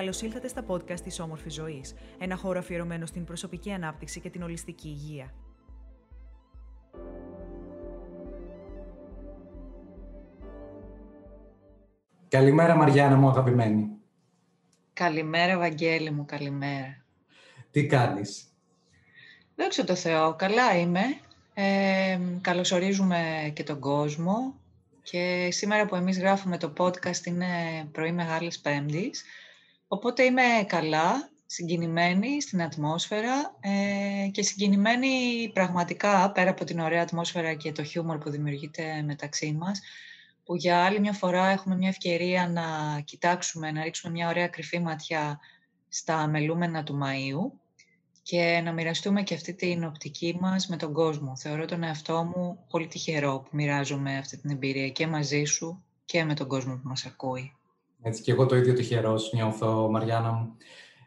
Καλώς ήλθατε στα podcast της Όμορφης Ζωής, ένα χώρο αφιερωμένο στην προσωπική ανάπτυξη και την ολιστική υγεία. Καλημέρα Μαριάννα μου αγαπημένη. Καλημέρα Βαγγέλη μου, καλημέρα. Τι κάνεις; Δόξα τω Θεώ, καλά είμαι. Ε, καλωσορίζουμε και τον κόσμο και σήμερα που εμείς γράφουμε το podcast είναι πρωί Μεγάλης Πέμπτης, οπότε είμαι καλά, συγκινημένη στην ατμόσφαιρα ε, και συγκινημένη πραγματικά πέρα από την ωραία ατμόσφαιρα και το χιούμορ που δημιουργείται μεταξύ μας, που για άλλη μια φορά έχουμε μια ευκαιρία να κοιτάξουμε, να ρίξουμε μια ωραία κρυφή ματιά στα μελούμενα του Μαΐου και να μοιραστούμε και αυτή την οπτική μας με τον κόσμο. Θεωρώ τον εαυτό μου πολύ τυχερό που μοιράζομαι αυτή την εμπειρία και μαζί σου και με τον κόσμο που μας ακούει. Έτσι και εγώ το ίδιο τυχερός νιώθω, Μαριάννα μου.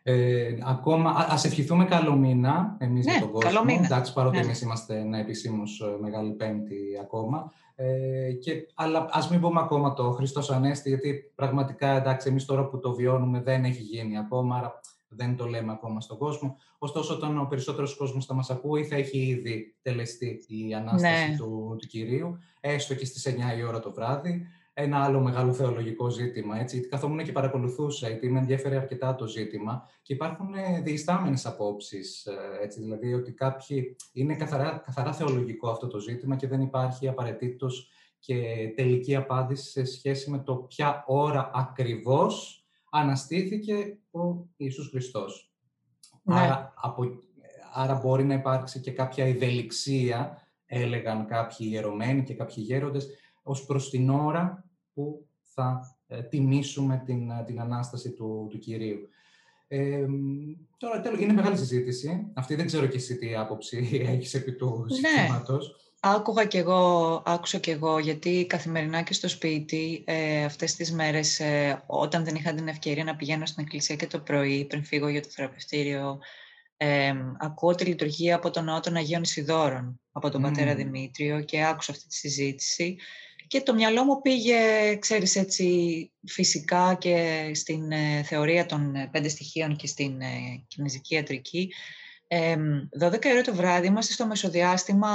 Ε, ακόμα, ας ευχηθούμε καλό μήνα εμείς ναι, για τον κόσμο. Καλό μήνα. Εντάξει, παρότι ναι. εμείς είμαστε ένα επισήμως ε, Μεγάλη Πέμπτη ακόμα. Ε, και, αλλά ας μην πούμε ακόμα το Χριστός Ανέστη, γιατί πραγματικά εντάξει, εμείς τώρα που το βιώνουμε δεν έχει γίνει ακόμα, άρα δεν το λέμε ακόμα στον κόσμο. Ωστόσο, όταν ο περισσότερος κόσμος θα μας ακούει, θα έχει ήδη τελεστεί η ανάσταση Ναι. του, του κυρίου, έστω και στις 9 η ώρα το βράδυ. Ένα άλλο μεγάλο θεολογικό ζήτημα, έτσι, γιατί καθόμουν και παρακολουθούσα, γιατί με ενδιαφέρει αρκετά το ζήτημα και υπάρχουν διεστάμενε απόψεις, έτσι, δηλαδή ότι κάποιοι είναι καθαρά, καθαρά θεολογικό αυτό το ζήτημα και δεν υπάρχει απαραίτητος και τελική απάντηση σε σχέση με το ποια ώρα ακριβώς αναστήθηκε ο Ιησούς Χριστός. Ναι. Άρα, από, άρα μπορεί να υπάρξει και κάποια ευελιξία, έλεγαν κάποιοι ιερωμένοι και κάποιοι γέροντες, ως προς την ώρα που θα ε, τιμήσουμε την, ε, την Ανάσταση του, του Κυρίου. Ε, τώρα, τέλος, είναι μεγάλη συζήτηση. Αυτή δεν ξέρω και εσύ τι άποψη έχεις επί του Ναι. ζητήματος. Άκουγα κι εγώ, άκουσα κι εγώ, γιατί καθημερινά και στο σπίτι ε, αυτές τις μέρες, ε, όταν δεν είχα την ευκαιρία να πηγαίνω στην εκκλησία και το πρωί, πριν φύγω για το θεραπευτήριο, ε, ακούω τη λειτουργία από τον Ναό των Αγίων Ισιδώρων, από τον Μμμ. Πατέρα Δημήτριο και άκουσα αυτή τη συζήτηση και το μυαλό μου πήγε, ξέρεις έτσι, φυσικά και στην ε, θεωρία των ε, πέντε στοιχείων και στην ε, κινέζικη ιατρική, ε, 12 ώρα το βράδυ είμαστε στο μεσοδιάστημα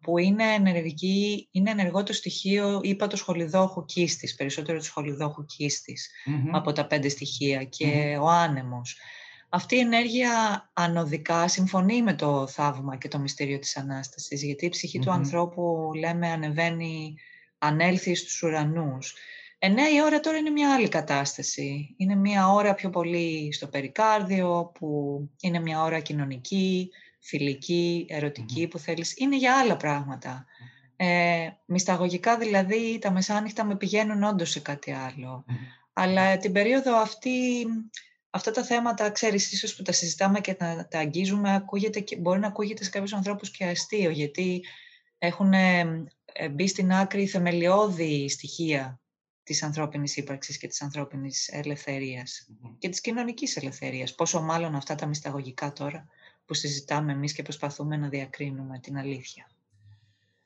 που είναι, ενεργική, είναι ενεργό το στοιχείο, είπα, το σχολιδόχου κίστης, περισσότερο του σχολιδόχου κίστης Μμμ. από τα πέντε στοιχεία και ο άνεμος. Αυτή η ενέργεια ανωδικά συμφωνεί με το θαύμα και το μυστήριο της Ανάστασης, γιατί η ψυχή του Μμμ. ανθρώπου, λέμε, ανεβαίνει, ανέλθει στους ουρανούς. Εννέα η ώρα τώρα είναι μια άλλη κατάσταση. Είναι μια ώρα πιο πολύ στο περικάρδιο, που είναι μια ώρα κοινωνική, φιλική, ερωτική, που θέλεις. Είναι για άλλα πράγματα. Ε, μυσταγωγικά δηλαδή τα μεσάνυχτα με πηγαίνουν όντως σε κάτι άλλο. Μμμ. Αλλά την περίοδο αυτή, αυτά τα θέματα, ξέρεις, ίσως που τα συζητάμε και τα, τα αγγίζουμε, ακούγεται και, μπορεί να ακούγεται σε κάποιους ανθρώπους και αστείο, γιατί έχουν ε, ε, μπει στην άκρη θεμελιώδη στοιχεία της ανθρώπινης ύπαρξης και της ανθρώπινης ελευθερίας Μμμ. και της κοινωνικής ελευθερίας. Πόσο μάλλον αυτά τα μυσταγωγικά τώρα που συζητάμε εμείς και προσπαθούμε να διακρίνουμε την αλήθεια.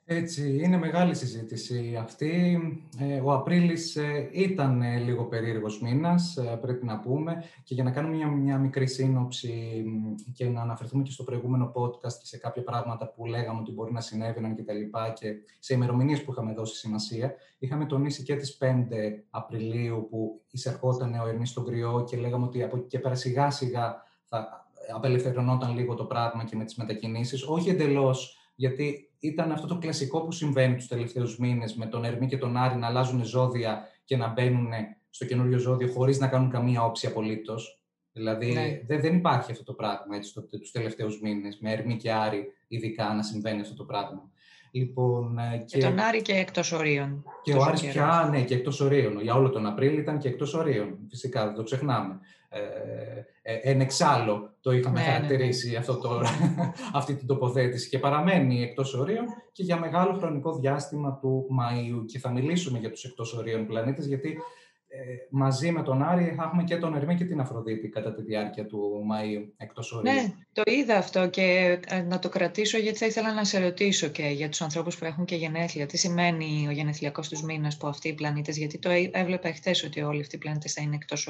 Έτσι, είναι μεγάλη συζήτηση αυτή. Ε, Ο Απρίλης ε, ήταν ε, λίγο περίεργος μήνας, ε, πρέπει να πούμε. Και για να κάνουμε μια, μια μικρή σύνοψη μ, και να αναφερθούμε και στο προηγούμενο podcast και σε κάποια πράγματα που λέγαμε ότι μπορεί να συνέβαιναν και τα λοιπά και σε ημερομηνίες που είχαμε δώσει σημασία, είχαμε τονίσει και τις 5 Απριλίου που εισερχόταν ο Ερμής στον κρυό και λέγαμε ότι από εκεί και πέρα σιγά σιγά θα απελευθερωνόταν λίγο το πράγμα και με τις μετακινήσεις. Όχι εντελώς γιατί ήταν αυτό το κλασικό που συμβαίνει τους τελευταίους μήνες με τον Ερμή και τον Άρη να αλλάζουν ζώδια και να μπαίνουν στο καινούριο ζώδιο χωρίς να κάνουν καμία όψη απολύτως. Δηλαδή Ναι. δεν, δεν υπάρχει αυτό το πράγμα έτσι, το, τους τελευταίους μήνες με Ερμή και Άρη ειδικά να συμβαίνει αυτό το πράγμα. Λοιπόν, ε, Και, τον Άρη και εκτός ορίων. και ο τόσο Άρης καιρό. πια, ναι, και εκτός ορίων. Για όλο τον Απρίλιο ήταν και εκτός ορίων. Φυσικά, δεν το ξεχνάμε. Ε, ε, εν εξάλλου το είχαμε Ναι, ναι, ναι. χαρακτηρίσει Αυτό το, αυτή την τοποθέτηση και παραμένει εκτός ορίων και για μεγάλο χρονικό διάστημα του Μαΐου. Και θα μιλήσουμε για τους εκτός ορίων πλανήτες, γιατί ε, μαζί με τον Άρη θα έχουμε και τον Ερμή και την Αφροδίτη κατά τη διάρκεια του Μαΐου εκτός ορίου. Ναι, το είδα αυτό και ε, να το κρατήσω γιατί θα ήθελα να σε ρωτήσω και για τους ανθρώπους που έχουν και γενέθλια. Τι σημαίνει ο γενεθλιακός τους μήνας που αυτοί οι πλανήτες, γιατί το έβλεπα χθες ότι όλοι αυτοί οι πλανήτες θα είναι εκτός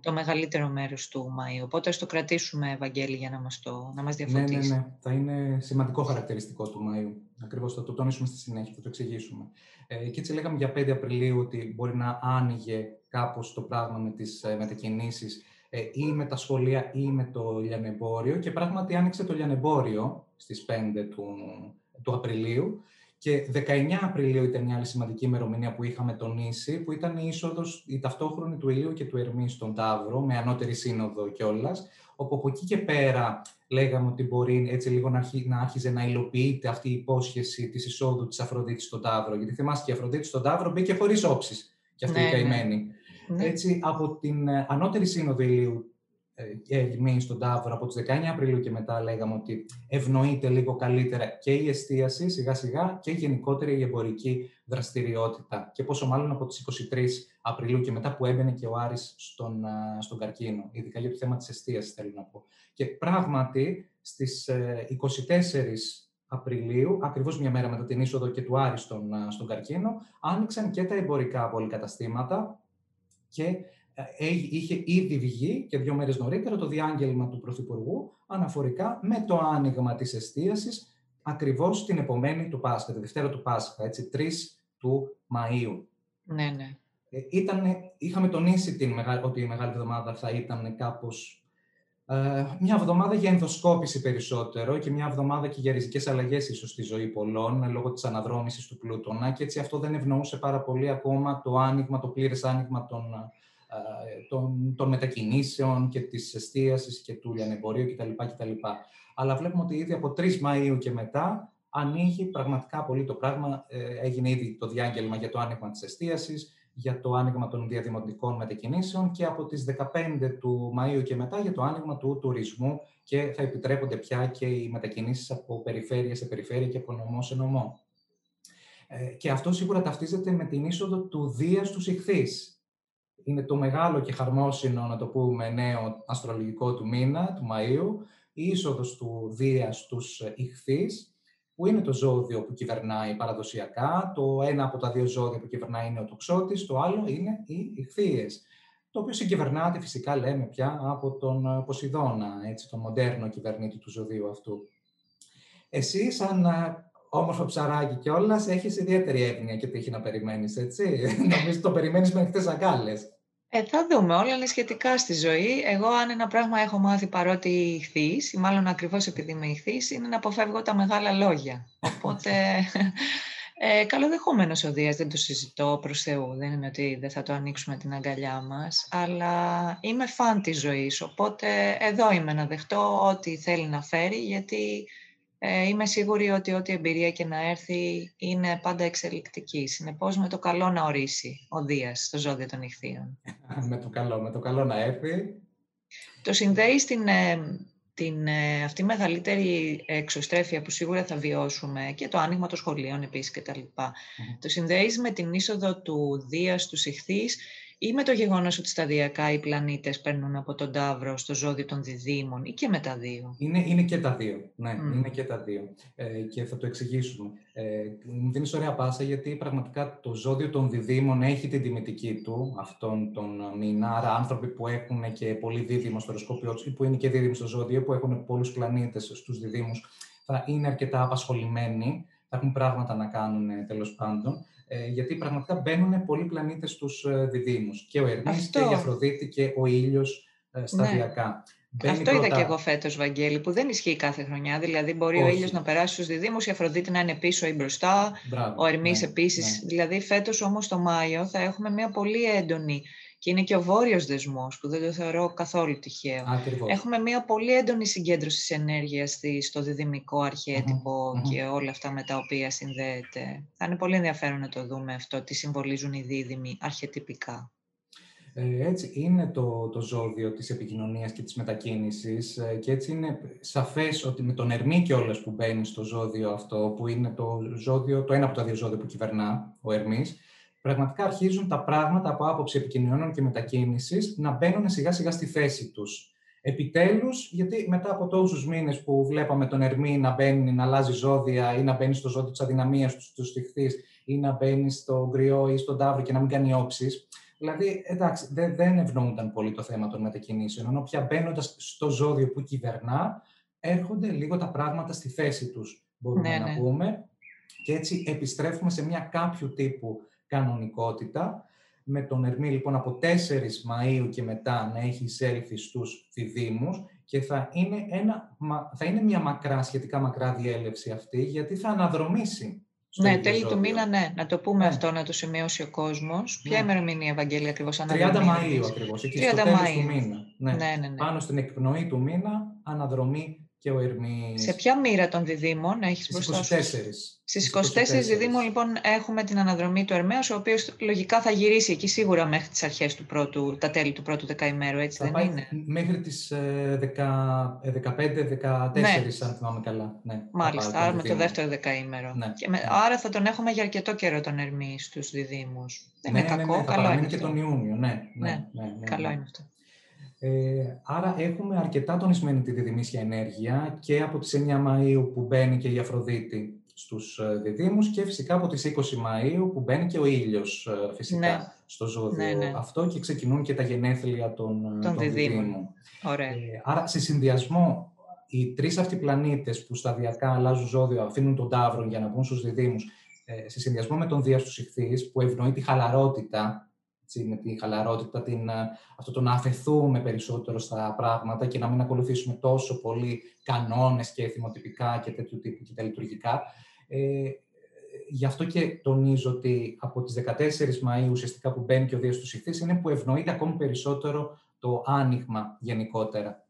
το μεγαλύτερο μέρος του Μαΐου. Οπότε ας το κρατήσουμε, Ευαγγέλη, για να μας, το, να μας διαφωτίσει. Ναι, ναι, ναι. Θα είναι σημαντικό χαρακτηριστικό του Μαΐου. Ακριβώς θα το τονίσουμε στη συνέχεια, θα το εξηγήσουμε. Ε, και έτσι λέγαμε για 5 Απριλίου ότι μπορεί να άνοιγε κάπως το πράγμα με τις ε, μετακινήσεις ε, ή με τα σχολεία ή με το λιανεμπόριο και πράγματι άνοιξε το λιανεμπόριο στις 5 του, του Απριλίου και 19 Απριλίου ήταν μια άλλη σημαντική ημερομηνία που είχαμε τονίσει, που ήταν η είσοδος, η ταυτόχρονη του Ηλίου και του Ερμής στον Ταύρο, με ανώτερη σύνοδο κιόλας. Όπου από εκεί και πέρα λέγαμε ότι μπορεί έτσι λίγο να, αρχί, να άρχιζε να υλοποιείται αυτή η υπόσχεση της εισόδου της Αφροδίτης στον Ταύρο. Γιατί θυμάστε και η Αφροδίτη στον Ταύρο μπήκε χωρίς όψεις. Και αυτή ναι, η ναι. καημένη. Ναι. Έτσι, από την ε, ανώτερη σύνοδο ηλίου ε, στον Ταύρο από τις 19 Απριλίου και μετά λέγαμε ότι ευνοείται λίγο καλύτερα και η εστίαση σιγά σιγά και γενικότερα η εμπορική δραστηριότητα. Και πόσο μάλλον από τις 23 Απριλίου και μετά που έμπαινε και ο Άρης στον, στον καρκίνο, ειδικά για το θέμα της εστίασης θέλω να πω. Και πράγματι στις 24 ε, Απριλίου, ακριβώς μια μέρα μετά την είσοδο και του Άρη στον, στον καρκίνο, άνοιξαν και τα εμπορικά πολυκαταστήματα και ε, είχε ήδη βγει και δύο μέρες νωρίτερα το διάγγελμα του Πρωθυπουργού αναφορικά με το άνοιγμα της εστίασης ακριβώς την επομένη του Πάσχα, τη Δευτέρα του Πάσχα, έτσι, 3 του Μαΐου. Ναι, ναι. Ε, είχαμε τονίσει την, ότι η Μεγάλη Εβδομάδα θα ήταν κάπως ε, μια εβδομάδα για ενδοσκόπηση περισσότερο και μια εβδομάδα και για ριζικές αλλαγές ίσως στη ζωή πολλών λόγω της αναδρόμησης του πλούτονα και έτσι αυτό δεν ευνοούσε πάρα πολύ ακόμα το άνοιγμα, το πλήρες άνοιγμα των ε, των, των μετακινήσεων και της εστίασης και του λιανεμπορίου κτλ. κτλ. Αλλά βλέπουμε ότι ήδη από 3 Μαΐου και μετά ανοίγει πραγματικά πολύ το πράγμα. Ε, έγινε ήδη το διάγγελμα για το άνοιγμα της εστίασης, για το άνοιγμα των διαδημοτικών μετακινήσεων και από τις 15 του Μαΐου και μετά για το άνοιγμα του τουρισμού και θα επιτρέπονται πια και οι μετακινήσεις από περιφέρεια σε περιφέρεια και από νομό σε νομό. Ε, και αυτό σίγουρα ταυτίζεται με την είσοδο του Δίας του Ιχθύς, είναι το μεγάλο και χαρμόσυνο, να το πούμε, νέο αστρολογικό του μήνα, του Μαΐου, η είσοδος του Δία στους Ιχθύς, που είναι το ζώδιο που κυβερνάει παραδοσιακά. Το ένα από τα δύο ζώδια που κυβερνάει είναι ο τοξότης, το άλλο είναι οι Ιχθύες, το οποίο συγκυβερνάται φυσικά, λέμε πια, από τον Ποσειδώνα, έτσι, τον μοντέρνο κυβερνήτη του ζωδίου αυτού. Εσύ, σαν όμορφο ψαράκι κιόλας, έχεις ιδιαίτερη έγνοια και τύχη να περιμένεις, έτσι. Νομίζω το περιμένεις με ανοιχτές αγκάλες. Ε, θα δούμε. Όλα είναι σχετικά στη ζωή. Εγώ, αν ένα πράγμα έχω μάθει παρότι ηχθείς, ή μάλλον ακριβώς επειδή είμαι ηχθείς, είναι να αποφεύγω τα μεγάλα λόγια. Οπότε, ε, καλοδεχόμενος ο Δίας, δεν το συζητώ προς Θεού. Δεν είναι ότι δεν θα το ανοίξουμε την αγκαλιά μας. Αλλά είμαι φαν της ζωής, οπότε εδώ είμαι να δεχτώ ό,τι θέλει να φέρει, γιατί ε, είμαι σίγουρη ότι ό,τι εμπειρία και να έρθει είναι πάντα εξελικτική. Συνεπώς με το καλό να ορίσει ο Δίας στο ζώδιο των ηχθείων. με το καλό, με το καλό να έρθει. Το συνδέει στην, ε, την, ε, αυτή μεγαλύτερη εξωστρέφεια που σίγουρα θα βιώσουμε και το άνοιγμα των σχολείων επίσης και τα λοιπά. Το συνδέεις με την είσοδο του Δίας στους ηχθείς ή με το γεγονός ότι σταδιακά οι πλανήτες παίρνουν από τον Ταύρο στο ζώδιο των διδήμων ή και με τα δύο; Είναι, είναι και τα δύο, ναι, είναι και τα δύο. Ε, και θα το εξηγήσουμε. Ε, μου δίνεις ωραία πάσα γιατί πραγματικά το ζώδιο των διδήμων έχει την τιμητική του αυτόν τον μήνα. Άρα άνθρωποι που έχουν και πολύ δίδυμο στο οροσκόπιο ή που είναι και δίδυμοι στο ζώδιο, που έχουν πολλούς πλανήτες στους διδήμους, θα είναι αρκετά απασχολημένοι, θα έχουν πράγματα να κάνουν τέλος πάντων. Ε, γιατί πραγματικά μπαίνουν πολλοί πλανήτες στους ε, διδήμους. Και ο Ερμής και η Αφροδίτη και ο ήλιος ε, σταδιακά. Ναι. Αυτό είδα και εγώ φέτος, Βαγγέλη, που δεν ισχύει κάθε χρονιά. Δηλαδή, μπορεί ο ήλιος να περάσει στους διδήμους, η Αφροδίτη να είναι πίσω ή μπροστά, ο Ερμής ναι, επίσης. Ναι. Δηλαδή, φέτος όμως το Μάιο θα έχουμε μια πολύ έντονη και είναι και ο βόρειος δεσμός, που δεν το θεωρώ καθόλου τυχαίο. Έχουμε μια πολύ έντονη συγκέντρωση ενέργειας στο διδυμικό και όλα αυτά με τα οποία συνδέεται. Θα είναι πολύ ενδιαφέρον να το δούμε αυτό, τι συμβολίζουν οι δίδυμοι αρχιετυπικά. Ε, έτσι είναι το, το ζώδιο της επικοινωνίας και της μετακίνησης ε, και έτσι είναι σαφές ότι με τον Ερμή κιόλας που μπαίνει στο ζώδιο αυτό, που είναι το, ζώδιο, το ένα από τα δύο ζώδια που κυβερνά, ο Ερμής, πραγματικά αρχίζουν τα πράγματα από άποψη επικοινωνιών και μετακίνησης να μπαίνουν σιγά σιγά στη θέση τους. Επιτέλους, γιατί μετά από τόσους μήνες που βλέπαμε τον Ερμή να μπαίνει, να αλλάζει ζώδια ή να μπαίνει στο ζώδιο της αδυναμίας του, του ή να μπαίνει στο γκριό ή στον τάβρο και να μην κάνει όψεις, Δηλαδή, εντάξει, δεν, δεν ευνοούνταν πολύ το θέμα των μετακινήσεων, ενώ πια μπαίνοντας στο ζώδιο που κυβερνά, έρχονται λίγο τα πράγματα στη θέση τους, μπορούμε ναι, να ναι. πούμε. Και έτσι επιστρέφουμε σε μια κάποιο τύπου κανονικότητα, με τον Ερμή λοιπόν από 4 Μαΐου και μετά να έχει εισέλθει στους διδήμους και θα είναι, ένα, θα είναι μια μακρά, σχετικά μακρά διέλευση αυτή, γιατί θα αναδρομήσει ναι, τέλη του μήνα, ναι. Να το πούμε ναι. αυτό, να το σημειώσει ο κόσμος. Ποια ναι. ημερομηνία, Ευαγγέλια, ακριβώς 30 Μαΐου ακριβώς. Εκεί 30 στο τέλος του μήνα. Ναι. Ναι, ναι, ναι. Πάνω στην εκπνοή του μήνα, αναδρομή και ο Ερμής. Σε ποια μοίρα των διδήμων έχεις μπροστά σου; 24. Στις 24, 24 διδήμων λοιπόν έχουμε την αναδρομή του Ερμαίου, ο οποίος λογικά θα γυρίσει εκεί σίγουρα μέχρι τις αρχές του πρώτου, τα τέλη του πρώτου δεκαημέρου, έτσι θα δεν πάει είναι; Μέχρι τις 15-14, ε, ναι. αν θυμάμαι καλά. Ναι, Μάλιστα, άρα με το δεύτερο δεκαήμερο. Ναι. Και με, άρα θα τον έχουμε για αρκετό καιρό τον Ερμή στους διδήμους. Δεν ναι, είναι ναι, κακό, ναι, καλό είναι και τον Ιούνιο, ναι. ναι, ναι, ναι καλό είναι αυτό. Ε, άρα έχουμε αρκετά τονισμένη τη διδυμίσια ενέργεια και από τις 9 Μαΐου που μπαίνει και η Αφροδίτη στους ε, διδήμους και φυσικά από τις 20 Μαΐου που μπαίνει και ο ήλιος ε, φυσικά ναι. στο ζώδιο ναι, ναι. αυτό και ξεκινούν και τα γενέθλια των, των, διδήμων. Ωραία. άρα σε συνδυασμό οι τρεις αυτοί πλανήτες που σταδιακά αλλάζουν ζώδιο, αφήνουν τον Ταύρο για να μπουν στους διδήμους, σε συνδυασμό με τον Δία στους που ευνοεί τη χαλαρότητα με τη χαλαρότητα, την, αυτό το να αφαιθούμε περισσότερο στα πράγματα και να μην ακολουθήσουμε τόσο πολύ κανόνες και θυμοτυπικά και τέτοιου τύπου και τα λειτουργικά. Ε, γι' αυτό και τονίζω ότι από τις 14 Μαΐου ουσιαστικά που μπαίνει και ο Δίας του Ιχθύς είναι που ευνοείται ακόμη περισσότερο το άνοιγμα γενικότερα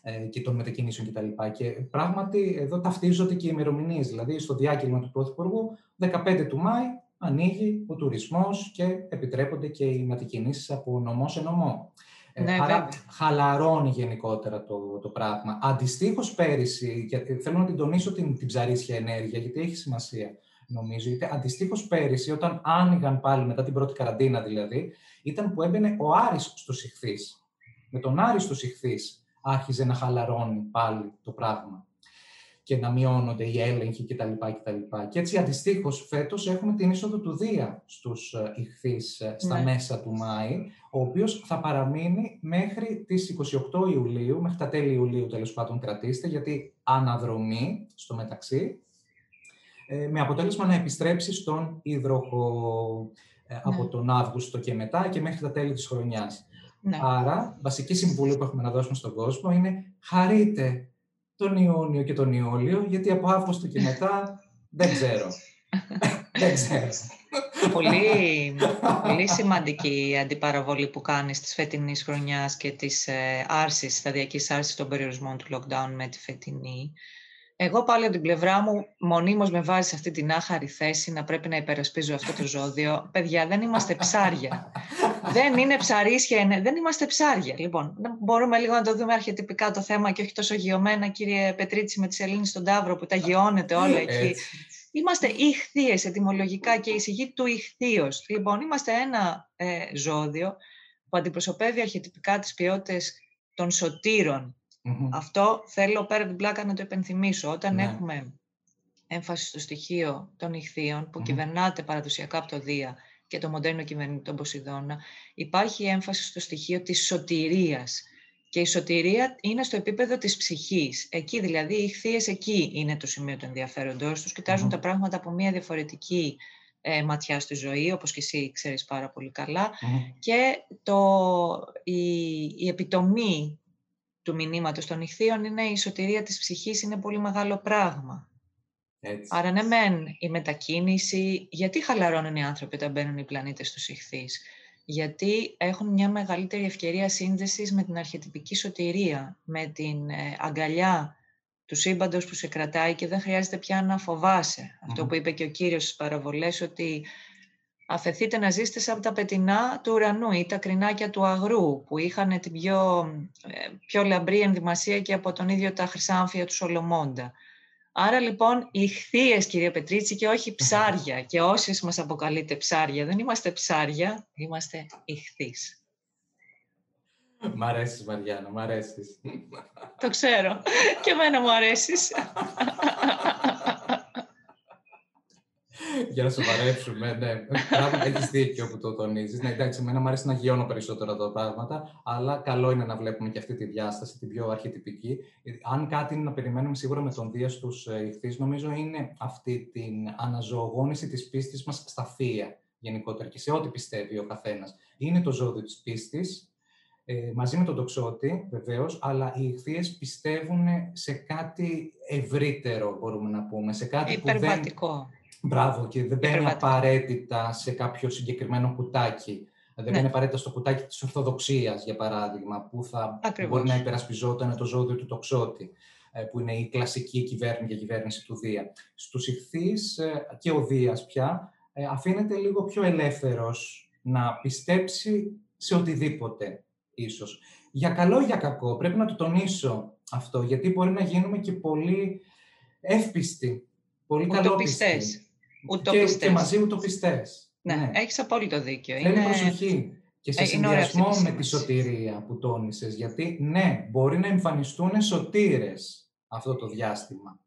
ε, και των μετακινήσεων κτλ. Και, και πράγματι εδώ ταυτίζονται και οι ημερομηνίες. Δηλαδή στο διάκελμα του Πρωθυπουργού, 15 του Μάη, ανοίγει ο τουρισμός και επιτρέπονται και οι μετακινήσεις από νομό σε νομό. Ε, ναι, Άρα χαλαρώνει γενικότερα το, το πράγμα. Αντιστοίχως πέρυσι, γιατί θέλω να την τονίσω την, την ψαρίσια ενέργεια, γιατί έχει σημασία νομίζω, γιατί αντιστοίχως πέρυσι, όταν άνοιγαν πάλι μετά την πρώτη καραντίνα δηλαδή, ήταν που έμπαινε ο Άρης στο Σιχθής. Με τον Άρη στο Σιχθής άρχιζε να χαλαρώνει πάλι το πράγμα και να μειώνονται οι έλεγχοι κτλ. κτλ. Και έτσι αντιστοίχως φέτος έχουμε την είσοδο του Δία στους ε, ηχθείς ε, στα ναι. μέσα του Μάη, ο οποίος θα παραμείνει μέχρι τις 28 Ιουλίου, μέχρι τα τέλη Ιουλίου τέλος πάντων κρατήστε, γιατί αναδρομή στο μεταξύ, ε, με αποτέλεσμα να επιστρέψει στον υδροχο ναι. από τον Αύγουστο και μετά και μέχρι τα τέλη της χρονιάς. Ναι. Άρα, βασική συμβουλή που έχουμε να δώσουμε στον κόσμο είναι χαρείτε τον Ιούνιο και τον Ιούλιο, γιατί από Αύγουστο και μετά δεν ξέρω. δεν ξέρω. πολύ, πολύ σημαντική αντιπαραβολή που κάνεις της φετινής χρονιάς και της ε, άρσης, σταδιακής άρσης των περιορισμών του lockdown με τη φετινή. Εγώ πάλι από την πλευρά μου μονίμως με βάζει σε αυτή την άχαρη θέση να πρέπει να υπερασπίζω αυτό το ζώδιο. Παιδιά, δεν είμαστε ψάρια. δεν είναι ψαρίσια, δεν είμαστε ψάρια. Λοιπόν, μπορούμε λίγο να το δούμε αρχιετυπικά το θέμα και όχι τόσο γεωμένα, κύριε Πετρίτσι, με τη Σελήνη στον Ταύρο που τα γεώνεται όλα εκεί. Είμαστε ηχθείες ετυμολογικά και εισηγή του ηχθείος. Λοιπόν, είμαστε ένα ε, ζώδιο που αντιπροσωπεύει αρχιετυπικά τις ποιότητες των σωτήρων αυτό θέλω πέρα την πλάκα να το επενθυμίσω. Όταν ναι. έχουμε έμφαση στο στοιχείο των ηχθείων που mm κυβερνάται παραδοσιακά από το Δία και το μοντέρνο κυβερνητή τον Ποσειδώνα, υπάρχει έμφαση στο στοιχείο της σωτηρίας. Και η σωτηρία είναι στο επίπεδο της ψυχής. Εκεί δηλαδή οι ηχθείες εκεί είναι το σημείο του ενδιαφέροντός τους. κοιταζουν τα πράγματα από μια διαφορετική ε, ματιά στη ζωή, όπως και εσύ ξέρεις πάρα πολύ Και το, η, η επιτομή του μηνύματος των ηχθείων είναι η σωτηρία της ψυχής, είναι πολύ μεγάλο πράγμα. Έτσι. Άρα ναι μεν η μετακίνηση, γιατί χαλαρώνουν οι άνθρωποι όταν μπαίνουν οι πλανήτες στους ηχθείς; Γιατί έχουν μια μεγαλύτερη ευκαιρία σύνδεσης με την αρχιετυπική σωτηρία, με την ε, αγκαλιά του σύμπαντος που σε κρατάει και δεν χρειάζεται πια να φοβάσαι. Αυτό που είπε και ο κύριος στις παραβολές, ότι αφαιθείτε να ζήσετε από τα πετεινά του ουρανού ή τα κρινάκια του αγρού που είχαν την πιο, ε, πιο λαμπρή ενδυμασία και από τον ίδιο τα χρυσάμφια του Σολομώντα. Άρα λοιπόν ηχθείε, κυρία Πετρίτσι, και όχι ψάρια. Και όσοι μας αποκαλείτε ψάρια, δεν είμαστε ψάρια, είμαστε ηχθείς. Μ' αρέσεις, Μαριάννα, μ' αρέσεις. Το ξέρω. Και εμένα μου αρέσεις. Για να σοβαρέψουμε, ναι. Πράγματι, έχεις δίκιο που το τονίζεις. Ναι, εντάξει, εμένα μου αρέσει να γιώνω περισσότερα τα πράγματα, αλλά καλό είναι να βλέπουμε και αυτή τη διάσταση, την πιο αρχιτυπική. Αν κάτι είναι να περιμένουμε σίγουρα με τον Δίας στου ε, ηχθείς, νομίζω είναι αυτή την αναζωογόνηση της πίστης μας στα θεία γενικότερα και σε ό,τι πιστεύει ο καθένας. Είναι το ζώδιο της πίστης, ε, μαζί με τον τοξότη, βεβαίως, αλλά οι ηχθείες πιστεύουν σε κάτι ευρύτερο, μπορούμε να πούμε. Σε κάτι Υπερβατικό. Που δεν... Μπράβο, και δεν μπαίνει απαραίτητα σε κάποιο συγκεκριμένο κουτάκι. Δεν ναι. μπαίνει απαραίτητα στο κουτάκι της Ορθοδοξίας, για παράδειγμα, που θα μπορεί να υπερασπιζόταν το ζώδιο του τοξότη, ε, που είναι η κλασική κυβέρνηση και κυβέρνηση του Δία. Στους ηχθείς ε, και ο Δίας πια ε, αφήνεται λίγο πιο ελεύθερος να πιστέψει σε οτιδήποτε, ίσως. Για καλό ή για κακό, πρέπει να το τονίσω αυτό, γιατί μπορεί να γίνουμε και πολύ εύπιστοι, πολύ καλόπιστοι. Και, και μαζί ουτοπιστές. Ναι, ναι. έχεις απόλυτο δίκιο. Θέλει είναι... προσοχή. Και σε ε, συνδυασμό με τη σωτηρία που τόνισες, γιατί ναι, μπορεί να εμφανιστούν σωτήρες αυτό το διάστημα.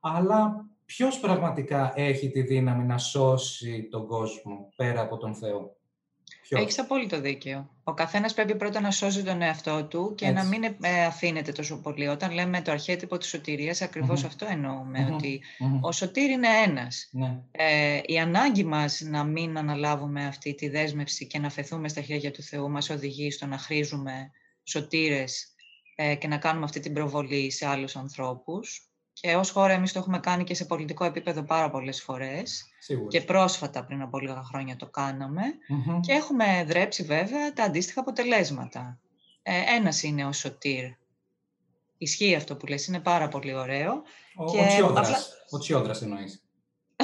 Αλλά ποιος πραγματικά έχει τη δύναμη να σώσει τον κόσμο πέρα από τον Θεό; Έχεις απόλυτο δίκιο. Ο καθένας πρέπει πρώτα να σώζει τον εαυτό του και να μην ε, αφήνεται τόσο πολύ. Όταν λέμε το αρχέτυπο της σωτηρίας, αυτό εννοούμε, ότι ο σωτήρ είναι ένας. Ναι. Ε, η ανάγκη μας να μην αναλάβουμε αυτή τη δέσμευση και να φεθούμε στα χέρια του Θεού μας οδηγεί στο να χρήζουμε σωτήρες ε, και να κάνουμε αυτή την προβολή σε άλλους ανθρώπους. Και ως χώρα εμείς το έχουμε κάνει και σε πολιτικό επίπεδο πάρα πολλές φορές. Και πρόσφατα πριν από λίγα χρόνια το καναμε Και έχουμε δρέψει βέβαια τα αντίστοιχα αποτελέσματα. Ε, ένας είναι ο Σωτήρ. Ισχύει αυτό που λες, είναι πάρα πολύ ωραίο. Ο, και... ο Τσιόδρας. Απλά... Ο Τσιόδρας εννοείς.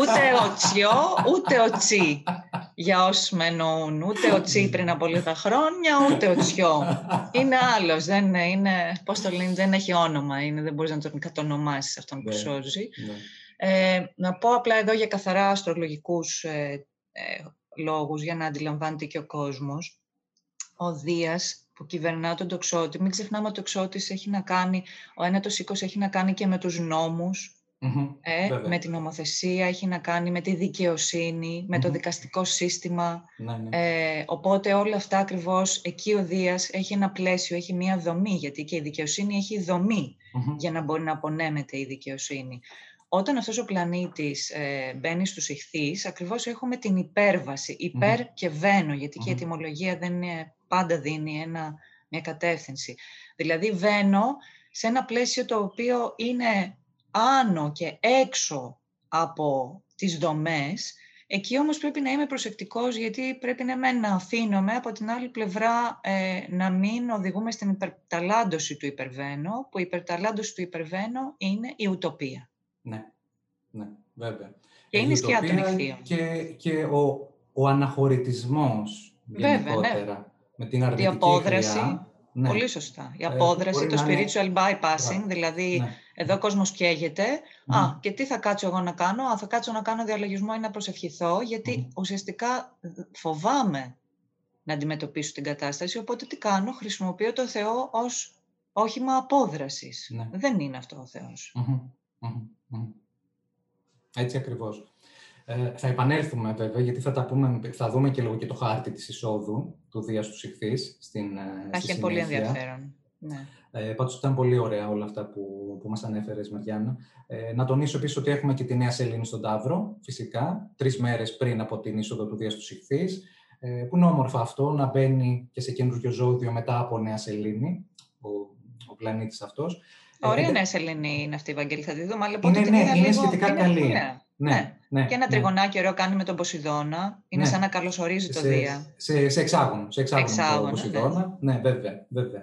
ούτε ο Τσιό, ούτε ο Τσι για όσους με εννοούν. Ούτε ο Τσι πριν από λίγα χρόνια, ούτε ο Τσιό. Είναι άλλος. Δεν είναι, πώς το λένε, δεν έχει όνομα. Είναι, δεν μπορείς να τον κατονομάσεις αυτόν που ναι, σώζει. Ναι. Ε, να πω απλά εδώ για καθαρά αστρολογικούς ε, ε, λόγους, για να αντιλαμβάνεται και ο κόσμος. Ο Δίας που κυβερνά τον τοξότη, μην ξεχνάμε ότι ο τοξότης έχει να κάνει, ο ένατος οίκος έχει να κάνει και με τους νόμους, ε, με την νομοθεσία, έχει να κάνει με τη δικαιοσύνη, με το δικαστικό σύστημα. Ναι, ναι. Ε, οπότε όλα αυτά ακριβώς, εκεί ο Δίας έχει ένα πλαίσιο, έχει μία δομή, γιατί και η δικαιοσύνη έχει για να μπορεί να απονέμεται η δικαιοσύνη. Όταν αυτός ο πλανήτης ε, μπαίνει στους ηχθείς, ακριβώς έχουμε την υπέρβαση, υπέρ και βαίνω, γιατί και η ετοιμολογία δεν είναι, πάντα δίνει ένα, μια κατεύθυνση. Δηλαδή βαίνω σε ένα πλαίσιο το οποίο είναι άνω και έξω από τις δομές, εκεί όμως πρέπει να είμαι προσεκτικός γιατί πρέπει να, να αφήνομαι από την άλλη πλευρά ε, να μην οδηγούμε στην υπερταλάντωση του υπερβαίνω, που η υπερταλάντωση του υπερβαίνω είναι η ουτοπία. Ναι, ναι, βέβαια. Και είναι η σκιά των ηχθείων. Και, και ο, ο αναχωρητισμός γενικότερα. Ναι. Με την αρνητική Διαπόδραση. Ναι. Πολύ σωστά. Η ε, απόδραση, το spiritual bypassing, δηλαδή ναι. Εδώ ο κόσμος καίγεται. Α, και τι θα κάτσω εγώ να κάνω; Α, θα κάτσω να κάνω διαλογισμό ή να προσευχηθώ, γιατί ουσιαστικά φοβάμαι να αντιμετωπίσω την κατάσταση, οπότε τι κάνω, χρησιμοποιώ το Θεό ως όχημα απόδρασης. Ναι. Δεν είναι αυτό ο θεος Έτσι ακριβώς. Ε, θα επανέλθουμε βέβαια, γιατί θα, τα πούμε, θα δούμε και λίγο και το χάρτη της εισόδου του Δίας του Συχθής στην ε, Θα έχει πολύ ενδιαφέρον. Ναι. Ε, πάντως ήταν πολύ ωραία όλα αυτά που, που μας ανέφερες, Μαριάννα. Ε, να τονίσω επίσης ότι έχουμε και τη Νέα Σελήνη στον Ταύρο, φυσικά, τρεις μέρες πριν από την είσοδο του Δίας του Συχθής, ε, που είναι όμορφο αυτό, να μπαίνει και σε καινούργιο ζώδιο μετά από Νέα Σελήνη, ο, ο πλανήτης αυτός. Ωραία ε, Νέα Σελήνη είναι αυτή η Βαγγέλη, θα τη δούμε, αλλά είναι, ναι, είναι λίγο... σχετικά είναι, καλή. Ναι. Ναι, ναι, ναι. Και ένα ναι. τριγωνάκι ωραίο κάνει με τον Ποσειδώνα. Είναι ναι. σαν να καλωσορίζει το Δία. Σε, σε εξάγωνο. Σε εξάγωνο, εξάγωνο τον Ποσειδώνα. Ναι, βέβαια. βέβαια.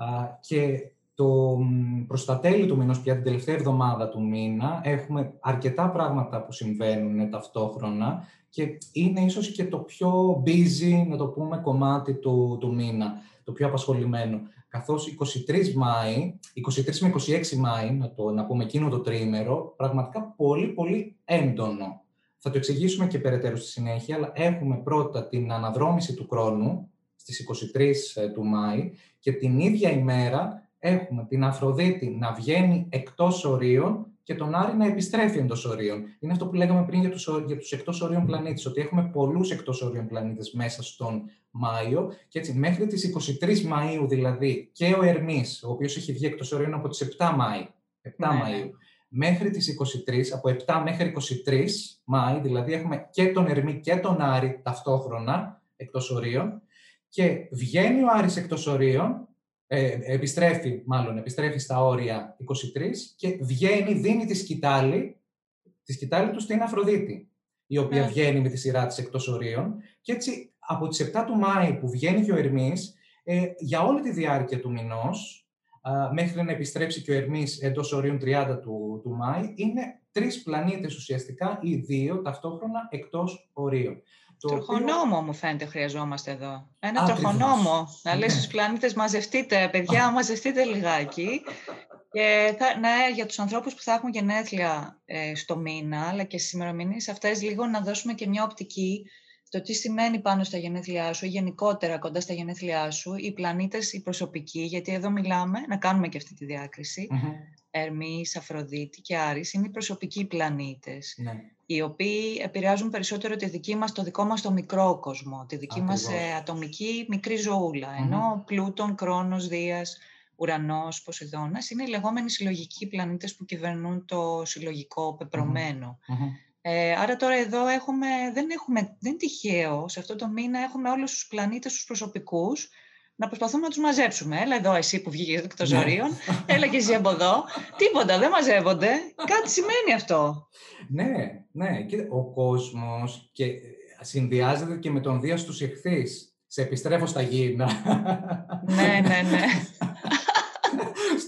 Α, και το, προς τα τέλη του μήνος, πια την τελευταία εβδομάδα του μήνα, έχουμε αρκετά πράγματα που συμβαίνουν ταυτόχρονα και είναι ίσως και το πιο busy, να το πούμε, κομμάτι του, του μήνα, το πιο απασχολημένο. καθώς 23 Μάη, 23 με 26 Μάη, να, το, να πούμε εκείνο το τρίμερο, πραγματικά πολύ πολύ έντονο. Θα το εξηγήσουμε και περαιτέρω στη συνέχεια, αλλά έχουμε πρώτα την αναδρόμηση του χρόνου στις 23 ε, του Μάη και την ίδια ημέρα έχουμε την Αφροδίτη να βγαίνει εκτός ορίων και τον Άρη να επιστρέφει εντός ορίων. Είναι αυτό που λέγαμε πριν για τους για τους εκτός ορίων πλανήτες, ότι έχουμε πολλούς εκτός ορίων πλανήτες μέσα στον Μάιο. Και έτσι, μέχρι τις 23 Μαου δηλαδή, και ο Ερμής, ο οποίος έχει βγει εκτός ορίων από τις 7 Μάη, 7 ναι, ναι. Μαΐου, μέχρι τις 23, από 7 μέχρι 23 Μάη, δηλαδή έχουμε και τον Ερμή και τον Άρη ταυτόχρονα εκτός ορίων και βγαίνει ο Άρης εκτός ορίων ε, επιστρέφει, μάλλον, επιστρέφει στα όρια 23 και βγαίνει, δίνει τη σκητάλη, τη σκητάλη του στην Αφροδίτη, η οποία ναι. βγαίνει με τη σειρά της εκτός ορίων. Και έτσι, από τις 7 του Μάη που βγαίνει και ο Ερμής, ε, για όλη τη διάρκεια του μηνός, μέχρι να επιστρέψει και ο Ερμής εντός ορίων 30 του, του Μάη, είναι τρεις πλανήτες ουσιαστικά ή δύο ταυτόχρονα εκτός ορίων. Το τροχονόμο οποίο... μου φαίνεται χρειαζόμαστε εδώ. Ένα τροχονόμο. Να λέει ναι. στους πλανήτες μαζευτείτε, παιδιά, μαζευτείτε λιγάκι. Και θα, ναι, για τους ανθρώπους που θα έχουν γενέθλια ε, στο μήνα, αλλά και στις ημερομηνίες αυτές, λίγο να δώσουμε και μια οπτική το τι σημαίνει πάνω στα γενέθλιά σου ή γενικότερα κοντά στα γενέθλιά σου, οι πλανήτες, οι προσωπικοί, γιατί εδώ μιλάμε, να κάνουμε και αυτή τη διάκριση, mm-hmm. Ερμής, Αφροδίτη και Άρης, είναι οι προσωπικοί πλανήτες. Ναι οι οποίοι επηρεάζουν περισσότερο τη δική μας, το δικό μας το μικρό κόσμο, τη δική Ακριβώς. μας ε, ατομική μικρή ζωούλα. Mm-hmm. Ενώ Πλούτον, Κρόνος, Δίας, Ουρανός, Ποσειδώνας είναι οι λεγόμενοι συλλογικοί πλανήτες που κυβερνούν το συλλογικό πεπρωμένο. Ε, άρα τώρα εδώ έχουμε, δεν, έχουμε, δεν είναι τυχαίο, σε αυτό το μήνα έχουμε όλους τους πλανήτες τους προσωπικούς να προσπαθούμε να τους μαζέψουμε. Έλα εδώ εσύ που βγήκες εκ των ναι. ζωρίων, έλα και εσύ από εδώ. Τίποτα, δεν μαζεύονται. Κάτι σημαίνει αυτό. Ναι, ναι. Και ο κόσμος και συνδυάζεται και με τον Δία στους εχθείς. Σε επιστρέφω στα γήινα. ναι, ναι, ναι.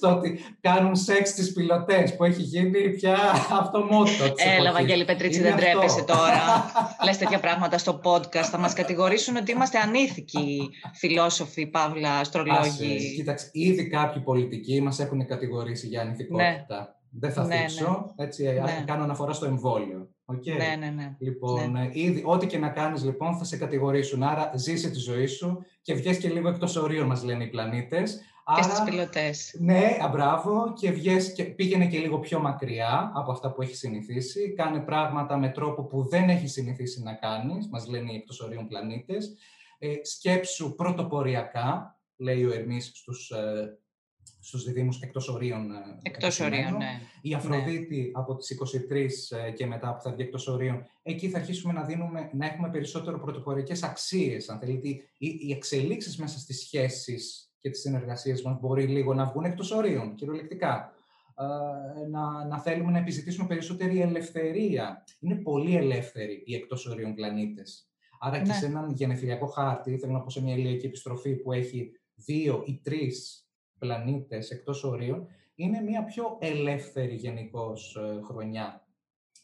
Στο ότι κάνουν σεξ τις πιλωτές που έχει γίνει πια αυτό μότο Έλα, Βαγγέλη Πετρίτσι, δεν τρέπεσαι τώρα. Λες τέτοια πράγματα στο podcast. Θα μας κατηγορήσουν ότι είμαστε ανήθικοι φιλόσοφοι, παύλα, αστρολόγοι. Κοίταξε, ήδη κάποιοι πολιτικοί μας έχουν κατηγορήσει για ανηθικότητα. Ναι. Δεν θα ναι, θίξω, ναι. έτσι, ναι. κάνω αναφορά στο εμβόλιο. Okay. Ναι, ναι, ναι. Λοιπόν, ναι. Ήδη, ό,τι και να κάνεις, λοιπόν, θα σε κατηγορήσουν. Άρα, ζήσε τη ζωή σου και βγες και λίγο εκτός ορίων, μας λένε οι πλανήτες. Και στις πιλωτές. Ναι, αμπράβο, και, βγες και πήγαινε και λίγο πιο μακριά από αυτά που έχει συνηθίσει. Κάνε πράγματα με τρόπο που δεν έχει συνηθίσει να κάνεις, μας λένε οι εκτός ορίων πλανήτες. Ε, σκέψου πρωτοποριακά, λέει ο Ερμής στους, ε, στους διδήμους εκτός ορίων. Ε, εκτός ορίων, ναι. Η Αφροδίτη ναι. από τις 23 ε, και μετά που θα βγει εκτός ορίων, εκεί θα αρχίσουμε να, δίνουμε, να έχουμε περισσότερο πρωτοποριακές αξίες, αν θέλετε, οι, οι εξελίξεις μέσα στις σχέσεις και τις συνεργασίες μας μπορεί λίγο να βγουν εκτός ορίων, κυριολεκτικά. Ε, να, να θέλουμε να επιζητήσουμε περισσότερη ελευθερία. Είναι πολύ ελεύθεροι οι εκτός ορίων πλανήτες. Άρα και ναι. σε έναν γενεθλιακό χάρτη, θέλω να πω σε μια ηλιακή επιστροφή που έχει δύο ή τρεις πλανήτες εκτός ορίων, είναι μια πιο ελεύθερη γενικώς ε, χρονιά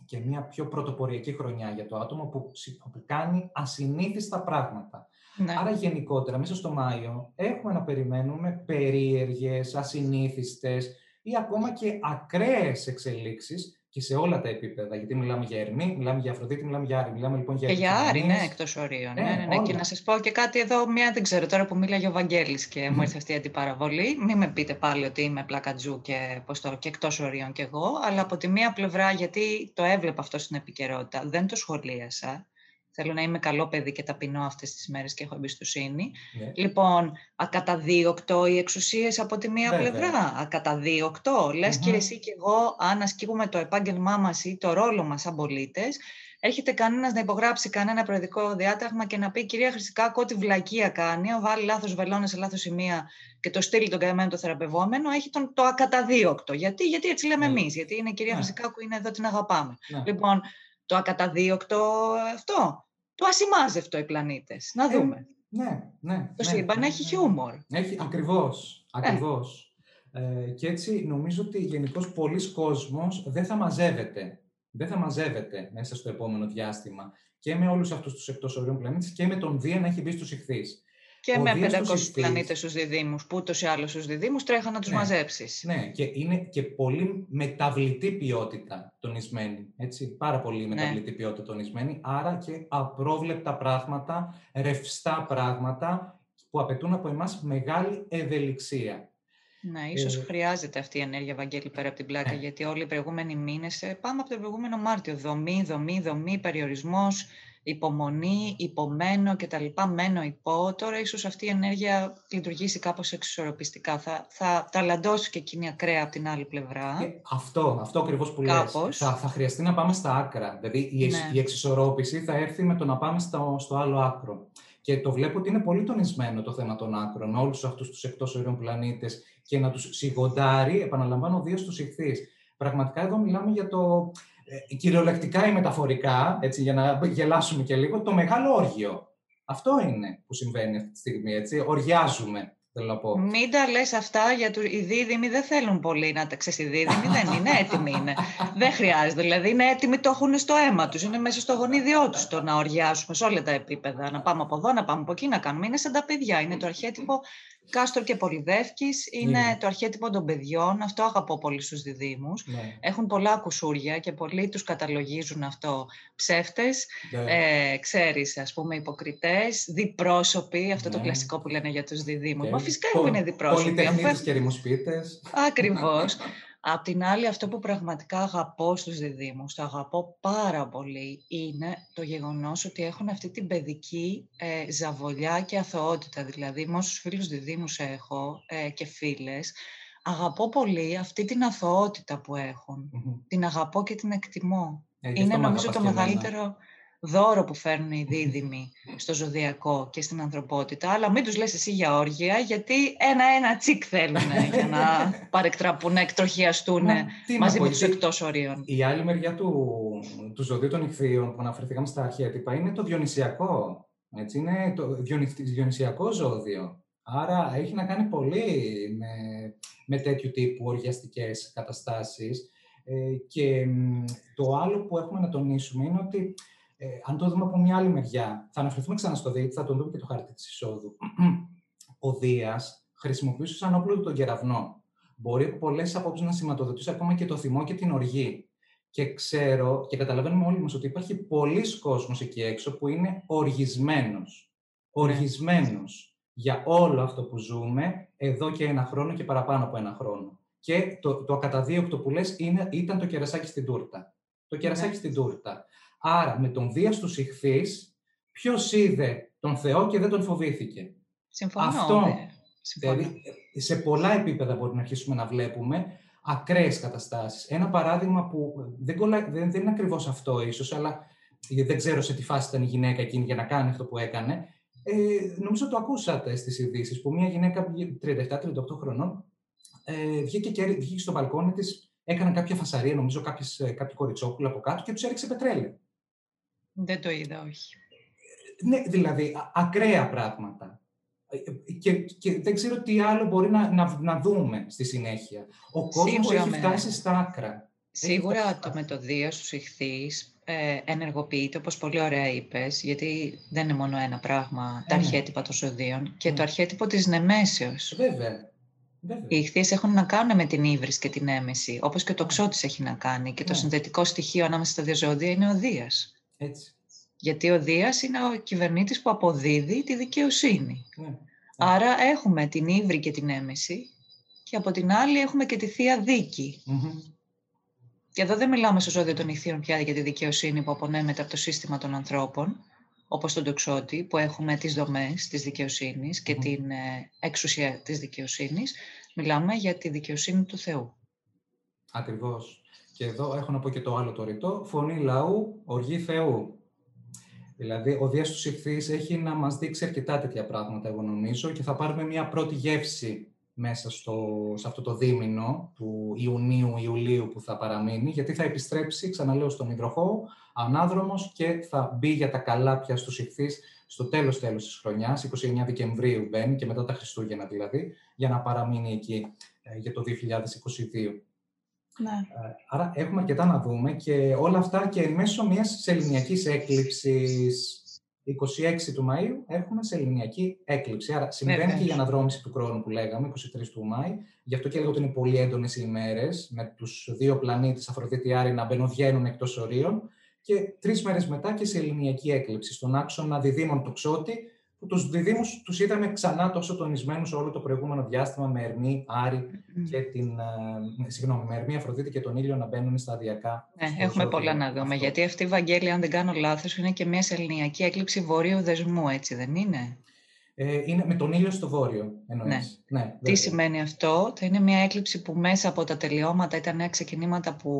και μια πιο πρωτοποριακή χρονιά για το άτομο που, που κάνει ασυνήθιστα πράγματα. Ναι. Άρα γενικότερα μέσα στο Μάιο έχουμε να περιμένουμε περίεργες, ασυνήθιστες ή ακόμα και ακραίες εξελίξεις και σε όλα τα επίπεδα. Γιατί μιλάμε για Ερμή, μιλάμε για Αφροδίτη, μιλάμε για Άρη. Μιλάμε λοιπόν για. Και για Άρη, ναι, εκτός ορίων. Ναι, ναι, ναι, ναι. Και να σας πω και κάτι εδώ, μία δεν ξέρω τώρα που μίλαγε ο Βαγγέλης και μου ήρθε αυτή η αντιπαραβολή. Μην με πείτε πάλι ότι είμαι πλακατζού και, το, και εκτός ορίων κι εγώ, αλλά από τη μία πλευρά, γιατί το έβλεπα αυτό στην επικαιρότητα, δεν το σχολίασα. Θέλω να είμαι καλό παιδί και ταπεινό αυτές τις μέρες και έχω εμπιστοσύνη. Ναι. Λοιπόν, ακαταδίωκτο οι εξουσίες από τη μία Βέβαια. πλευρά. Ακαταδίωκτο. Λες και εσύ και εγώ, αν ασκούμε το επάγγελμά μας ή το ρόλο μας σαν πολίτες, έρχεται κανένας να υπογράψει κανένα προεδρικό διάταγμα και να πει κυρία Χρυσικάκο ό,τι βλακεία κάνει, βάλει λάθος βελόνες σε λάθος σημεία και το στείλει τον καημένο το θεραπευόμενο, έχει τον, το ακαταδίωκτο. Γιατί, γιατί έτσι λέμε ναι. εμείς, γιατί είναι η κυρία ναι. Χρυσικάκου, είναι εδώ, την αγαπάμε. Ναι. Λοιπόν, το ακαταδίωκτο αυτό το ασημάζευτο οι πλανήτες. Να ε, δούμε. ναι, ναι. Το ναι, σύμπαν ναι, έχει ναι. χιούμορ. Έχει, ακριβώς, ε. ακριβώς. Ε. και έτσι νομίζω ότι γενικώς πολλοί κόσμος δεν θα μαζεύεται. Δεν θα μαζεύεται μέσα στο επόμενο διάστημα και με όλους αυτούς τους εκτός ορίων πλανήτες και με τον Δία να έχει μπει στους ηχθείς. Και με 500 πλανήτες στους διδήμου, που ούτως ή άλλως στους διδήμου τρέχαν να τους ναι, μαζέψει. Ναι, και είναι και πολύ μεταβλητή ποιότητα τονισμένη. Έτσι, πάρα πολύ ναι. μεταβλητή ναι. ποιότητα τονισμένη. Άρα και απρόβλεπτα πράγματα, ρευστά πράγματα που απαιτούν από εμάς μεγάλη ευελιξία. Ναι, ίσως ε, χρειάζεται αυτή η ενέργεια, Βαγγέλη, πέρα από την πλάκα, ναι. γιατί όλοι οι προηγούμενοι μήνες, ε, πάμε από τον προηγούμενο Μάρτιο, δομή, δομή, δομή, περιορισμός, υπομονή, υπομένω κτλ. Μένω υπό. Τώρα ίσως αυτή η ενέργεια λειτουργήσει κάπως εξισορροπιστικά. Θα, θα ταλαντώσει και εκείνη ακραία από την άλλη πλευρά. Ε, αυτό, αυτό ακριβώς που λες. Θα, θα χρειαστεί να πάμε στα άκρα. Δηλαδή η, ναι. η εξισορρόπηση θα έρθει με το να πάμε στο, στο άλλο άκρο. Και το βλέπω ότι είναι πολύ τονισμένο το θέμα των άκρων, όλους αυτούς τους εκτός ορίων πλανήτες και να τους σιγοντάρει, επαναλαμβάνω, δύο στους ηχθείς. Πραγματικά εδώ μιλάμε για το ε, κυριολεκτικά ή μεταφορικά, έτσι, για να γελάσουμε και λίγο, το μεγάλο όργιο. Αυτό είναι που συμβαίνει αυτή τη στιγμή, έτσι. Οριάζουμε, θέλω να πω. Μην τα λες αυτά, γιατί οι δίδυμοι δεν θέλουν πολύ να τα ξέρεις. Οι δίδυμοι δεν είναι έτοιμοι. Είναι. δεν χρειάζεται. Δηλαδή είναι έτοιμοι, το έχουν στο αίμα τους. Είναι μέσα στο γονίδιό τους το να οριάσουμε σε όλα τα επίπεδα. Να πάμε από εδώ, να πάμε από εκεί, να κάνουμε. Είναι σαν τα παιδιά. Είναι το αρχέτυπο Κάστορ και Πολυδεύκης είναι ναι. το αρχέτυπο των παιδιών. Αυτό αγαπώ πολύ στους διδήμους. Ναι. Έχουν πολλά κουσούρια και πολλοί τους καταλογίζουν αυτό. Ψεύτες, ναι. ε, ξέρεις, ας πούμε, υποκριτές, διπρόσωποι, αυτό το κλασικό που λένε για τους διδήμους. Μα φυσικά Πο, είναι διπρόσωποι. Πολυτεχνίτες και ρημοσπίτες. Ακριβώς. Απ' την άλλη, αυτό που πραγματικά αγαπώ στους διδήμους, το αγαπώ πάρα πολύ, είναι το γεγονός ότι έχουν αυτή την παιδική ε, ζαβολιά και αθωότητα. Δηλαδή, με όσους φίλους διδήμους έχω ε, και φίλες, αγαπώ πολύ αυτή την αθωότητα που εχουν Την αγαπώ και την εκτιμώ. Ε, είναι νομίζω το μεγαλύτερο δώρο που φέρνουν οι δίδυμοι στο ζωδιακό και στην ανθρωπότητα, αλλά μην τους λες εσύ για όργια, γιατί ένα-ένα τσικ θέλουν για να παρεκτραπούν, να εκτροχιαστούν μαζί με τους εκτός ορίων. Η άλλη μεριά του, του ζωδίου των ηχθείων που αναφερθήκαμε στα αρχέτυπα είναι το διονυσιακό. Έτσι, είναι το διονυσιακό ζώδιο. Άρα έχει να κάνει πολύ με, με τέτοιου τύπου οργιαστικές καταστάσεις. Ε, και το άλλο που έχουμε να τονίσουμε είναι ότι ε, αν το δούμε από μια άλλη μεριά, θα αναφερθούμε ξανά στο Δίτη, θα τον δούμε και το χάρτη της εισόδου. Ο Δίας χρησιμοποιούσε σαν όπλο τον κεραυνό. Μπορεί από πολλές απόψεις να σηματοδοτήσει ακόμα και το θυμό και την οργή. Και ξέρω και καταλαβαίνουμε όλοι μας ότι υπάρχει πολλοί κόσμος εκεί έξω που είναι οργισμένος. Οργισμένος για όλο αυτό που ζούμε εδώ και ένα χρόνο και παραπάνω από ένα χρόνο. Και το, το ακαταδίωκτο που λες είναι, ήταν το κερασάκι στην τούρτα. Το κερασάκι ναι. στην τούρτα. Άρα, με τον Δίας τους ηχθείς, ποιος είδε τον Θεό και δεν τον φοβήθηκε; Συμφωνώ. Αυτό, ναι. δηλαδή, σε πολλά επίπεδα μπορεί να αρχίσουμε να βλέπουμε ακραίες καταστάσεις. Ένα παράδειγμα που δεν, δεν, δεν είναι ακριβώς αυτό ίσως, αλλά δεν ξέρω σε τι φάση ήταν η γυναίκα εκείνη για να κάνει αυτό που έκανε. Ε, νομίζω το ακούσατε στις ειδήσεις που μια γυναίκα 37-38 χρονών ε, βγήκε, και, βγήκε στο μπαλκόνι της, έκανε κάποια φασαρία, νομίζω κάποιες, ε, κάποιο κοριτσόπουλο από κάτω και τους έριξε πετρέλαιο. Δεν το είδα, όχι. Ναι, δηλαδή, ακραία πράγματα. Ε, και, και δεν ξέρω τι άλλο μπορεί να, να, να δούμε στη συνέχεια. Ο κόσμος έχει φτάσει στα άκρα. Σίγουρα το μετοδείο στους ηχθείς ε, ενεργοποιείται, όπως πολύ ωραία είπες, γιατί δεν είναι μόνο ένα πράγμα, τα ε, ναι. αρχέτυπα των ζωδίων, και το ναι. αρχέτυπο της νεμέσεως. Βέβαια. Βέβαια. Οι ηχθείες έχουν να κάνουν με την ύβρις και την έμεση, όπως και το ναι. ξώτης έχει να κάνει. Και το συνδετικό στοιχείο ανάμεσα στα δύο ζώδια είναι ο Δίας. Έτσι. Γιατί ο Δίας είναι ο κυβερνήτης που αποδίδει τη δικαιοσύνη. Ναι. Άρα έχουμε την ύβρη και την έμεση και από την άλλη έχουμε και τη Θεία Και εδώ δεν μιλάμε στο ζώδιο των ηχθείων πια για τη δικαιοσύνη που απονέμεται από το σύστημα των ανθρώπων, όπως τον τοξότη, που έχουμε τις δομές της δικαιοσύνης και την ε, εξουσία της δικαιοσύνης. Μιλάμε για τη δικαιοσύνη του Θεού. Ακριβώς. Και εδώ έχω να πω και το άλλο το ρητό. Φωνή λαού, οργή Θεού. Δηλαδή, ο Δίας του Ιχθύς έχει να μας δείξει αρκετά τέτοια πράγματα, εγώ νομίζω, και θα πάρουμε μια πρώτη γεύση μέσα στο, σε αυτό το δίμηνο του Ιουνίου-Ιουλίου που θα παραμείνει, γιατί θα επιστρέψει, ξαναλέω, στον υδροχό, ανάδρομος και θα μπει για τα καλά πια στους Ιχθύς στο τέλος τέλος της χρονιάς, 29 Δεκεμβρίου μπαίνει και μετά τα Χριστούγεννα δηλαδή, για να παραμείνει εκεί ε, για το 2022. Ναι. Ε, άρα έχουμε αρκετά να δούμε και όλα αυτά και μέσω μιας σεληνιακής έκλειψης 26 του Μαΐου έχουμε σε ελληνιακή έκλειψη. Άρα συμβαίνει και η αναδρόμηση του χρόνου που λέγαμε, 23 του Μάη. Γι' αυτό και λέγω ότι είναι πολύ έντονες οι ημέρες, με τους δύο πλανήτες Αφροδίτη Άρη να μπαινοβγαίνουν εκτός ορίων. Και τρεις μέρες μετά και σε ελληνιακή έκλειψη, στον άξονα διδήμων τοξότη, που τους διδήμους τους είδαμε ξανά τόσο τονισμένους όλο το προηγούμενο διάστημα με Ερμή, Άρη και την, ε, συγγνώμη, με Ερμή, Αφροδίτη και τον ήλιο να μπαίνουν σταδιακά. Ναι, έχουμε πολλά να δούμε, γιατί αυτή η Βαγγέλη, αν δεν κάνω λάθος, είναι και μιας σεληνιακή έκλειψη βορείου δεσμού, έτσι δεν είναι; Ε, είναι με τον ήλιο στο βόρειο, εννοείς. Ναι. ναι Τι σημαίνει αυτό; Θα είναι μια έκλειψη που μέσα από τα τελειώματα ή τα νέα ξεκινήματα που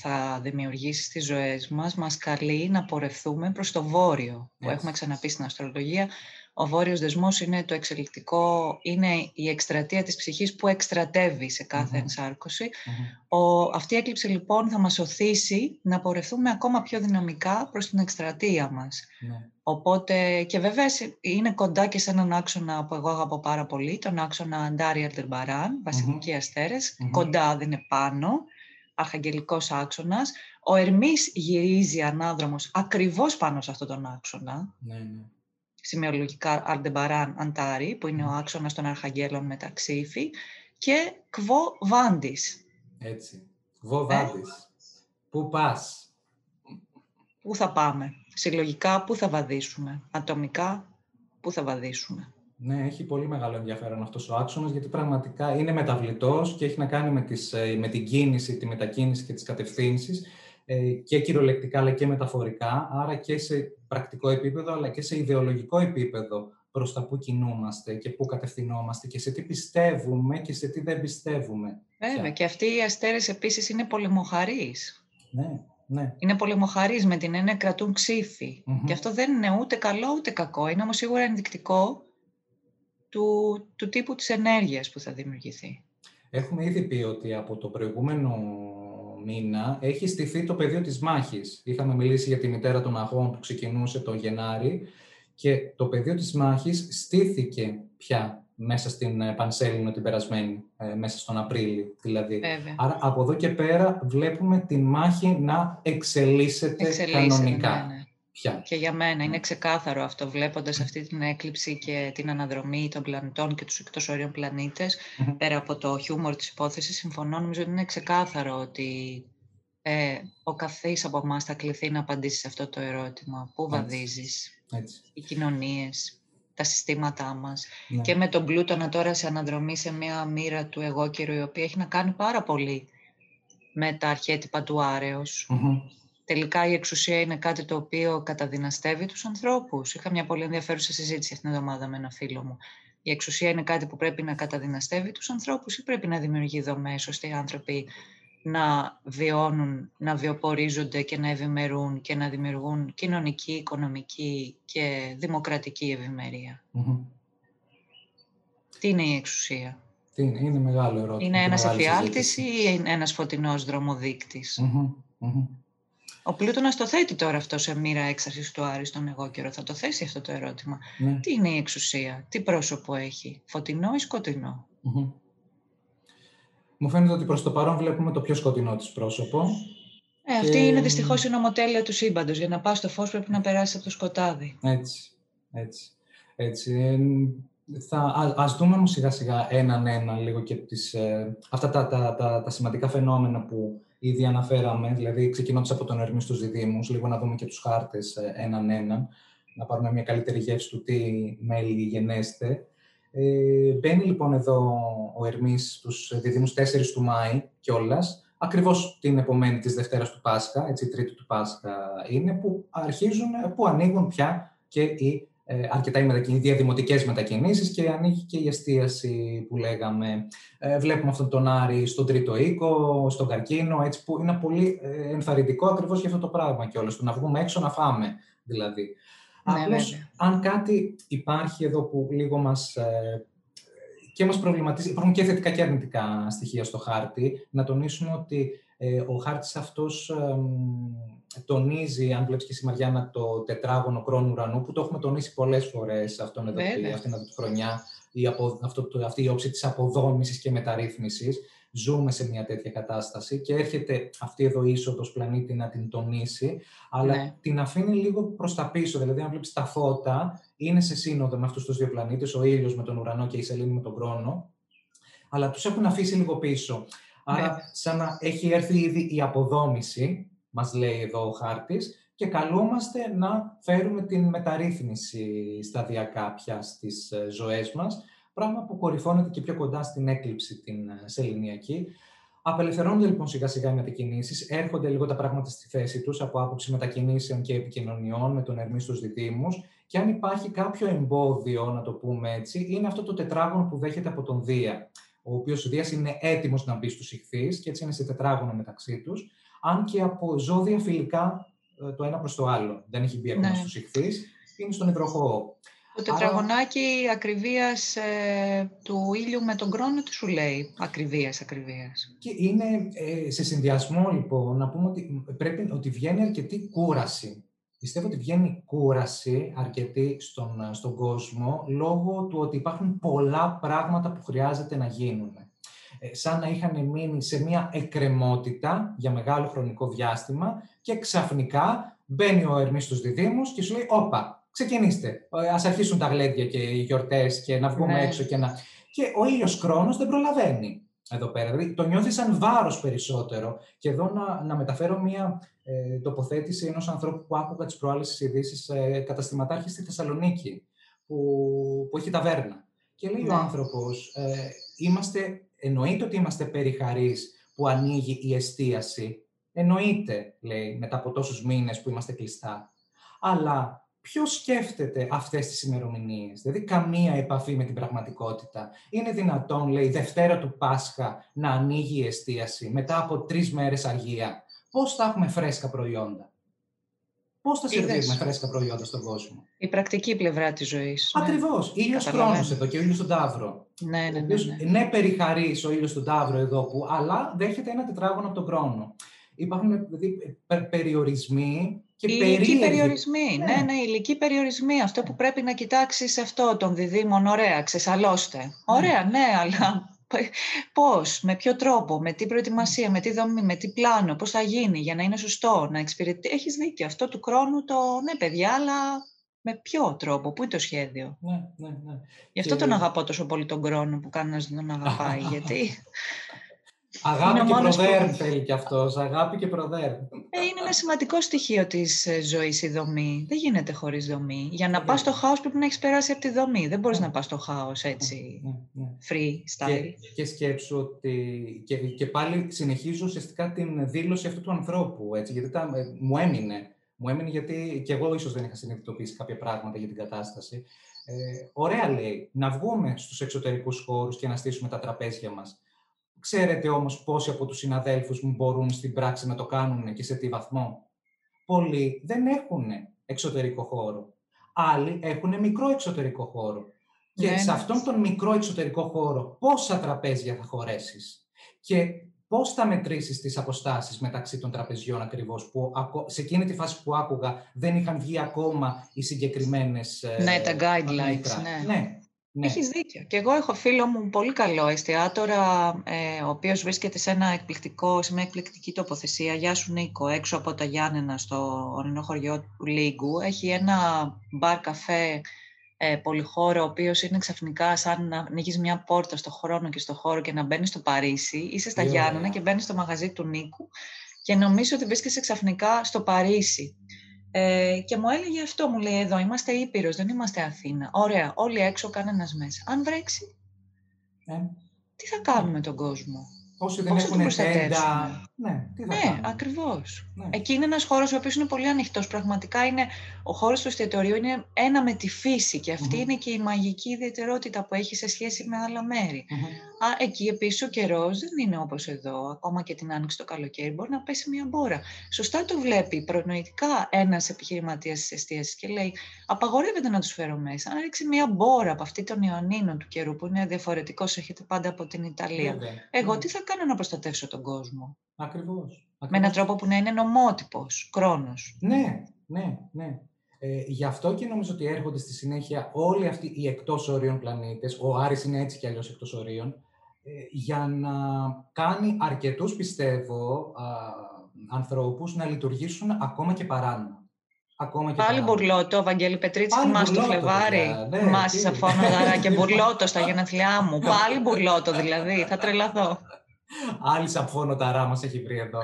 θα δημιουργήσει στις ζωές μας, μας καλεί να πορευθούμε προς το βόρειο, που έχουμε ξαναπεί στην αστρολογία. Ο βόρειος δεσμός είναι το εξελικτικό, είναι η εκστρατεία της ψυχής που εκστρατεύει σε καθε ενσαρκωση Ο, αυτή η έκλειψη λοιπόν θα μας οθήσει να πορευθούμε ακόμα πιο δυναμικά προς την εκστρατεία μας. Ναι. Οπότε και βέβαια είναι κοντά και σε έναν άξονα που εγώ αγαπώ πάρα πολύ, τον άξονα Αντάρι Αλτερμπαράν, βασιλικοί αστέρες, κοντά δεν είναι πάνω, αρχαγγελικός άξονας. Ο Ερμής γυρίζει ανάδρομος ακριβώς πάνω σε αυτόν τον άξονα. Ναι, ναι. Σημειολογικά Αλτεμπαράν Αντάρι, που είναι ο άξονας των αρχαγγέλων μεταξύ και Κβο Βάντης. Έτσι. Κβο Βάντης. Ε; Πού πας; Πού θα πάμε; Συλλογικά, πού θα βαδίσουμε; Ατομικά, πού θα βαδίσουμε; Ναι, έχει πολύ μεγάλο ενδιαφέρον αυτός ο άξονας, γιατί πραγματικά είναι μεταβλητός και έχει να κάνει με, τις, ε, με την κίνηση, τη μετακίνηση και τις κατευθύνσεις ε, και κυριολεκτικά αλλά και μεταφορικά, άρα και σε πρακτικό επίπεδο αλλά και σε ιδεολογικό επίπεδο προς τα που κινούμαστε και πού κατευθυνόμαστε και σε τι πιστεύουμε και σε τι δεν πιστεύουμε. Βέβαια, και αυτοί οι αστέρες επίσης είναι πολεμοχαρείς. Ναι, ναι. Είναι πολεμοχαρείς με την έννοια κρατούν Και αυτό δεν είναι ούτε καλό ούτε κακό. Είναι όμως σίγουρα ενδεικτικό του, του τύπου της ενέργειας που θα δημιουργηθεί. Έχουμε ήδη πει ότι από το προηγούμενο μήνα έχει στηθεί το πεδίο της μάχης. Είχαμε μιλήσει για τη μητέρα των αγών που ξεκινούσε το Γενάρη και το πεδίο της μάχης στήθηκε πια μέσα στην ε, Πανσέλινο την περασμένη, ε, μέσα στον Απρίλιο δηλαδή. Άρα από εδώ και πέρα βλέπουμε τη μάχη να εξελίσσεται, κανονικά. Ναι, ναι. Πια. Και για μένα είναι ξεκάθαρο αυτό, βλέποντας αυτή την έκλειψη και την αναδρομή των πλανητών και τους εκτός ορίων πέρα από το χιούμορ της υπόθεσης, συμφωνώ, νομίζω ότι είναι ξεκάθαρο ότι ε, ο καθής από εμάς θα κληθεί να απαντήσει σε αυτό το ερώτημα. Πού βαδίζεις, Έτσι. οι κοινωνίες, τα συστήματά μας. Ναι. Και με τον Πλούτονα τώρα σε αναδρομή σε μια μοίρα του εγώ καιρού, η οποία έχει να κάνει πάρα πολύ με τα αρχέτυπα του αρεος Τελικά η εξουσία είναι κάτι το οποίο καταδυναστεύει τους ανθρώπους. Είχα μια πολύ ενδιαφέρουσα συζήτηση αυτήν την εβδομάδα με ένα φίλο μου. Η εξουσία είναι κάτι που πρέπει να καταδυναστεύει τους ανθρώπους ή πρέπει να δημιουργεί δομές ώστε οι άνθρωποι να βιώνουν, να βιοπορίζονται και να ευημερούν και να δημιουργούν κοινωνική, οικονομική και δημοκρατική Τι είναι η εξουσία; Τι είναι, είναι μεγάλο ερώτημα. Είναι ένας εφιάλτης ή είναι ένας φωτεινός Ο Πλούτονας το θέτει τώρα αυτό σε μοίρα έξαρσης του Άρη στον εγώ καιρό. Θα το θέσει αυτό το ερώτημα. Ναι. Τι είναι η εξουσία, τι πρόσωπο έχει, φωτεινό ή σκοτεινό; Μου φαίνεται ότι προς το παρόν βλέπουμε το πιο σκοτεινό της πρόσωπο. Ε, αυτή είναι δυστυχώς η νομοτέλεια του σύμπαντος. Για να πάω στο φως πρέπει να περάσεις από το σκοτάδι. Έτσι, έτσι, έτσι. Θα, ας δούμε όμως σιγά σιγά έναν ένα λίγο και τις, ε, αυτά τα, τα, τα, τα, σημαντικά φαινόμενα που ήδη αναφέραμε, δηλαδή ξεκινώντας από τον Ερμή στους διδήμους, λίγο να δούμε και τους χάρτες ε, έναν έναν, να πάρουμε μια καλύτερη γεύση του τι μέλη γενέστε. Ε, μπαίνει λοιπόν εδώ ο Ερμής στους διδήμους 4 του Μάη κιόλας, ακριβώς την επομένη της Δευτέρας του Πάσχα, έτσι, τρίτη του Πάσχα είναι, που αρχίζουν, που ανοίγουν πια και οι ε, αρκετά οι, μετακινήσεις, διαδημοτικές μετακινήσεις και ανοίγει και η εστίαση που λέγαμε. Ε, βλέπουμε αυτόν τον Άρη στον τρίτο οίκο, στον καρκίνο, έτσι, που είναι πολύ ε, ενθαρρυντικό ακριβώς για αυτό το πράγμα και όλες, το να βγούμε έξω να φάμε δηλαδή. Ναι, Απλώς, αν κάτι υπάρχει εδώ που λίγο μας, ε, και μας προβληματίζει, υπάρχουν και θετικά και αρνητικά στοιχεία στο χάρτη, να τονίσουμε ότι ε, ο χάρτης αυτός τονίζει, αν βλέπεις και εσύ Μαριάννα, το τετράγωνο κρόνου ουρανού, που το έχουμε τονίσει πολλές φορές αυτόν εδώ, αυτήν εδώ τη χρονιά, η απο, αυτό, αυτή η όψη της αποδόμησης και μεταρρύθμισης. ζούμε σε μια τέτοια κατάσταση και έρχεται αυτή εδώ η είσοδος πλανήτη να την τονίσει, αλλά Ναι. την αφήνει λίγο προς τα πίσω. Δηλαδή, αν βλέπεις τα φώτα, είναι σε σύνοδο με αυτούς τους δύο πλανήτες, ο ήλιος με τον ουρανό και η σελήνη με τον χρόνο, αλλά τους έχουν αφήσει λίγο πίσω. Άρα, Ναι. σαν να έχει έρθει ήδη η αποδόμηση, μας λέει εδώ ο χάρτης, και καλούμαστε να φέρουμε την μεταρρύθμιση σταδιακά πια στις ε, ζωές μας, πράγμα που κορυφώνεται και πιο κοντά στην έκλειψη την ε, σεληνιακή. Απελευθερώνονται λοιπόν σιγά σιγά οι μετακινήσεις, έρχονται λίγο τα πράγματα στη θέση τους από άποψη μετακινήσεων και επικοινωνιών με τον Ερμή στους διδήμους και αν υπάρχει κάποιο εμπόδιο, να το πούμε έτσι, είναι αυτό το τετράγωνο που δέχεται από τον Δία, ο οποίος ο Δίας είναι έτοιμος να μπει στους ηχθείς και έτσι είναι σε τετράγωνο μεταξύ τους, αν και από ζώδια φιλικά ε, το ένα προς το άλλο. Δεν έχει μπει ακόμα Ναι. στους ηχθείς, είναι στον υδροχώο. Το τετραγωνάκι ακριβίας ε, του ήλιου με τον χρόνο τι σου λέει, ακριβίας, ακριβίας. Και είναι ε, σε συνδυασμό λοιπόν να πούμε ότι, πρέπει, ότι βγαίνει αρκετή κούραση. Πιστεύω ότι βγαίνει κούραση αρκετή στον, ε, στον κόσμο λόγω του ότι υπάρχουν πολλά πράγματα που χρειάζεται να γίνουν. Ε, σαν να είχαν μείνει σε μια εκκρεμότητα για μεγάλο χρονικό διάστημα και ξαφνικά μπαίνει ο Ερμής στους διδήμους και σου λέει «Όπα, ξεκινήστε, ε, ας αρχίσουν τα γλέντια και οι γιορτές και να βγούμε Ναι. έξω και να...» Και ο ήλιος χρόνος δεν προλαβαίνει εδώ πέρα. Δηλαδή, το νιώθει σαν βάρος περισσότερο. Και εδώ να, να μεταφέρω μία ε, τοποθέτηση ενός ανθρώπου που άκουγα τις προάλλες στις ειδήσεις ε, καταστηματάρχης στη Θεσσαλονίκη, που, που έχει ταβέρνα. Και λέει ο Ναι. άνθρωπος, ε, είμαστε, εννοείται ότι είμαστε περιχαρείς που ανοίγει η εστίαση. Εννοείται, λέει, μετά από τόσους μήνες που είμαστε κλειστά. Αλλά ποιος σκέφτεται αυτές τις ημερομηνίες, δηλαδή καμία επαφή με την πραγματικότητα. Είναι δυνατόν, λέει, Δευτέρα του Πάσχα να ανοίγει η εστίαση μετά από τρεις μέρες αργία; Πώς θα έχουμε φρέσκα προϊόντα; Πώς θα Είδες. σερβίρουμε φρέσκα προϊόντα στον κόσμο; Η πρακτική πλευρά της ζωής. ναι. Ακριβώς. Ήλιος Καταλαβαίνω. χρόνος εδώ και ο ήλιος στον Ταύρο. Ναι, ναι, Ο ναι. οποίος, ναι. ναι, περιχαρείς ο ήλιος στον Ταύρο εδώ, που, αλλά δέχεται ένα τετράγωνο από τον χρόνο. Υπάρχουν δηλαδή, πε- περιορισμοί και Οι ηλικοί περίεργοι. περιορισμοί. Ναι. Ναι, ναι, οι ηλικοί περιορισμοί. Αυτό που πρέπει να κοιτάξεις σε αυτό των διδήμων. Ωραία, ξεσαλώστε. Ωραία, ναι, αλλά πώς, με ποιο τρόπο, με τι προετοιμασία, με τι δομή, με τι πλάνο, πώς θα γίνει για να είναι σωστό, να εξυπηρετεί. Έχεις δίκιο. Αυτό του χρόνου το ναι, παιδιά, αλλά με ποιο τρόπο, πού είναι το σχέδιο. Ναι, ναι, ναι. Γι' αυτό Και- τον αγαπώ τόσο πολύ τον χρόνο που κανένας δεν τον αγαπάει. γιατί Αγάπη Είναι ο και μόνος που- προδέρν θέλει κι αυτός. Αγάπη και προδέρν. Ε, είναι ένα σημαντικό στοιχείο της ε, ζωής η δομή. Δεν γίνεται χωρίς δομή. Για να Ναι. πας στο χάος πρέπει να έχεις περάσει από τη δομή. Δεν μπορείς να πας στο χάος έτσι Ναι, ναι. freestyle. Και, και σκέψου ότι. Και, και πάλι συνεχίζω ουσιαστικά την δήλωση αυτού του ανθρώπου. Έτσι, γιατί τα, ε, μου έμεινε. Μου έμεινε γιατί και εγώ ίσως δεν είχα συνειδητοποιήσει κάποια πράγματα για την κατάσταση. Ε, ωραία λέει, να βγούμε στους εξωτερικούς χώρους και να στήσουμε τα τραπέζια μας. Ξέρετε όμως πόσοι από τους συναδέλφους μου μπορούν στην πράξη να το κάνουν και σε τι βαθμό; Πολλοί δεν έχουν εξωτερικό χώρο. Άλλοι έχουν μικρό εξωτερικό χώρο. Και Ναι, σε ναι. αυτόν τον μικρό εξωτερικό χώρο, πόσα τραπέζια θα χωρέσεις; Και πώς θα μετρήσεις τις αποστάσεις μεταξύ των τραπεζιών ακριβώς, που ακο- σε εκείνη τη φάση που άκουγα δεν είχαν βγει ακόμα οι συγκεκριμένες ε, Ναι, τα guidelines, μέτρα. ναι. ναι, ναι. Έχεις δίκιο. Και εγώ έχω φίλο μου πολύ καλό εστιατόρα, ε, ο οποίος βρίσκεται σε, ένα εκπληκτικό, σε μια εκπληκτική τοποθεσία. Γεια σου Νίκο, έξω από τα Γιάννενα, στο ορεινό χωριό του Λίγκου. Έχει ένα μπαρ καφέ ε, πολυχώρο, ο οποίος είναι ξαφνικά σαν να ανοίγεις μια πόρτα στο χρόνο και στο χώρο και να μπαίνεις στο Παρίσι. Είσαι στα Τι ωραία. Γιάννενα και μπαίνεις στο μαγαζί του Νίκου και νομίζω ότι βρίσκεσαι ξαφνικά στο Παρίσι. Ε, και μου έλεγε αυτό, μου λέει εδώ, είμαστε Ήπειρος, δεν είμαστε Αθήνα. Ωραία, όλοι έξω, κανένας μέσα. Αν βρέξει, Ε, τι θα κάνουμε τον κόσμο; όσοι δεν Πώς θα τον έχουν τέντα, προστατεύσουμε; ναι, τι θα Ναι, κάνουν. ακριβώς. Ναι. Εκεί είναι ένας χώρος ο οποίος είναι πολύ ανοιχτός. Πραγματικά είναι, ο χώρος του εστιατορίου είναι ένα με τη φύση και αυτή Μμμ. είναι και η μαγική ιδιαιτερότητα που έχει σε σχέση με άλλα μέρη. Μμμ. Α, εκεί επίσης ο καιρός δεν είναι όπως εδώ. Ακόμα και την άνοιξη το καλοκαίρι μπορεί να πέσει μια μπόρα. Σωστά το βλέπει προνοητικά ένας επιχειρηματίας της εστίασης και λέει: Απαγορεύεται να τους φέρω μέσα. Αν ρίξει μια μπόρα από αυτή των Ιωνίνων του καιρού που είναι διαφορετικός, έχετε πάντα από την Ιταλία. Βέβαια. Εγώ Ναι. τι θα κάνω να προστατεύσω τον κόσμο; Ακριβώς. Με έναν ακριβώς. τρόπο που να είναι νομότυπος, χρόνος. Ναι, ναι, ναι. Ε, γι' αυτό και νομίζω ότι έρχονται στη συνέχεια όλοι αυτοί οι εκτός ορίων πλανήτες, ο Άρης είναι έτσι κι αλλιώς εκτός ορίων, για να κάνει αρκετούς, πιστεύω, ανθρώπους να λειτουργήσουν ακόμα και παράνομα. Ακόμα και Πάλι μπουρλότο, Βαγγέλη Πετρίτσι, θυμάσαι το Φλεβάρι. Ναι, θυμάσαι δάρα και μπουρλότο στα γενέθλιά μου. Πάλι μπουρλότο δηλαδή, θα τρελαθώ. Άλλη σαπφώνοταρά μας έχει βρει εδώ.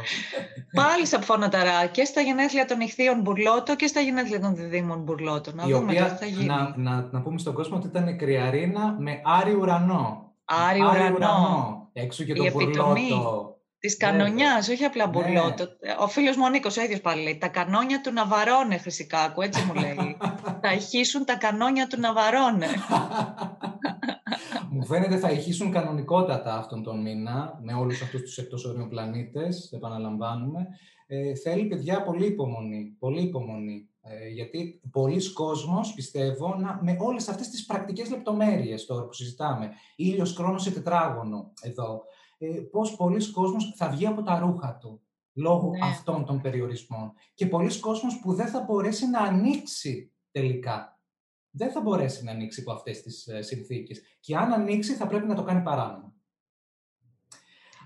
Πάλι σαπφώνοταρά και στα γενέθλια των ηχθείων μπουρλότο και στα γενέθλια των διδήμων μπουρλότο. Να Η δούμε οποία, τι θα γίνει. Να, να, να πούμε στον κόσμο ότι ήταν κρυαρίνα με άρι ουρανό. Άρι ουρανό. Έξω και το μπουρλότο. Της κανονιάς, όχι απλά ναι. μπουρλότο. Ο φίλος μου ο Νίκος ο ίδιος πάλι λέει: Τα κανόνια του Ναβαρώνε, Χρυσικάκου, έτσι μου λέει. θα ηχήσουν τα κανόνια του Ναβαρώνε. μου φαίνεται θα ηχήσουν κανονικότατα αυτόν τον μήνα, με όλους αυτούς τους εκτός πλανήτες, επαναλαμβάνουμε. Ε, θέλει, παιδιά, πολύ υπομονή. Πολύ υπομονή. Ε, γιατί πολλοί κόσμος, πιστεύω, να, με όλες αυτές τις πρακτικές λεπτομέρειες τώρα που συζητάμε, ήλιος, χρόνος σε τετράγωνο εδώ, ε, πώς πολλοί κόσμος θα βγει από τα ρούχα του λόγω ναι. αυτών των περιορισμών. Και πολλοί κόσμος που δεν θα μπορέσει να ανοίξει τελικά. Δεν θα μπορέσει να ανοίξει από αυτές τις ε, συνθήκες. Και αν ανοίξει θα πρέπει να το κάνει παράνομα.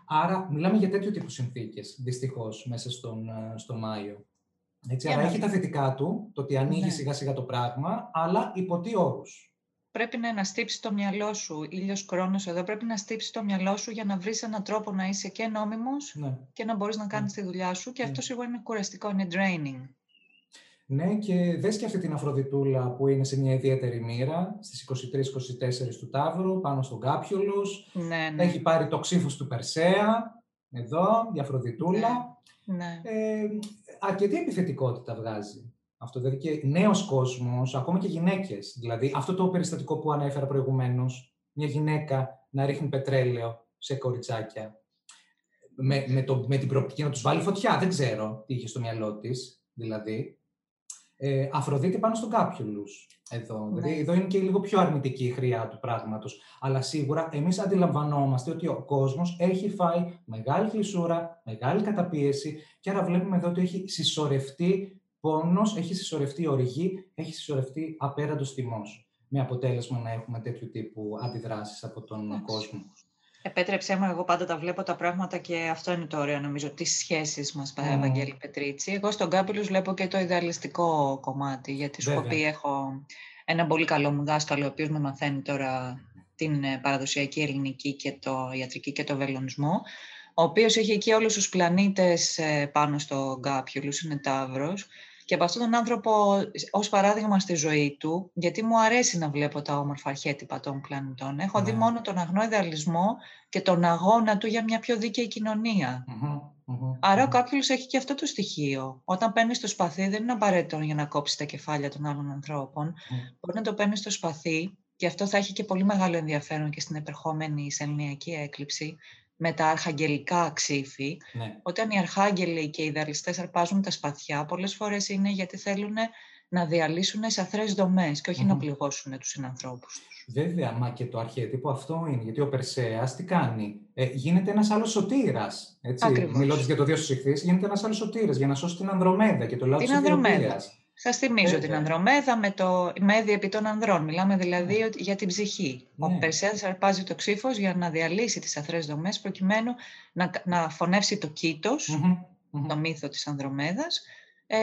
Άρα μιλάμε για τέτοιου τύπου συνθήκες, δυστυχώς, μέσα στον, ε, στο Μάιο. Έτσι, άρα έχει τα θετικά του, το ότι ανοίγει ναι. σιγά σιγά το πράγμα, αλλά υπό τι όρους; Πρέπει να αναστύψει το μυαλό σου, ήλιος χρόνος εδώ, πρέπει να στύψει το μυαλό σου για να βρεις έναν τρόπο να είσαι και νόμιμος ναι. και να μπορείς να κάνεις ναι. τη δουλειά σου και ναι. αυτό σίγουρα είναι κουραστικό, είναι draining. Ναι, και δες και αυτή την Αφροδιτούλα που είναι σε μια ιδιαίτερη μοίρα, στις 23-24 του Ταύρου, πάνω στον Κάπιολος. Ναι, ναι. Έχει πάρει το ξύφος του Περσέα, εδώ, η Αφροδιτούλα. Ναι. Ε, αρκετή επιθετικότητα βγάζει. Αυτό δηλαδή και νέος κόσμος, ακόμα και γυναίκες. Δηλαδή αυτό το περιστατικό που ανέφερα προηγουμένως, μια γυναίκα να ρίχνει πετρέλαιο σε κοριτσάκια με, με, το, με την προοπτική να τους βάλει φωτιά. Δεν ξέρω τι είχε στο μυαλό της, δηλαδή. Ε, Αφροδίτη πάνω στον Κάπιουλους. Εδώ. Ναι. Δηλαδή, εδώ είναι και λίγο πιο αρνητική η χρειά του πράγματος. Αλλά σίγουρα εμείς αντιλαμβανόμαστε ότι ο κόσμος έχει φάει μεγάλη κλεισούρα, μεγάλη καταπίεση και άρα βλέπουμε εδώ ότι έχει συσσωρευτεί πόνος, έχει συσσωρευτεί οργή, έχει συσσωρευτεί απέραντος τιμός. Με αποτέλεσμα να έχουμε τέτοιου τύπου αντιδράσεις από τον κόσμο. Επέτρεψέ μου, εγώ πάντα τα βλέπω τα πράγματα και αυτό είναι το ωραίο νομίζω, τις σχέσεις μας, mm. Ευαγγέλη Πετρίτσι. Εγώ στον Κάπηλους βλέπω και το ιδεαλιστικό κομμάτι, γιατί σου έχω πει έχω ένα πολύ καλό μου δάσκαλο, ο οποίος με μαθαίνει τώρα την ε, παραδοσιακή ελληνική και το ιατρική και το βελονισμό, ο οποίος έχει εκεί όλους τους πλανήτες ε, πάνω στο Γκάπιουλους, είναι Ταύρος, και από αυτόν τον άνθρωπο ως παράδειγμα στη ζωή του, γιατί μου αρέσει να βλέπω τα όμορφα αρχέτυπα των πλανητών. Έχω δει ναι. μόνο τον αγνό ιδεαλισμό και τον αγώνα του για μια πιο δίκαιη Άρα ο κάποιος έχει και αυτό το στοιχείο. Όταν παίρνεις το σπαθί δεν είναι απαραίτητο για να κόψεις τα κεφάλια των άλλων ανθρώπων. Μπορεί να το παίρνεις στο σπαθί και αυτό θα έχει και πολύ μεγάλο ενδιαφέρον και στην επερχόμενη σελνιακή έκλειψη με τα αρχαγγελικά ξύφη, ναι. όταν οι αρχάγγελοι και οι ιδεαλιστές αρπάζουν τα σπαθιά, πολλές φορές είναι γιατί θέλουν να διαλύσουν σε αθρές δομές και οχι να πληγώσουν τους συνανθρώπους τους. Βέβαια, μα και το αρχέτυπο αυτό είναι, γιατί ο Περσέας τι κάνει, ε, γίνεται ένας άλλος σωτήρας, έτσι, μιλώντας για το Δίο στους γίνεται ένας άλλος σωτήρας για να σώσει την Ανδρομέδα και το λαό την Ανδρομέδα. Σας θυμίζω την Ανδρομέδα με το μέδι επί των ανδρών. Μιλάμε δηλαδή ναι. για την ψυχή. Ο ναι. Περσέας αρπάζει το ξύφος για να διαλύσει τις αθρές δομές προκειμένου να, να φωνεύσει το κητος το μύθο της Ανδρομέδας, ε,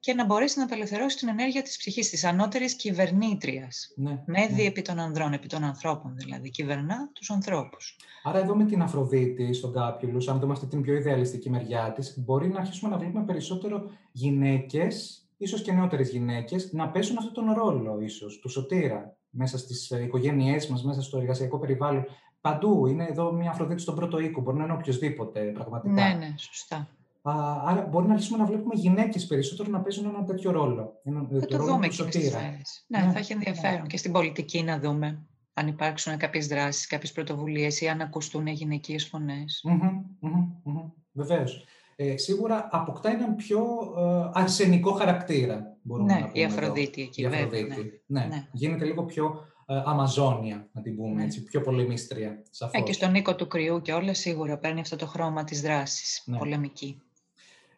και να μπορέσει να απελευθερώσει την ενέργεια της ψυχής, της ανώτερης κυβερνήτριας. Ναι, μέδι ναι. επί των ανδρών, επί των ανθρώπων δηλαδή. Κυβερνά τους ανθρώπους. Άρα εδώ με την Αφροδίτη στον Κάπιουλους, αν δούμε αυτή την πιο ιδεαλιστική μεριά της, μπορεί να αρχίσουμε να βλέπουμε περισσότερο γυναίκες ίσως και νεότερες γυναίκες, να πέσουν αυτόν τον ρόλο, ίσως, του σωτήρα, μέσα στις ε, οικογένειές μας, μέσα στο εργασιακό περιβάλλον. Παντού είναι εδώ μια Αφροδίτη στον πρώτο οίκο, μπορεί να είναι οποιοδήποτε πραγματικά. Ναι, ναι, σωστά. άρα μπορεί να αρχίσουμε να βλέπουμε γυναίκες περισσότερο να παίζουν ένα τέτοιο ρόλο. Ένα, θα το, δούμε και στις Ναι, ναι, θα έχει ενδιαφέρον ναι. και στην πολιτική να δούμε αν υπάρξουν κάποιες δράσεις, κάποιες πρωτοβουλίες ή αν ακουστούν γυναικείες φωνές. Βεβαίως ε, σίγουρα αποκτά έναν πιο ε, αρσενικό χαρακτήρα. Μπορούμε ναι, να πούμε η Αφροδίτη εκεί, η Αφροδίτη. Ναι. ναι. ναι. Γίνεται λίγο πιο ε, Αμαζόνια, να την πούμε ναι. έτσι, πιο πολεμίστρια, σαφώς. Ε, και στον Νίκο του Κρυού και όλα σίγουρα παίρνει αυτό το χρώμα της δράσης, ναι. πολεμική.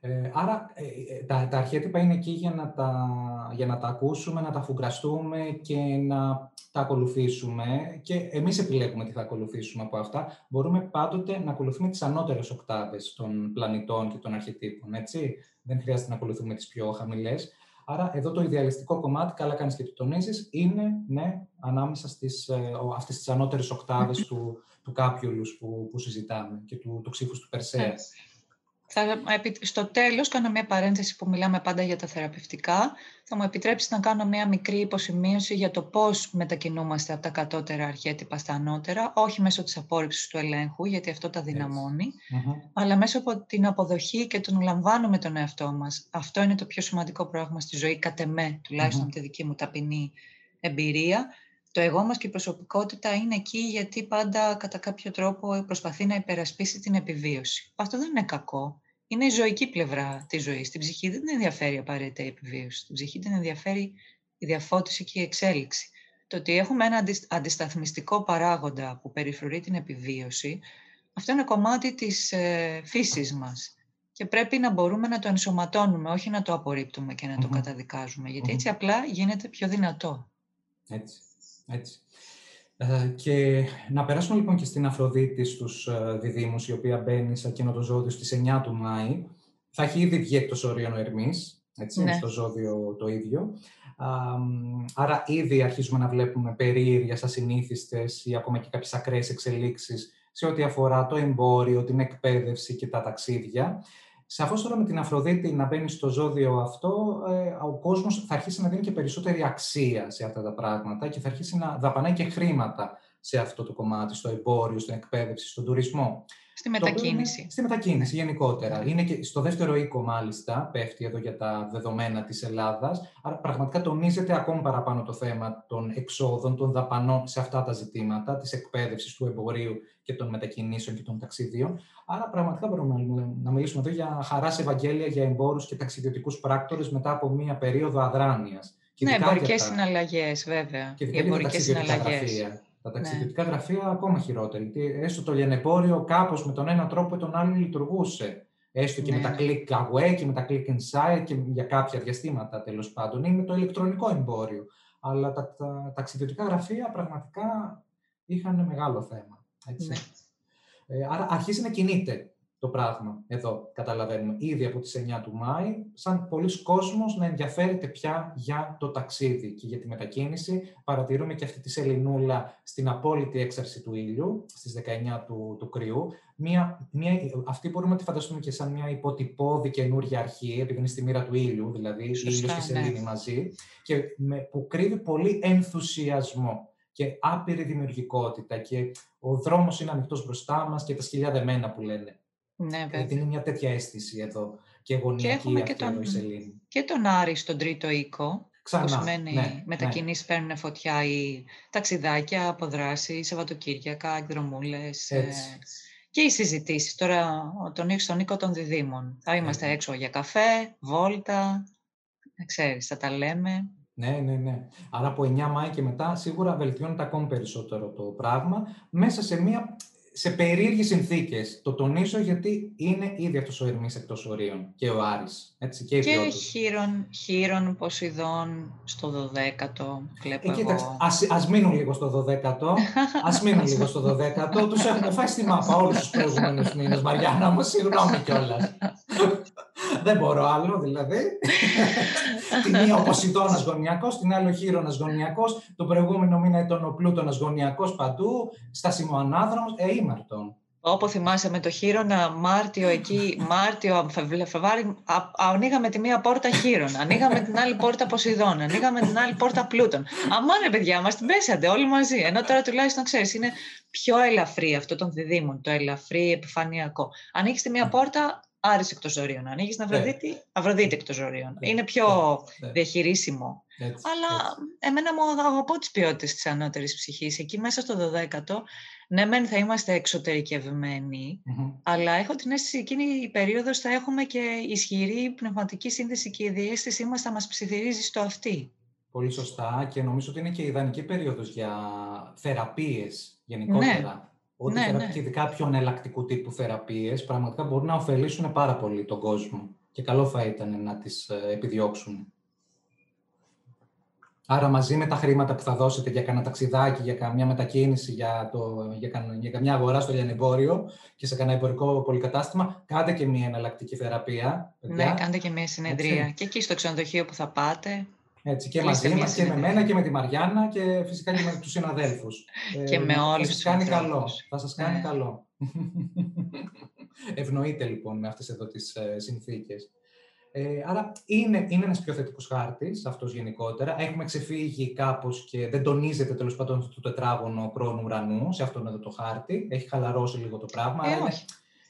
Ε, άρα ε, ε, τα, τα αρχέτυπα είναι εκεί για να τα, για να τα ακούσουμε, να τα φουγκραστούμε και να τα ακολουθήσουμε και εμείς επιλέγουμε τι θα ακολουθήσουμε από αυτά. Μπορούμε πάντοτε να ακολουθούμε τις ανώτερες οκτάβες των πλανητών και των αρχετύπων, έτσι. Δεν χρειάζεται να ακολουθούμε τις πιο χαμηλές. Άρα εδώ το ιδεαλιστικό κομμάτι, καλά κάνεις και το τονίζεις, είναι ναι, ανάμεσα στις, αυτές τις ανώτερες οκτάβες του, του που, που συζητάμε και του, του ψήφους του Περσέα. Θα, στο τέλος κάνω μια παρένθεση που μιλάμε πάντα για τα θεραπευτικά. Θα μου επιτρέψεις να κάνω μια μικρή υποσημείωση για το πώς μετακινούμαστε από τα κατώτερα αρχέτυπα στα ανώτερα, όχι μέσω της απόρριψης του ελέγχου, γιατί αυτό τα δυναμώνει, αλλά μέσω από την αποδοχή και τον λαμβάνουμε τον εαυτό μας. Αυτό είναι το πιο σημαντικό πράγμα στη ζωή, κατ' εμέ, τουλάχιστον mm-hmm. τη δική μου ταπεινή εμπειρία. Το εγώ μας και η προσωπικότητα είναι εκεί γιατί πάντα κατά κάποιο τρόπο προσπαθεί να υπερασπίσει την επιβίωση. Αυτό δεν είναι κακό. Είναι η ζωική πλευρά της ζωής. Την ψυχή δεν την ενδιαφέρει απαραίτητα η επιβίωση. Την ψυχή την ενδιαφέρει η διαφώτιση και η εξέλιξη. Το ότι έχουμε ένα αντισταθμιστικό παράγοντα που περιφρουρεί την επιβίωση, αυτό είναι κομμάτι της ε, φύσης μας. Και πρέπει να μπορούμε να το ενσωματώνουμε, όχι να το απορρίπτουμε και να το καταδικάζουμε. Γιατί έτσι απλά γίνεται πιο δυνατό. Έτσι. Έτσι. Ε, και να περάσουμε λοιπόν και στην Αφροδίτη στους ε, διδήμους, η οποία μπαίνει σε εκείνο το ζώδιο στις 9 του Μάη. Θα έχει ήδη βγει εκτός ορίων ο Ερμής, έτσι, ναι. στο ζώδιο το ίδιο. άρα ήδη αρχίζουμε να βλέπουμε περίεργες, ασυνήθιστες ή ακόμα και κάποιες ακραίες εξελίξεις σε ό,τι αφορά το εμπόριο, την εκπαίδευση και τα ταξίδια. Σαφώς τώρα με την Αφροδίτη να μπαίνει στο ζώδιο αυτό, ε, ο κόσμος θα αρχίσει να δίνει και περισσότερη αξία σε αυτά τα πράγματα και θα αρχίσει να δαπανάει και χρήματα σε αυτό το κομμάτι, στο εμπόριο, στην εκπαίδευση, στον τουρισμό. Στη μετακίνηση. στη μετακίνηση γενικότερα. Είναι και στο δεύτερο οίκο, μάλιστα, πέφτει εδώ για τα δεδομένα της Ελλάδας. Άρα πραγματικά τονίζεται ακόμη παραπάνω το θέμα των εξόδων, των δαπανών σε αυτά τα ζητήματα, της εκπαίδευσης, του εμπορίου και των μετακινήσεων και των ταξιδίων. Άρα πραγματικά μπορούμε να μιλήσουμε εδώ για χαράς σε Ευαγγέλια για εμπόρους και ταξιδιωτικούς πράκτορες μετά από μία περίοδο αδράνειας. Ναι, εμπορικές συναλλαγές, βέβαια. Και εμπορικές συναλλαγές τα ταξιδιωτικά ναι. γραφεία ακόμα χειρότερα. Γιατί έστω το λιανεμπόριο κάπως με τον ένα τρόπο ή τον άλλο λειτουργούσε. Έστω και με τα ναι. click away και με τα click inside και για κάποια διαστήματα τέλος πάντων, ή με το ηλεκτρονικό εμπόριο. Αλλά τα, τα, ταξιδιωτικά γραφεία πραγματικά είχαν μεγάλο θέμα. Έτσι. Ναι. Ε, άρα αρχίζει να κινείται το πράγμα εδώ, καταλαβαίνουμε, ήδη από τις 9 του Μάη, σαν πολλοί κόσμος να ενδιαφέρεται πια για το ταξίδι και για τη μετακίνηση. Παρατηρούμε και αυτή τη σεληνούλα στην απόλυτη έξαρση του ήλιου, στις 19 του, του κρυού. Μια, μια, αυτή μπορούμε να τη φανταστούμε και σαν μια υποτυπώδη καινούργια αρχή, επειδή είναι στη μοίρα του ήλιου, δηλαδή Σωστά, ήλιος και σελήνη ναι. μαζί, και με, που κρύβει πολύ ενθουσιασμό και άπειρη δημιουργικότητα και ο δρόμος είναι ανοιχτός μπροστά μας και τα σκυλιά δεμένα που λένε. Ναι, βέβαια. Γιατί είναι μια τέτοια αίσθηση εδώ και γωνιακή και αυτή και τον, η Σελήνη. Και τον Άρη στον τρίτο οίκο, Ξανά, που σημαίνει ναι, μετακινήσεις ναι. παίρνουν φωτιά ή ταξιδάκια, αποδράσεις, Σαββατοκύριακα, εκδρομούλες. Ε, και οι συζητήσεις. Τώρα τον ήξω στον οίκο των διδήμων. Θα είμαστε ναι. έξω για καφέ, βόλτα, ξέρεις, θα τα λέμε. Ναι, ναι, ναι. Άρα από 9 Μάη και μετά σίγουρα βελτιώνεται ακόμη περισσότερο το πράγμα μέσα σε μια σε περίεργες συνθήκες. Το τονίζω γιατί είναι ήδη αυτός ο Ερμής εκτός ορίων και ο Άρης. Έτσι, και και χείρον, χείρον Ποσειδών στο 12ο. Βλέπω ε, κοίταξε, ας, ας μείνουν λίγο στο 12ο. ας μείνουν λίγο στο 12ο. Τους έχουμε φάει στη μάπα όλους τους προηγούμενους μήνες. Μαριάννα μου, συγγνώμη κιόλας. Δεν μπορώ άλλο, δηλαδή. την μία ο Ποσειδώνας γωνιακός, την άλλη ο Χείρονα γωνιακός. Το προηγούμενο μήνα ήταν ο Πλούτονας γωνιακός παντού. Στα Ανάδρομο, ε, ήμαρτον. Όπω θυμάσαι με το χείρονα, Μάρτιο εκεί, Μάρτιο, Φεβρουάριο, ανοίγαμε τη μία πόρτα χείρονα, ανοίγαμε την άλλη πόρτα Ποσειδώνα, ανοίγαμε την άλλη πόρτα Πλούτων. Αμάνε, παιδιά, μας την πέσατε όλοι μαζί. Ενώ τώρα τουλάχιστον ξέρεις, είναι πιο ελαφρύ αυτό των διδήμων, το ελαφρύ επιφανειακό. Ανοίγει τη μία πόρτα, Άρης εκτός ζωρίων. Ανοίγεις την Αφροδίτη, ναι. Αφροδίτη εκτός ζωρίων. Ναι. Είναι πιο ναι. διαχειρίσιμο. Αλλά εμένα μου αγαπώ τις ποιότητες της ανώτερης ψυχής. Εκεί μέσα στο 12ο, ναι μεν θα είμαστε αλλά έχω την αίσθηση εκείνη η περίοδος θα έχουμε και ισχυρή πνευματική σύνδεση και η διέστησή μας θα μας ψιθυρίζει στο αυτή. Πολύ σωστά και νομίζω ότι είναι και ιδανική περίοδος για θεραπείες γενικότερα. Ό,τι ναι, ναι. ειδικά πιο εναλλακτικού τύπου θεραπείες, πραγματικά μπορούν να ωφελήσουν πάρα πολύ τον κόσμο και καλό θα ήταν να τις ε, επιδιώξουν. Άρα μαζί με τα χρήματα που θα δώσετε για κανένα ταξιδάκι, για καμιά μετακίνηση, για, το, για, για καμιά αγορά στο λιανεμπόριο και σε κανένα εμπορικό πολυκατάστημα, κάντε και μια εναλλακτική θεραπεία. Ναι, κάντε και μια συνεδρία. Και εκεί στο ξενοδοχείο που θα πάτε. Έτσι, και μαζί μας και με μένα και με τη Μαριάννα και φυσικά και με τους συναδέλφους. και ε, με όλους τους κάνει καλό. Θα σας κάνει ναι. καλό. Ευνοείται λοιπόν με αυτές εδώ τις ε, συνθήκες. Ε, άρα είναι, είναι ένας πιο θετικός χάρτης αυτός γενικότερα. Έχουμε ξεφύγει κάπως και δεν τονίζεται τέλος πάντων το τετράγωνο χρόνου ουρανού σε αυτόν εδώ το χάρτη. Έχει χαλαρώσει λίγο το πράγμα. Ε, είναι,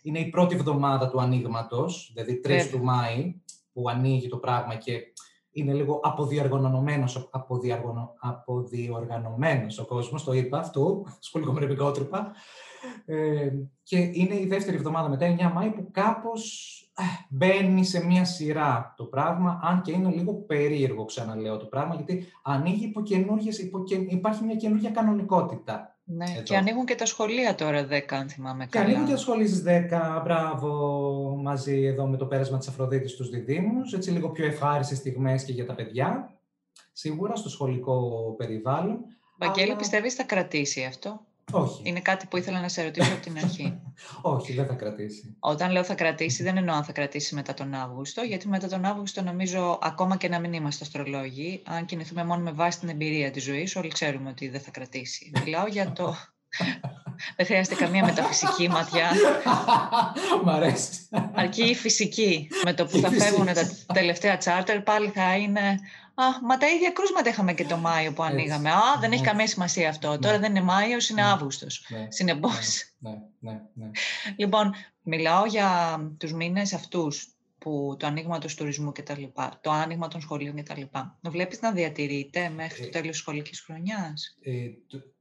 είναι, η πρώτη εβδομάδα του ανοίγματος, δηλαδή 3 του Μάη, που ανοίγει το πράγμα και είναι λίγο αποδιοργανωμένος, αποδιοργανω, αποδιοργανωμένος ο κόσμος, το είπα αυτό, σχολικό με ε, και είναι η δεύτερη εβδομάδα μετά, 9 Μάη, που κάπως ε, μπαίνει σε μια σειρά το πράγμα, αν και είναι λίγο περίεργο, ξαναλέω το πράγμα, γιατί ανοίγει υπό υπό, υπάρχει μια καινούργια κανονικότητα. Ναι, και ανοίγουν και τα σχολεία τώρα 10, αν θυμάμαι καλά. Και ανοίγουν και τα σχολεία στις 10, μπράβο, μαζί εδώ με το πέρασμα της Αφροδίτης στους διδήμους, έτσι λίγο πιο ευχάριστες στιγμές και για τα παιδιά, σίγουρα στο σχολικό περιβάλλον. Βαγγέλη, Αλλά... πιστεύεις θα κρατήσει αυτό; Όχι. Είναι κάτι που ήθελα να σε ρωτήσω από την αρχή. Όχι, δεν θα κρατήσει. Όταν λέω θα κρατήσει, δεν εννοώ αν θα κρατήσει μετά τον Αύγουστο, γιατί μετά τον Αύγουστο νομίζω ακόμα και να μην είμαστε αστρολόγοι, αν κινηθούμε μόνο με βάση την εμπειρία της ζωής, όλοι ξέρουμε ότι δεν θα κρατήσει. Μιλάω για το. δεν χρειάζεται καμία μεταφυσική ματιά. Μ' αρέσει. Αρκεί η φυσική. Με το που θα φεύγουν τα τελευταία τσάρτερ, πάλι θα είναι Α, μα τα ίδια κρούσματα είχαμε και το Μάιο που ανοίγαμε. Α, δεν έχει ναι. καμία σημασία αυτό. Ναι. Τώρα δεν είναι Μάιος, είναι ναι. Αύγουστος. Ναι. Συνεπώς. Ναι, ναι, ναι. Λοιπόν, μιλάω για τους μήνες αυτούς που το άνοιγμα του τουρισμού κτλ. Το άνοιγμα των σχολείων κτλ. Βλέπεις να διατηρείται μέχρι το ε, τέλος της σχολικής χρονιάς; Ε,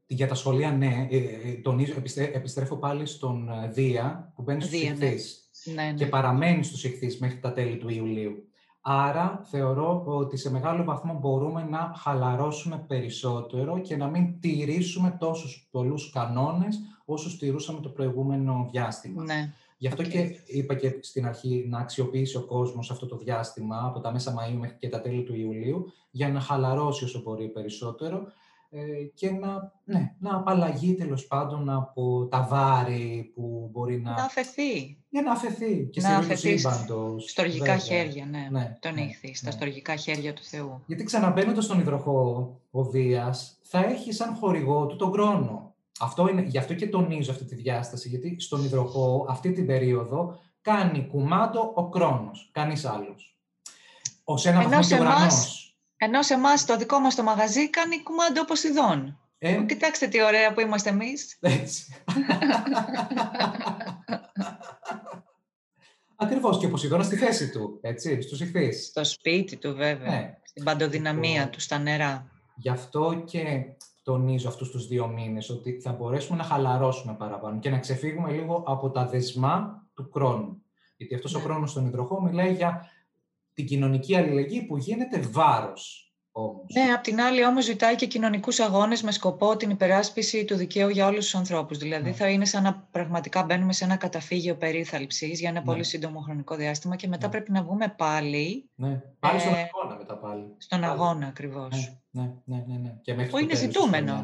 για τα σχολεία, ναι. Ε, ε τονίζω, επιστρέφω πάλι στον ε, Δία που μπαίνει στους ηχθείς. Ναι, Και παραμένει στους ηχθείς μέχρι τα τέλη του Ιουλίου. Άρα θεωρώ ότι σε μεγάλο βαθμό μπορούμε να χαλαρώσουμε περισσότερο και να μην τηρήσουμε τόσους πολλούς κανόνες όσους τηρούσαμε το προηγούμενο διάστημα. Ναι. Γι' αυτό και είπα και στην αρχή να αξιοποιήσει ο κόσμος αυτό το διάστημα από τα μέσα Μαΐου μέχρι και τα τέλη του Ιουλίου για να χαλαρώσει όσο μπορεί περισσότερο ε, και να, ναι, να απαλλαγεί τέλος πάντων από τα βάρη που μπορεί να... Να αφαιθεί. Για να αφαιθεί. Και να αφαιθεί στοργικά χέρια, ναι. ναι τον ναι, στα ναι. στοργικά χέρια του Θεού. Γιατί ξαναμπαίνοντας στον υδροχό ο Δίας, θα έχει σαν χορηγό του τον χρόνο. Αυτό είναι, γι' αυτό και τονίζω αυτή τη διάσταση, γιατί στον υδροχό αυτή την περίοδο κάνει κουμάντο ο χρόνος, κανείς άλλος. Ως ένα βαθμός και ενώ σε εμάς το δικό μας το μαγαζί κάνει κουμάντο Ποσειδών. Ε; Κοιτάξτε τι ωραία που είμαστε εμείς. Έτσι. Ακριβώς και ο Ποσειδώνα στη θέση του, έτσι, στους ηχθείς. Στο σπίτι του, βέβαια. Ναι. Στην παντοδυναμία λοιπόν, του, στα νερά. Γι' αυτό και τονίζω αυτούς τους δύο μήνες, ότι θα μπορέσουμε να χαλαρώσουμε παραπάνω και να ξεφύγουμε λίγο από τα δεσμά του χρόνου. Γιατί αυτός ο ναι. χρόνος στον υδροχό μιλάει για την κοινωνική αλληλεγγύη που γίνεται βάρος όμως. Ναι, απ' την άλλη όμως ζητάει και κοινωνικούς αγώνες με σκοπό την υπεράσπιση του δικαίου για όλους τους ανθρώπους. Δηλαδή ναι. θα είναι σαν να πραγματικά μπαίνουμε σε ένα καταφύγιο περίθαλψης για ένα ναι. πολύ σύντομο χρονικό διάστημα και μετά ναι. πρέπει να βγούμε πάλι. Ναι, πάλι στον ε, αγώνα μετά πάλι. Στον αγώνα ακριβώς. Ναι, ναι, ναι. ναι. Και μέχρι που είναι ζητούμενο.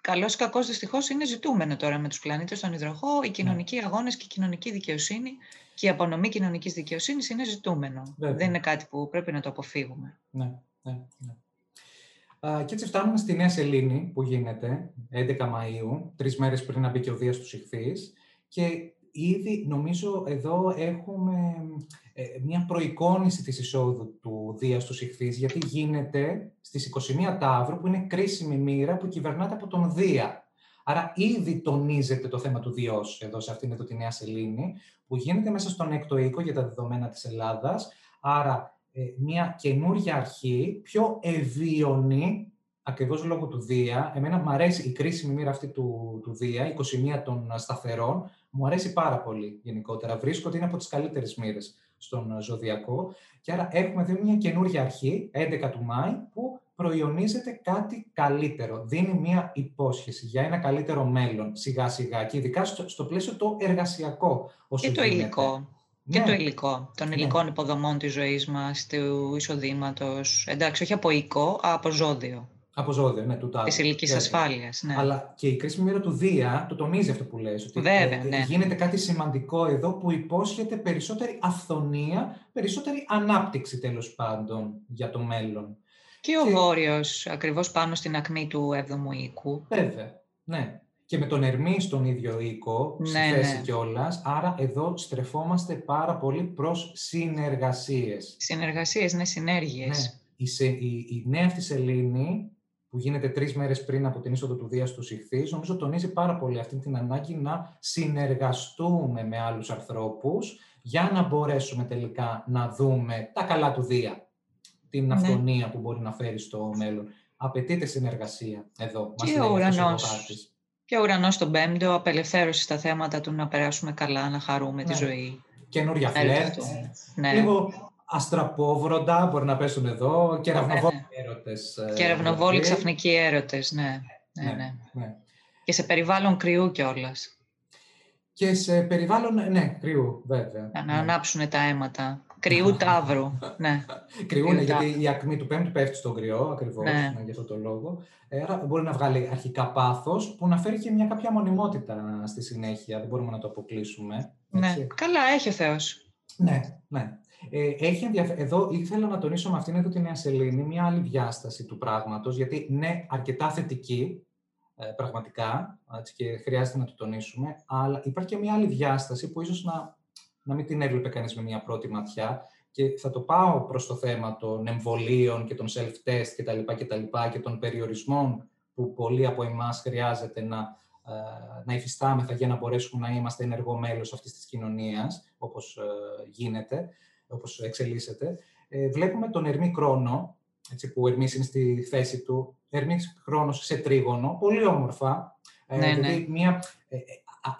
Καλός ή κακός δυστυχώς είναι ζητούμενο τώρα με τους πλανήτες στον υδροχό, η κοινωνική ναι. αγώνες και η κοινωνική δικαιοσύνη και η απονομή κοινωνικής δικαιοσύνης είναι ζητούμενο. Δεν είναι κάτι που πρέπει να το αποφύγουμε. Ναι, ναι, ναι. και έτσι φτάνουμε στη Νέα Σελήνη που γίνεται 11 Μαΐου, τρεις μέρες πριν να μπει και ο Δίας του Ιχθύς. Και ήδη νομίζω εδώ έχουμε ε, μια προεικόνηση της εισόδου του Δίας του Ιχθύς, γιατί γίνεται στις 21 Ταύρου, που είναι κρίσιμη μοίρα που κυβερνάται από τον Δία. Άρα ήδη τονίζεται το θέμα του Διός εδώ σε αυτήν εδώ τη Νέα Σελήνη, που γίνεται μέσα στον έκτο οίκο για τα δεδομένα της Ελλάδας. Άρα ε, μια καινούργια αρχή, πιο ευίωνη, ακριβώς λόγω του Δία. Εμένα μου αρέσει η κρίσιμη μοίρα αυτή του, του Δία, 21 των σταθερών, μου αρέσει πάρα πολύ γενικότερα. Βρίσκω ότι είναι από τις καλύτερες μοίρες στον Ζωδιακό. Και άρα έχουμε δει μια καινούργια αρχή, 11 του Μάη, που προϊονίζεται κάτι καλύτερο. Δίνει μια υπόσχεση για ένα καλύτερο μέλλον σιγά σιγά και ειδικά στο, στο πλαίσιο το εργασιακό. Όσο και το υλικό. Και ναι. το υλικό, των ναι. υλικών υποδομών της ζωής μας, του εισοδήματος, εντάξει, όχι από οικό, από ζώδιο. Από ζώδιο, ναι, του τάδε. Της ηλικής ασφάλειας. Ναι. Αλλά και η κρίσιμη μοίρα του Δία το τονίζει αυτό που λες. Ότι Βέβαια, ναι. Γίνεται κάτι σημαντικό εδώ που υπόσχεται περισσότερη αυθονία, περισσότερη ανάπτυξη τέλος πάντων για το μέλλον. Και ο και... Βόρειος, ακριβώς πάνω στην ακμή του 7ου οίκου. Βέβαια. Ναι και με τον Ερμή στον ίδιο οίκο, ναι, στη θέση ναι. κιόλας. Άρα εδώ στρεφόμαστε πάρα πολύ προς συνεργασίες. Συνεργασίες, ναι, συνέργειες. Ναι. Η, η, η νέα αυτή σελήνη, που γίνεται τρεις μέρες πριν από την είσοδο του Δίας του Ιχθύ, νομίζω τονίζει πάρα πολύ αυτή την ανάγκη να συνεργαστούμε με άλλους ανθρώπους για να μπορέσουμε τελικά να δούμε τα καλά του Δία, την ναι. αυθονία που μπορεί να φέρει στο μέλλον. Απαιτείται συνεργασία εδώ. Και ο ουρανός και ο ουρανός τον Πέμπτο, απελευθέρωση στα θέματα του να περάσουμε καλά, να χαρούμε τη ναι. ζωή. Καινούρια φλερτ. Ναι. Λίγο αστραπόβροντα μπορεί να πέσουν εδώ. Και ραυνοβόλοι ναι. έρωτες. Και ραυνοβόλοι ξαφνικοί έρωτες, ναι. Ναι, ναι. ναι. Και σε περιβάλλον κρυού κιόλας. Και σε περιβάλλον, ναι, κρυού, βέβαια. Να ανάψουν τα αίματα. Κρυού τάβρου. ναι. Κρυού, ναι, γιατί η ακμή του πέμπτου πέφτει στον κρυό, ακριβώς ναι. για αυτό το λόγο. Ε, άρα μπορεί να βγάλει αρχικά πάθος που να φέρει και μια κάποια μονιμότητα στη συνέχεια. Δεν μπορούμε να το αποκλείσουμε. Ναι. Καλά, έχει ο Θεός. Ναι, ναι. Ε, έχει Εδώ ήθελα να τονίσω με αυτήν εδώ τη Νέα Σελήνη μια άλλη διάσταση του πράγματος, γιατί ναι, αρκετά θετική, ε, πραγματικά, έτσι, και χρειάζεται να το τονίσουμε, αλλά υπάρχει και μια άλλη διάσταση που ίσως να να μην την έβλεπε κανείς με μια πρώτη ματιά. Και θα το πάω προς το θέμα των εμβολίων και των self-test και τα λοιπά και τα λοιπά και των περιορισμών που πολλοί από εμάς χρειάζεται να, ε, να υφιστάμεθα για να μπορέσουμε να είμαστε ενεργό μέλος αυτής της κοινωνίας, όπως ε, γίνεται, όπως εξελίσσεται. Ε, βλέπουμε τον Ερμή Κρόνο, έτσι, που ο Ερμής είναι στη θέση του, Ερμής Χρόνος σε τρίγωνο, πολύ όμορφα, ναι, ναι. Δηλαδή μια, ε,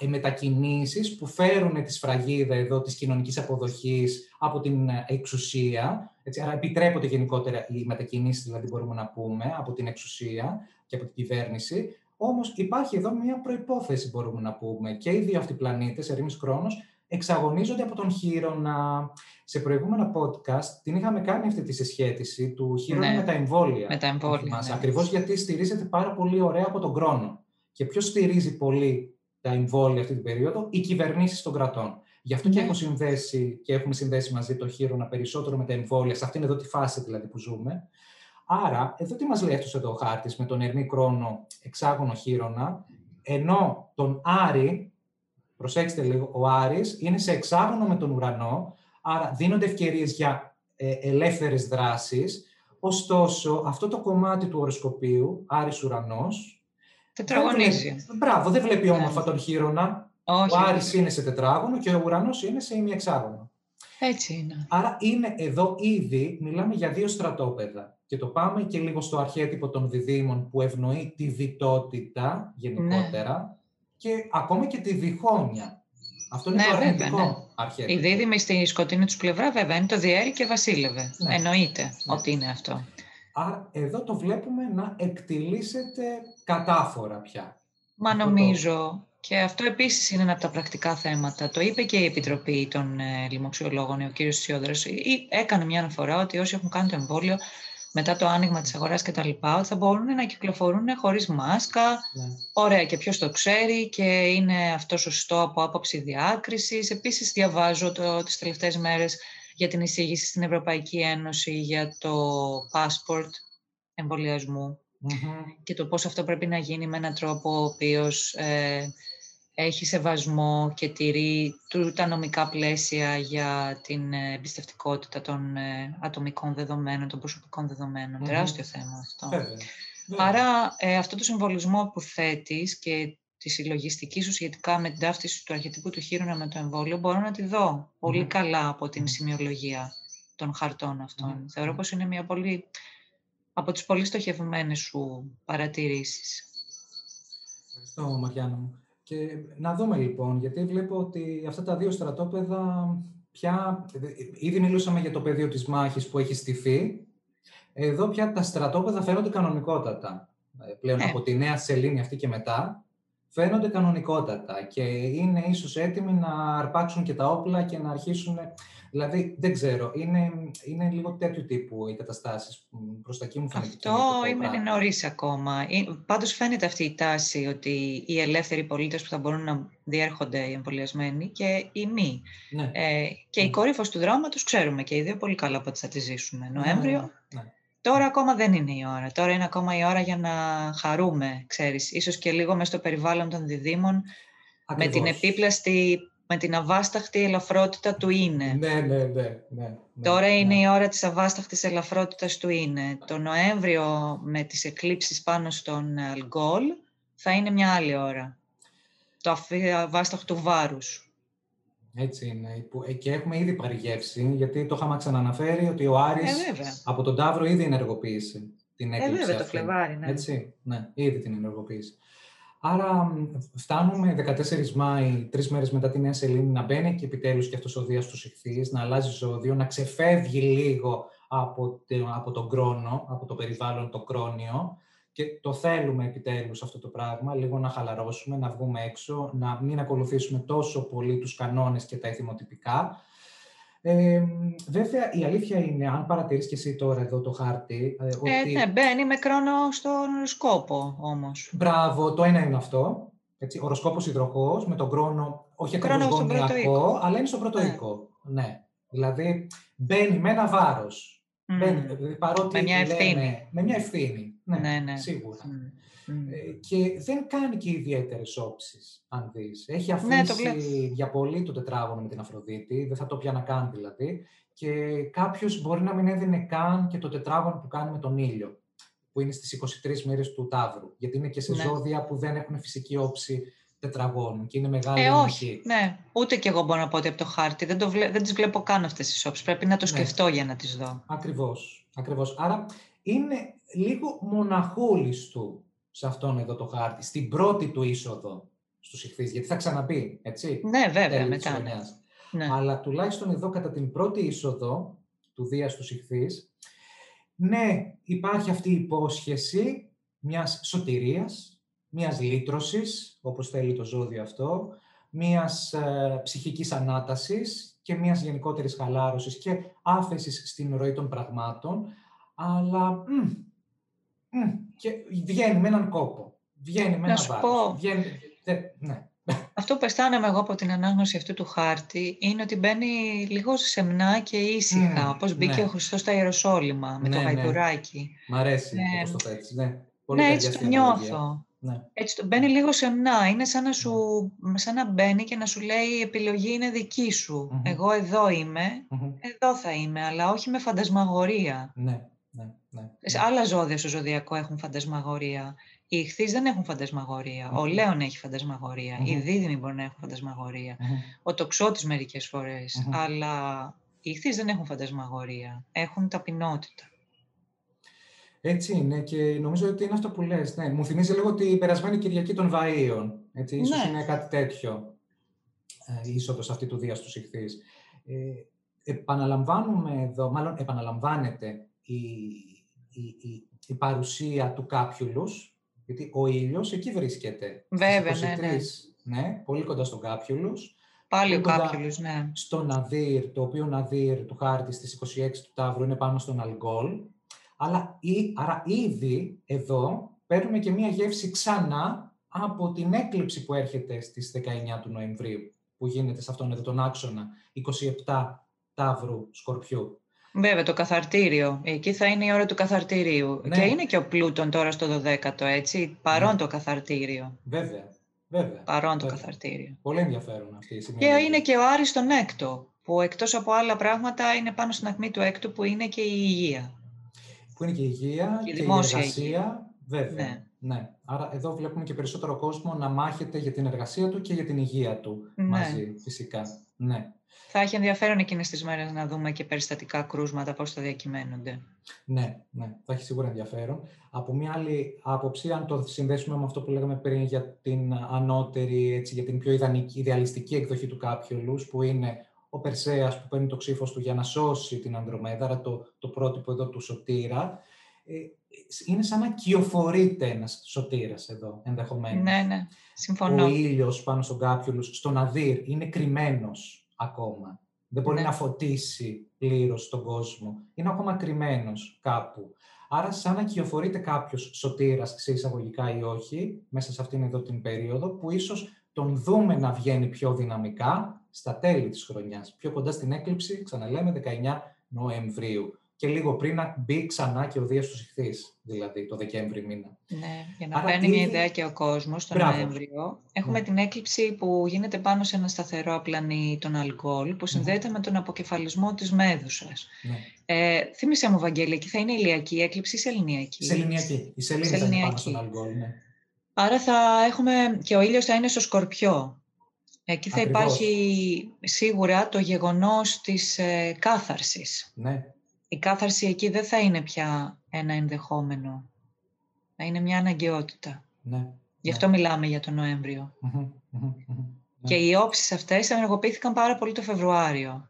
μετακινήσεις που φέρουν τη σφραγίδα εδώ της κοινωνικής αποδοχής από την ε, εξουσία. Έτσι, άρα επιτρέπονται γενικότερα οι μετακινήσεις, δηλαδή μπορούμε να πούμε, από την εξουσία και από την κυβέρνηση. Όμως υπάρχει εδώ μια προϋπόθεση, μπορούμε να πούμε. Και οι δύο αυτοί πλανήτες, Ερήμης Κρόνος, εξαγωνίζονται από τον Χείρονα. Σε προηγούμενα podcast την είχαμε κάνει αυτή τη συσχέτιση του Χείρονα ναι, με τα εμβόλια. Με τα εμβόλια, ναι. Ακριβώς γιατί στηρίζεται πάρα πολύ ωραία από τον χρόνο. Και ποιος στηρίζει πολύ τα εμβόλια αυτή την περίοδο, οι κυβερνήσεις των κρατών. Γι' αυτό και, ναι. έχω συνδέσει, και έχουμε συνδέσει μαζί το χείρονα περισσότερο με τα εμβόλια, σε αυτήν εδώ τη φάση δηλαδή που ζούμε. Άρα, εδώ τι μας λέει αυτός εδώ ο χάρτης με τον Ερμή Κρόνο εξάγωνο χείρονα, ενώ τον Άρη, προσέξτε λίγο, ο Άρης είναι σε εξάγωνο με τον ουρανό, άρα δίνονται ευκαιρίες για ε, ελεύθερες δράσεις, ωστόσο αυτό το κομμάτι του οροσκοπίου, Άρης Ουρανός, Τετραγωνίζει. Μπράβο, δεν βλέπει όμορφα τον χείρονα. Όχι, ο Άρης είναι σε τετράγωνο και ο ουρανός είναι σε ημιεξάγωνο. Έτσι είναι. Άρα είναι εδώ ήδη, μιλάμε για δύο στρατόπεδα. Και το πάμε και λίγο στο αρχέτυπο των διδήμων που ευνοεί τη διτότητα γενικότερα ναι. Και ακόμα και τη διχόνοια. Αυτό είναι ναι, το αρνητικό ναι. αρχέτυπο. Η δίδυμη στη σκοτεινή τους πλευρά βέβαια είναι το διέρη και βασίλευε. Ναι. Εννοείται ναι. ότι είναι αυτό. Άρα εδώ το βλέπουμε να εκτιλήσεται κατάφορα πια. Μα νομίζω και αυτό επίσης είναι ένα από τα πρακτικά θέματα. Το είπε και η Επιτροπή των ε, Λοιμοξιολόγων, ο κύριος Σιόδρος, ή έκανε μια αναφορά ότι όσοι έχουν κάνει το εμβόλιο μετά το άνοιγμα της αγοράς και τα λοιπά, ότι θα μπορούν να κυκλοφορούν χωρίς μάσκα. Ναι. Ωραία, και ποιος το ξέρει και είναι αυτός σωστό από άποψη διάκρισης. Επίσης διαβάζω το, τις τελευταίες μέρες για την εισήγηση στην Ευρωπαϊκή Ένωση για το passport εμβολιασμου και το πώς αυτό πρέπει να γίνει με έναν τρόπο ο οποίος ε, έχει σεβασμό και τηρεί τα νομικά πλαίσια για την ε, εμπιστευτικότητα των ε, ατομικών δεδομένων, των προσωπικών δεδομένων. Τεράστιο θέμα αυτό. Άρα αυτό το συμβολισμό που θέτεις και τη συλλογιστική σου σχετικά με την ταύτιση του αρχιτείπου του χείρονα με το εμβόλιο, μπορώ να τη δω πολύ καλά από την σημειολογία των χαρτών αυτών. Θεωρώ πως είναι μια πολύ, από τις πολύ στοχευμένες σου παρατηρήσεις. Ευχαριστώ, Μαριάννα μου. Και να δούμε λοιπόν, γιατί βλέπω ότι αυτά τα δύο στρατόπεδα πια... Ήδη μιλούσαμε για το πεδίο της μάχης που έχει στηθεί. Εδώ πια τα στρατόπεδα φαίνονται κανονικότατα. Ε, πλέον ε. από τη νέα σελήνη αυτή και μετά φαίνονται κανονικότατα και είναι ίσως έτοιμοι να αρπάξουν και τα όπλα και να αρχίσουν... Δηλαδή, δεν ξέρω, είναι, είναι λίγο τέτοιου τύπου οι καταστάσεις. Προς τα εκεί μου φαίνεται. Αυτό είναι νωρίς ακόμα. Πάντως φαίνεται αυτή η τάση ότι οι ελεύθεροι πολίτες που θα μπορούν να διέρχονται οι εμβολιασμένοι και οι μη. Ναι. Ε, και ναι. η κορύφωση του δράματος ξέρουμε και οι δύο πολύ καλά πότε θα τη ζήσουμε. Ναι, Νοέμβριο. Ναι, ναι. Τώρα ακόμα δεν είναι η ώρα. Τώρα είναι ακόμα η ώρα για να χαρούμε, ξέρεις. Ίσως και λίγο μέσα στο περιβάλλον των διδήμων, με την επίπλαστη, με την αβάσταχτη ελαφρότητα του είναι. Ναι, ναι, ναι. ναι, ναι Τώρα ναι. είναι η ώρα της αβάσταχτης ελαφρότητας του είναι. Το Νοέμβριο με τις εκλήψεις πάνω στον Αλγκόλ θα είναι μια άλλη ώρα. Το αβάσταχτο βάρους. Έτσι είναι. Ε, και έχουμε ήδη παρηγεύσει, γιατί το είχαμε ξαναναφέρει ότι ο Άρης ε, από τον Ταύρο ήδη ενεργοποίησε την έκλειψη. Ε, βέβαια, το Φλεβάρι, ναι. Έτσι, ναι, ήδη την ενεργοποίησε. Άρα φτάνουμε 14 Μάη, τρεις μέρες μετά τη Νέα Σελήνη, να μπαίνει και επιτέλους και αυτός ο Δίας του Ιχθύ, να αλλάζει ζώδιο, να ξεφεύγει λίγο από, από τον κρόνο, από το περιβάλλον το κρόνιο και το θέλουμε επιτέλους αυτό το πράγμα, λίγο να χαλαρώσουμε, να βγούμε έξω, να μην ακολουθήσουμε τόσο πολύ τους κανόνες και τα εθιμοτυπικά. Ε, βέβαια, η αλήθεια είναι, αν παρατηρείς και εσύ τώρα εδώ το χάρτη... Ε, ότι... ε, ναι, μπαίνει με χρόνο στον οροσκόπο όμως. Μπράβο, το ένα είναι αυτό. Έτσι, οροσκόπος υδροχός, με τον χρόνο, όχι ακριβώς γωνιακό, αλλά είναι στον πρώτο ναι. οίκο. Ναι. Δηλαδή, μπαίνει με ένα βάρος. Mm. παρότι με μια ευθύνη. με μια ευθύνη. Ναι, ναι, ναι. σίγουρα. Ε, και δεν κάνει και ιδιαίτερες όψεις, αν δεις. Έχει ναι, αφήσει για πολύ το τετράγωνο με την Αφροδίτη, δεν θα το πιάνα καν δηλαδή. Και κάποιος μπορεί να μην έδινε καν και το τετράγωνο που κάνει με τον ήλιο, που είναι στις 23 μέρες του Ταύρου. Γιατί είναι και σε ναι. ζώδια που δεν έχουν φυσική όψη τετραγώνου και είναι μεγάλη ε, όχι, ναι. Ούτε και εγώ μπορώ να πω ότι από το χάρτη. Δεν, το βλέ... δεν τις βλέπω καν αυτές τις όψεις. Πρέπει να το ναι. σκεφτώ για να τις δω. Ακριβώς. Ακριβώς. Άρα είναι λίγο μοναχούλης του σε αυτόν εδώ το χάρτη, στην πρώτη του είσοδο στους ηχθείς, γιατί θα ξαναπεί, έτσι. Ναι, βέβαια, μετά. Ναι. ναι. Αλλά τουλάχιστον εδώ κατά την πρώτη είσοδο του Δία στους ηχθείς, ναι, υπάρχει αυτή η υπόσχεση μιας σωτηρίας, μιας λύτρωσης, όπως θέλει το ζώδιο αυτό, μιας ε, ψυχικής ανάτασης και μιας γενικότερης χαλάρωσης και άφεσης στην ροή των πραγμάτων, αλλά μ, μ, και βγαίνει με έναν κόπο, βγαίνει με έναν βάρος. Βγαίνει, ναι. Αυτό που αισθάνομαι εγώ από την ανάγνωση αυτού του χάρτη είναι ότι μπαίνει λίγο σεμνά και ήσυχα, mm, όπως μπήκε ναι. ο Χριστός στα Ιεροσόλυμα, με ναι, το ναι. γαϊδουράκι. Μ' αρέσει ναι. όπως το θέτεις, ναι. Πολύ ναι, έτσι το νιώθω. Ναι. Έτσι το μπαίνει λίγο σεμνά. Είναι σαν να, σου, σαν να μπαίνει και να σου λέει η επιλογή είναι δική σου. Εγώ εδώ είμαι, εδώ θα είμαι, αλλά όχι με φαντασμαγορία. Ναι, ναι, ναι. Σε άλλα ζώδια στο ζωδιακό έχουν φαντασμαγορία. Οι ηχθείς δεν έχουν φαντασμαγορία. Ο Λέων έχει φαντασμαγορία. Οι δίδυμοι μπορεί να έχουν φαντασμαγορία. Ο τοξότης μερικές φορές. Αλλά οι ηχθείς δεν έχουν φαντασμαγορία. Έχουν ταπεινότητα. Έτσι είναι και νομίζω ότι είναι αυτό που λες. Ναι, μου θυμίζει λίγο την περασμένη Κυριακή των Βαΐων. Έτσι, ίσως ναι. είναι κάτι τέτοιο ε, η είσοδος αυτή του Δίας του Ιχθύς. Ε, επαναλαμβάνουμε εδώ, μάλλον επαναλαμβάνεται η, η, η, η παρουσία του Κάπιουλους, γιατί ο ήλιος εκεί βρίσκεται. Βέβαια, 23, ναι, ναι. ναι. πολύ κοντά στον Κάπιουλους. Πάλι ο Κάπιουλους, ναι. Στο Ναδύρ, το οποίο Ναδύρ του χάρτη στις 26 του Ταύρου είναι πάνω στον Αλγκόλ. Αλλά, ή, άρα ήδη εδώ παίρνουμε και μία γεύση ξανά από την έκλειψη που έρχεται στις 19 του Νοεμβρίου, που γίνεται σε αυτόν εδώ τον άξονα 27 Ταύρου Σκορπιού. Βέβαια, το καθαρτήριο. Εκεί θα είναι η ώρα του καθαρτηρίου. Ναι. Και είναι και ο Πλούτον τώρα στο 12ο, έτσι. Παρόν ναι. το καθαρτήριο. Βέβαια. Βέβαια. Παρόν το καθαρτήριο. Πολύ ενδιαφέρον αυτή η σημεία. Και είναι και ο Άρης στον έκτο, που εκτός από άλλα πράγματα είναι πάνω στην ακμή του έκτου, που είναι και η υγεία που είναι και η υγεία και, η εργασία. Βέβαια. Ναι. ναι. Άρα εδώ βλέπουμε και περισσότερο κόσμο να μάχεται για την εργασία του και για την υγεία του ναι. μαζί, φυσικά. Ναι. Θα έχει ενδιαφέρον εκείνες τις μέρες να δούμε και περιστατικά κρούσματα, πώς θα διακυμαίνονται. Ναι, ναι, θα έχει σίγουρα ενδιαφέρον. Από μια άλλη άποψη, αν το συνδέσουμε με αυτό που λέγαμε πριν για την ανώτερη, έτσι, για την πιο ιδεαλιστική εκδοχή του κάποιου που είναι ο Περσέας που παίρνει το ξύφος του για να σώσει την Ανδρομέδα, το, το πρότυπο εδώ του Σωτήρα, ε, είναι σαν να κυοφορείται ένας σωτήρας εδώ, ενδεχομένως. Ναι, ναι, συμφωνώ. Ο ήλιος πάνω στον Κάπιουλους, στον Αδύρ, είναι κρυμμένος ακόμα. Δεν μπορεί Ναι. να φωτίσει πλήρως τον κόσμο. Είναι ακόμα κρυμμένος κάπου. Άρα, σαν να κυοφορείται κάποιος σωτήρας, σε εισαγωγικά ή όχι, μέσα σε αυτήν εδώ την περίοδο, που ίσως τον δούμε να βγαίνει πιο δυναμικά στα τέλη της χρονιάς. Πιο κοντά στην έκλειψη, ξαναλέμε, 19 Νοεμβρίου. Και λίγο πριν να μπει ξανά και ο Δίας του Ιχθύς, δηλαδή το Δεκέμβρη μήνα. Ναι, για να Άρα παίρνει μια ήδη- ιδέα και ο κόσμος τον Μπράβο. Νοέμβριο. Έχουμε Ναι. την έκλειψη που γίνεται πάνω σε ένα σταθερό απλανή, τον αλκοόλ, που συνδέεται με τον αποκεφαλισμό της μέδουσας. Ναι. Ε, θύμισε μου, Βαγγέλη, εκεί θα είναι ηλιακή έκλειψη ή σεληνιακή. Σεληνιακή. Η σελήνη θα είναι πάνω Σεληνιακή. στον αλκοόλ, ναι. Άρα θα έχουμε και ο ήλιος θα είναι στο Σκορπιό. Εκεί θα Ακριβώς. υπάρχει σίγουρα το γεγονός της ε, κάθαρσης. ναι. Η κάθαρση εκεί δεν θα είναι πια ένα ενδεχόμενο. Θα είναι μια αναγκαιότητα. ναι. Γι' αυτό μιλάμε για τον Νοέμβριο. Μμμ, μμμ, μμμ. Και οι όψεις αυτές ενεργοποιήθηκαν πάρα πολύ το Φεβρουάριο,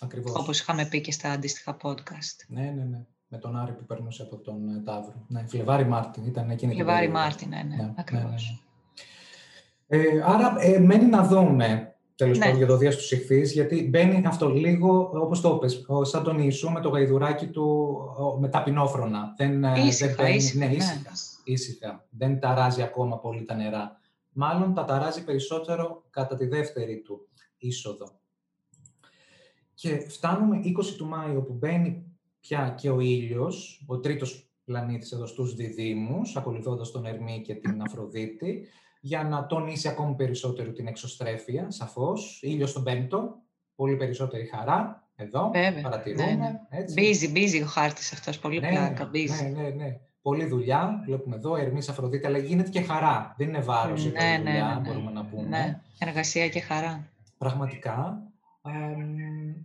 Ακριβώς. όπως είχαμε πει και στα αντίστοιχα podcast. Ναι, ναι, ναι. Με τον Άρη που περνούσε από τον ε, Ταύρο. Ναι, Φλεβάρι Μάρτιν ήταν εκείνη την Φλεβάρι περίοδο. Μάρτιν, ναι, ναι, Ναι, ναι, ακριβώς. ναι. Ε, άρα ε, μένει να δούμε τέλος Ναι. πάντων για το Δίας τους Ιχθύς, γιατί μπαίνει αυτό λίγο, όπως το είπες, ο- σαν τον Ιησού με το γαϊδουράκι του ο, με ταπεινόφρονα. Δεν, ε, Ήσυχα, δεν μπαίνει- ήσυχα, ναι, ναι. ήσυχα, ήσυχα. Δεν ταράζει ακόμα πολύ τα νερά. Μάλλον τα ταράζει περισσότερο κατά τη δεύτερη του είσοδο. Και φτάνουμε 20 του Μάη, όπου μπαίνει πια και ο ήλιος, ο τρίτος πλανήτης εδώ στους διδήμους, ακολουθώντας τον Ερμή και την Αφροδίτη, για να τονίσει ακόμη περισσότερο την εξωστρέφεια, σαφώς. Ήλιος στον πέμπτο, πολύ περισσότερη χαρά, εδώ, Βέβαια, παρατηρούμε. ναι, ναι. Έτσι. Busy, busy ο χάρτης αυτός, πολύ Ναι, πλάκα, busy. Ναι, ναι, ναι. Πολλή δουλειά, βλέπουμε εδώ, Ερμής Αφροδίτη, αλλά γίνεται και χαρά. Δεν είναι βάρος η Ναι, πολλή ναι, δουλειά, ναι, ναι. μπορούμε να πούμε. Ναι, εργασία και χαρά. Πραγματικά. Ε,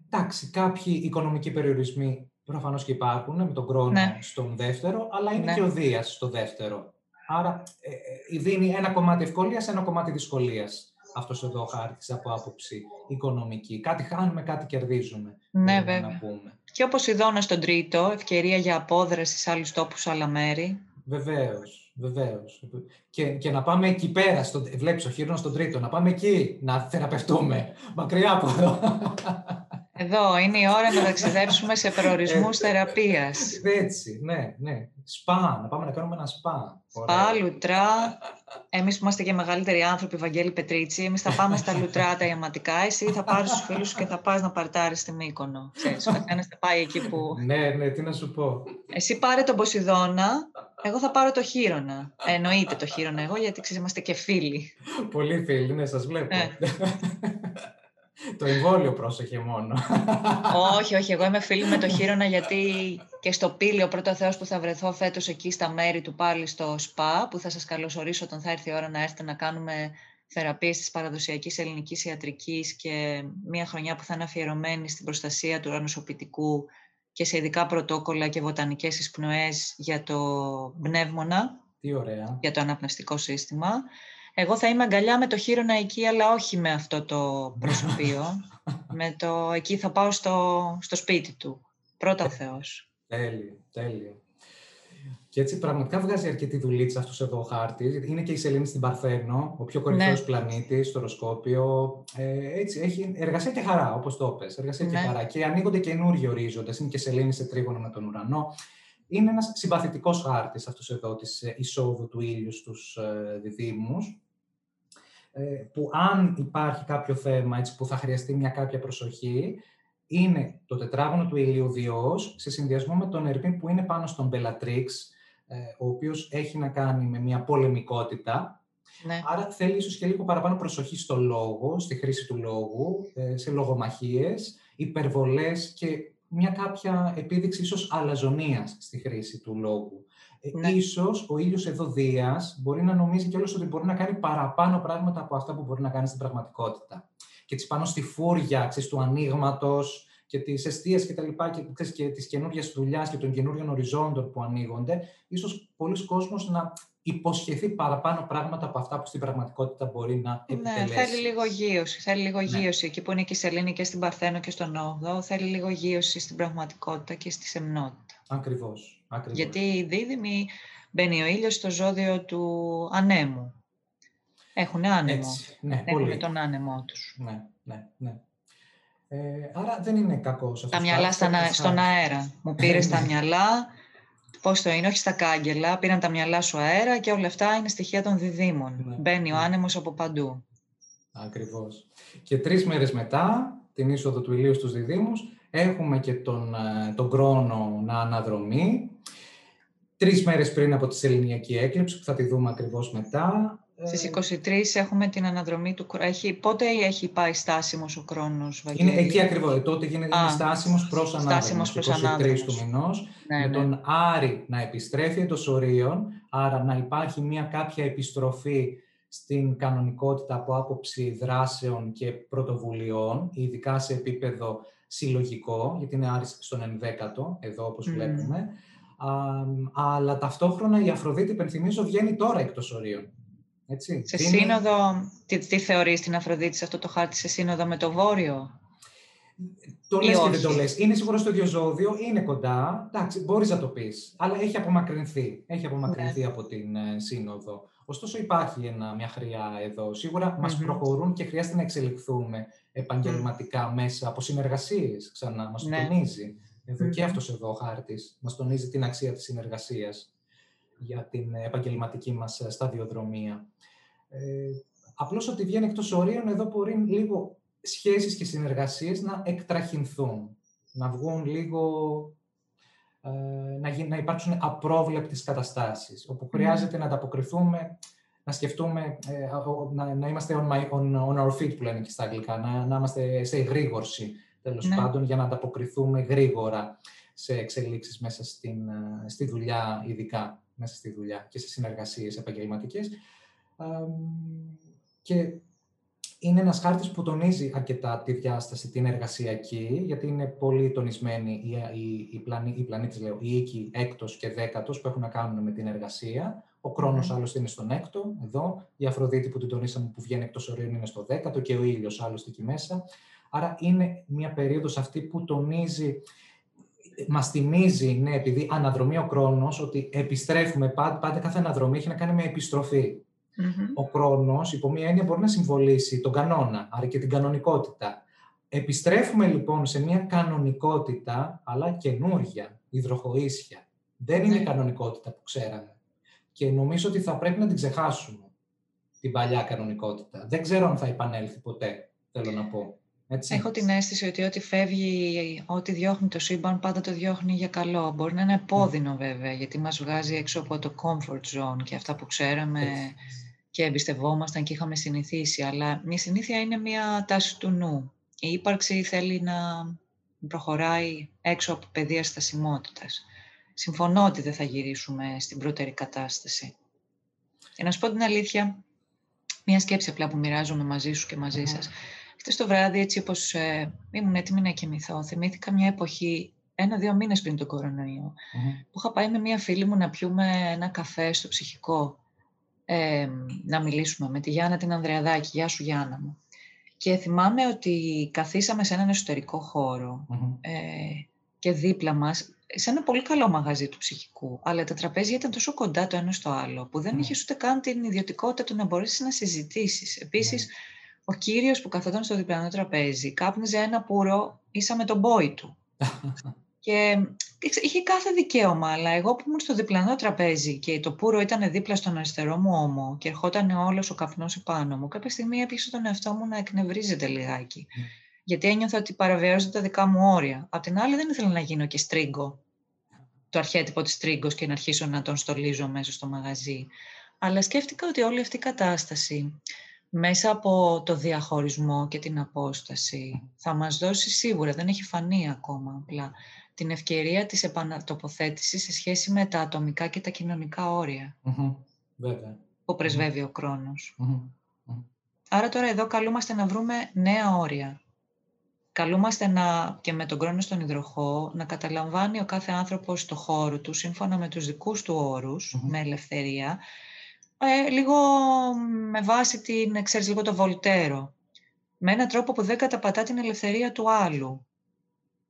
εντάξει, κάποιοι οικονομικοί περιορισμοί προφανώς και υπάρχουν με τον χρόνο Ναι. στον δεύτερο, αλλά είναι Ναι. και ο Δίας στο δεύτερο. Άρα ε, ε, δίνει ένα κομμάτι ευκολίας, ένα κομμάτι δυσκολίας αυτός εδώ ο χάρτης από άποψη οικονομική. Κάτι χάνουμε, κάτι κερδίζουμε. Ναι, μπορούμε βέβαια. Να πούμε. Και όπως η Δόνα στον τρίτο, ευκαιρία για απόδραση σε άλλους τόπους, σε άλλα μέρη. Βεβαίως, βεβαίως. Και, και να πάμε εκεί πέρα, στο, βλέπεις ο Χείρονος στον τρίτο, να πάμε εκεί να θεραπευτούμε, μακριά από εδώ. Εδώ είναι η ώρα να ταξιδέψουμε σε προορισμούς Ε, θεραπείας. Έτσι, ναι, ναι. Σπα, να πάμε να κάνουμε ένα σπα. Σπα, λουτρά. Εμείς που είμαστε και μεγαλύτεροι άνθρωποι, Βαγγέλη Πετρίτσι, εμείς θα πάμε στα λουτρά τα ιαματικά. Εσύ θα πάρεις τους φίλους σου και θα πας να παρτάρεις στη Μύκονο. Ξέρεις, ο καθένας θα πάει εκεί που... Ναι, ναι, τι να σου πω. Εσύ πάρε τον Ποσειδώνα, εγώ θα πάρω το Χείρονα. Ε, εννοείται το Χείρονα εγώ, γιατί ξέρεις, είμαστε και φίλοι. Πολύ φίλοι, ναι, σας βλέπω. Ε. Το εμβόλιο πρόσεχε μόνο. όχι, όχι, εγώ είμαι φίλη με το Χείρονα γιατί και στο Πήλιο πρώτο Θεός που θα βρεθώ φέτος εκεί στα μέρη του πάλι στο ΣΠΑ που θα σας καλωσορίσω όταν θα έρθει η ώρα να έρθετε να κάνουμε θεραπείες της παραδοσιακής ελληνικής ιατρικής και μια χρονιά που θα είναι αφιερωμένη στην προστασία του ανοσοποιητικού και σε ειδικά πρωτόκολλα και βοτανικές εισπνοές για το πνεύμονα, Τι ωραία. για το αναπνευστικό σύστημα. Εγώ θα είμαι αγκαλιά με το χείρονα εκεί, αλλά όχι με αυτό το προσωπείο. με το εκεί θα πάω στο, στο σπίτι του. Πρώτα ο Θεός. Τέλειο, τέλειο. Και έτσι πραγματικά βγάζει αρκετή δουλίτσα αυτός εδώ ο χάρτης. Είναι και η Σελήνη στην Παρθένο, ο πιο κορυφαίος Ναι. πλανήτης στο οροσκόπιο. Ε, έτσι, έχει εργασία και χαρά, όπως το πες. Εργασία και Ναι. χαρά. Και ανοίγονται καινούργιοι ορίζοντες. Είναι και η Σελήνη σε τρίγωνο με τον ουρανό. Είναι ένας συμπαθητικός χάρτης αυτός εδώ της ε, εισόδου του ήλιου στους ε, διδήμους. Ε, που αν υπάρχει κάποιο θέμα έτσι, που θα χρειαστεί μια κάποια προσοχή, είναι το τετράγωνο του ηλίου Διός, σε συνδυασμό με τον Ερμή που είναι πάνω στον Bellatrix, ε, ο οποίος έχει να κάνει με μια πολεμικότητα. Ναι. Άρα θέλει ίσως και λίγο παραπάνω προσοχή στο λόγο, στη χρήση του λόγου, ε, σε λογομαχίες, υπερβολές και μια κάποια επίδειξη ίσως αλαζονίας στη χρήση του λόγου. Ε, Ναι. Ίσως ο ήλιος εδώ Δίας μπορεί να νομίζει κιόλας ότι μπορεί να κάνει παραπάνω πράγματα από αυτά που μπορεί να κάνει στην πραγματικότητα. Και έτσι πάνω στη φούρια ξέρεις, του ανοίγματος και τη αιστεία και τα λοιπά και, ξέρεις, και τη καινούργια δουλειάς και των καινούριων οριζόντων που ανοίγονται, ίσως πολλοί κόσμος να υποσχεθεί παραπάνω πράγματα από αυτά που στην πραγματικότητα μπορεί να Ναι, επιτελέσει. θέλει λίγο γύρωση. Θέλει λίγο Ναι. γύρωση. Εκεί που είναι και η Σελήνη και στην Παρθένο και στον Όγδο, θέλει λίγο γύρωση στην πραγματικότητα και στη σεμνότητα. Ακριβώς. Ακριβώς. Γιατί οι δίδυμοι μπαίνει ο ήλιος στο ζώδιο του ανέμου. Έχουν άνεμο. Έτσι, ναι, Έχουν πολύ. τον άνεμό τους. Ναι, ναι, ναι. Ε, άρα δεν είναι κακό αυτό. Τα μυαλά στα, να- στον αέρα. Μου πήρες τα Ναι. μυαλά, πώς το είναι, όχι στα κάγκελα, πήραν τα μυαλά σου αέρα και όλα αυτά είναι στοιχεία των διδήμων. Ναι, Μπαίνει ο ναι. άνεμος από παντού. Ακριβώς. Και τρεις μέρες μετά, την είσοδο του ηλίου στους διδήμους, έχουμε και τον, ε, τον χρόνο να αναδρομεί. Τρεις μέρες πριν από τη σεληνιακή έκλειψη, που θα τη δούμε ακριβώς μετά. Ε, Στις 23 έχουμε την αναδρομή του κρόνου. Έχει, πότε έχει πάει στάσιμος ο χρόνος, Είναι Βαγγέλη; εκεί ακριβώς. Τότε γίνεται Α, είναι στάσιμος προς ανάδρομος. στάσιμος προς 23 ανάδρομος. του μηνός. Ναι, με ναι. τον Άρη να επιστρέφει εντός ορίων, άρα να υπάρχει μια κάποια επιστροφή στην κανονικότητα από άποψη δράσεων και πρωτοβουλειών, ειδικά σε επίπεδο συλλογικό, γιατί είναι Άρης στον ενδέκατο, εδώ όπως Μμμ. βλέπουμε. Α, αλλά ταυτόχρονα η Αφροδίτη, υπενθυμίζω, βγαίνει τώρα εκτός ορίων. Έτσι. Σε Δίνει- σύνοδο, τι, τι θεωρείς την Αφροδίτη σε αυτό το χάρτη, σε σύνοδο με το Βόρειο; Το Ή λες και όχι; δεν το λες. Είναι σίγουρα στο ίδιο ζώδιο, είναι κοντά. Εντάξει, μπορείς να το πεις. Αλλά έχει απομακρυνθεί. Έχει απομακρυνθεί Ναι. από την ε, σύνοδο. Ωστόσο υπάρχει ένα, μια χρειά εδώ. Σίγουρα μας Μμμ. προχωρούν και χρειάζεται να εξελιχθούμε επαγγελματικά μέσα από συνεργασίες. Ξανά, μας το Ναι. τονίζει. Εδώ και Μμμ. αυτός εδώ ο χάρτης. Μας τονίζει την αξία της συνεργασίας για την ε, επαγγελματική μας ε, σταδιοδρομία. Ε, απλώς ότι βγαίνει εκτός ορίων, εδώ μπορεί λίγο σχέσεις και συνεργασίες να εκτραχυνθούν, να βγουν λίγο, ε, να, γι- να υπάρξουν απρόβλεπτες καταστάσεις, όπου χρειάζεται να ανταποκριθούμε, να σκεφτούμε, ε, ο- να, να είμαστε on, my, on, on our feet που λένε και στα αγγλικά, να, να είμαστε σε εγρήγορση, τέλος Ναι. πάντων, για να ανταποκριθούμε γρήγορα σε εξελίξεις μέσα στην, ε, στη δουλειά, ειδικά μέσα στη δουλειά και σε συνεργασίες επαγγελματικές. Αμ, και είναι ένας χάρτης που τονίζει αρκετά τη διάσταση την εργασιακή, γιατί είναι πολύ τονισμένοι οι, οι, οι, πλανή, οι πλανήτες, λέω, οι οίκοι έκτος και δέκατος που έχουν να κάνουν με την εργασία. Ο χρόνος Μμμ. άλλωστε είναι στον έκτο, εδώ. Η Αφροδίτη που την τονίσαμε που βγαίνει εκτός ορίων είναι στο δέκατο και ο ήλιος άλλωστε εκεί μέσα. Άρα είναι μια περίοδος αυτή που τονίζει, μας θυμίζει, ναι, επειδή αναδρομεί ο χρόνος, ότι επιστρέφουμε πάντα, πάντα κάθε αναδρομή έχει να κάνει με επιστροφή Μμμ. ο χρόνος, υπό μία έννοια, μπορεί να συμβολήσει τον κανόνα, άρα και την κανονικότητα. Επιστρέφουμε λοιπόν σε μια κανονικότητα, αλλά καινούρια, υδροχοίσια. Δεν είναι η Ναι. κανονικότητα που ξέραμε. Και νομίζω ότι θα πρέπει να την ξεχάσουμε, την παλιά κανονικότητα. Δεν ξέρω αν θα επανέλθει ποτέ, θέλω να πω. Έτσι. Έχω την αίσθηση ότι ό,τι φεύγει, ό,τι διώχνει το σύμπαν, πάντα το διώχνει για καλό. Μπορεί να είναι επώδυνο βέβαια, γιατί μας βγάζει έξω από το comfort zone και αυτά που ξέραμε Έτσι. και εμπιστευόμασταν και είχαμε συνηθίσει. Αλλά μια συνήθεια είναι μια τάση του νου. Η ύπαρξη θέλει να προχωράει έξω από πεδία στασιμότητας. Συμφωνώ ότι δεν θα γυρίσουμε στην πρώτερη κατάσταση. Και να σου πω την αλήθεια, μια σκέψη απλά που μοιράζομαι μαζί σου και μαζί Μμμ. σας. Χθες το βράδυ, έτσι όπως ε, ήμουν έτοιμη να κοιμηθώ, θυμήθηκα μια εποχή, ένα-δύο μήνες πριν τον κορονοϊό, Μμμ. που είχα πάει με μια φίλη μου να πιούμε ένα καφέ στο ψυχικό, ε, να μιλήσουμε με τη Γιάννα την Ανδρεαδάκη. Γεια σου Γιάννα μου. Και θυμάμαι ότι καθίσαμε σε έναν εσωτερικό χώρο Μμμ. ε, και δίπλα μας, σε ένα πολύ καλό μαγαζί του ψυχικού, αλλά τα τραπέζια ήταν τόσο κοντά το ένα στο άλλο, που δεν Μμ. είχες ούτε καν την ιδιωτικότητα του να μπορέσεις να συζητήσεις. Επίσης, Ναι. Ο κύριος που καθόταν στο διπλανό τραπέζι κάπνιζε ένα πουρο ίσα με τον μπόι του. Και είχε κάθε δικαίωμα, αλλά εγώ που ήμουν στο διπλανό τραπέζι και το πουρο ήταν δίπλα στον αριστερό μου ώμο και ερχόταν όλος ο καπνός επάνω μου, κάποια στιγμή έπιασε τον εαυτό μου να εκνευρίζεται λιγάκι. Ναι. Γιατί ένιωθα ότι παραβιάζονται τα δικά μου όρια. Απ' την άλλη δεν ήθελα να γίνω και στρίγκο, το αρχέτυπο της στρίγκος και να αρχίσω να τον στολίζω μέσα στο μαγαζί. Αλλά σκέφτηκα ότι όλη αυτή η κατάσταση μέσα από το διαχωρισμό και την απόσταση θα μας δώσει σίγουρα, δεν έχει φανεί ακόμα απλά, την ευκαιρία της επανατοποθέτησης σε σχέση με τα ατομικά και τα κοινωνικά όρια Μμμ. Βέβαια. που πρεσβεύει ο χρόνος. Μμμ. Μμμ. Άρα τώρα εδώ καλούμαστε να βρούμε νέα όρια. Καλούμαστε να, και με τον χρόνο στον υδροχό να καταλαμβάνει ο κάθε άνθρωπος το χώρο του σύμφωνα με τους δικούς του όρους, Μμμ. με ελευθερία, ε, λίγο με βάση την, ξέρεις, λίγο το βολτέρο. Με έναν τρόπο που δεν καταπατά την ελευθερία του άλλου.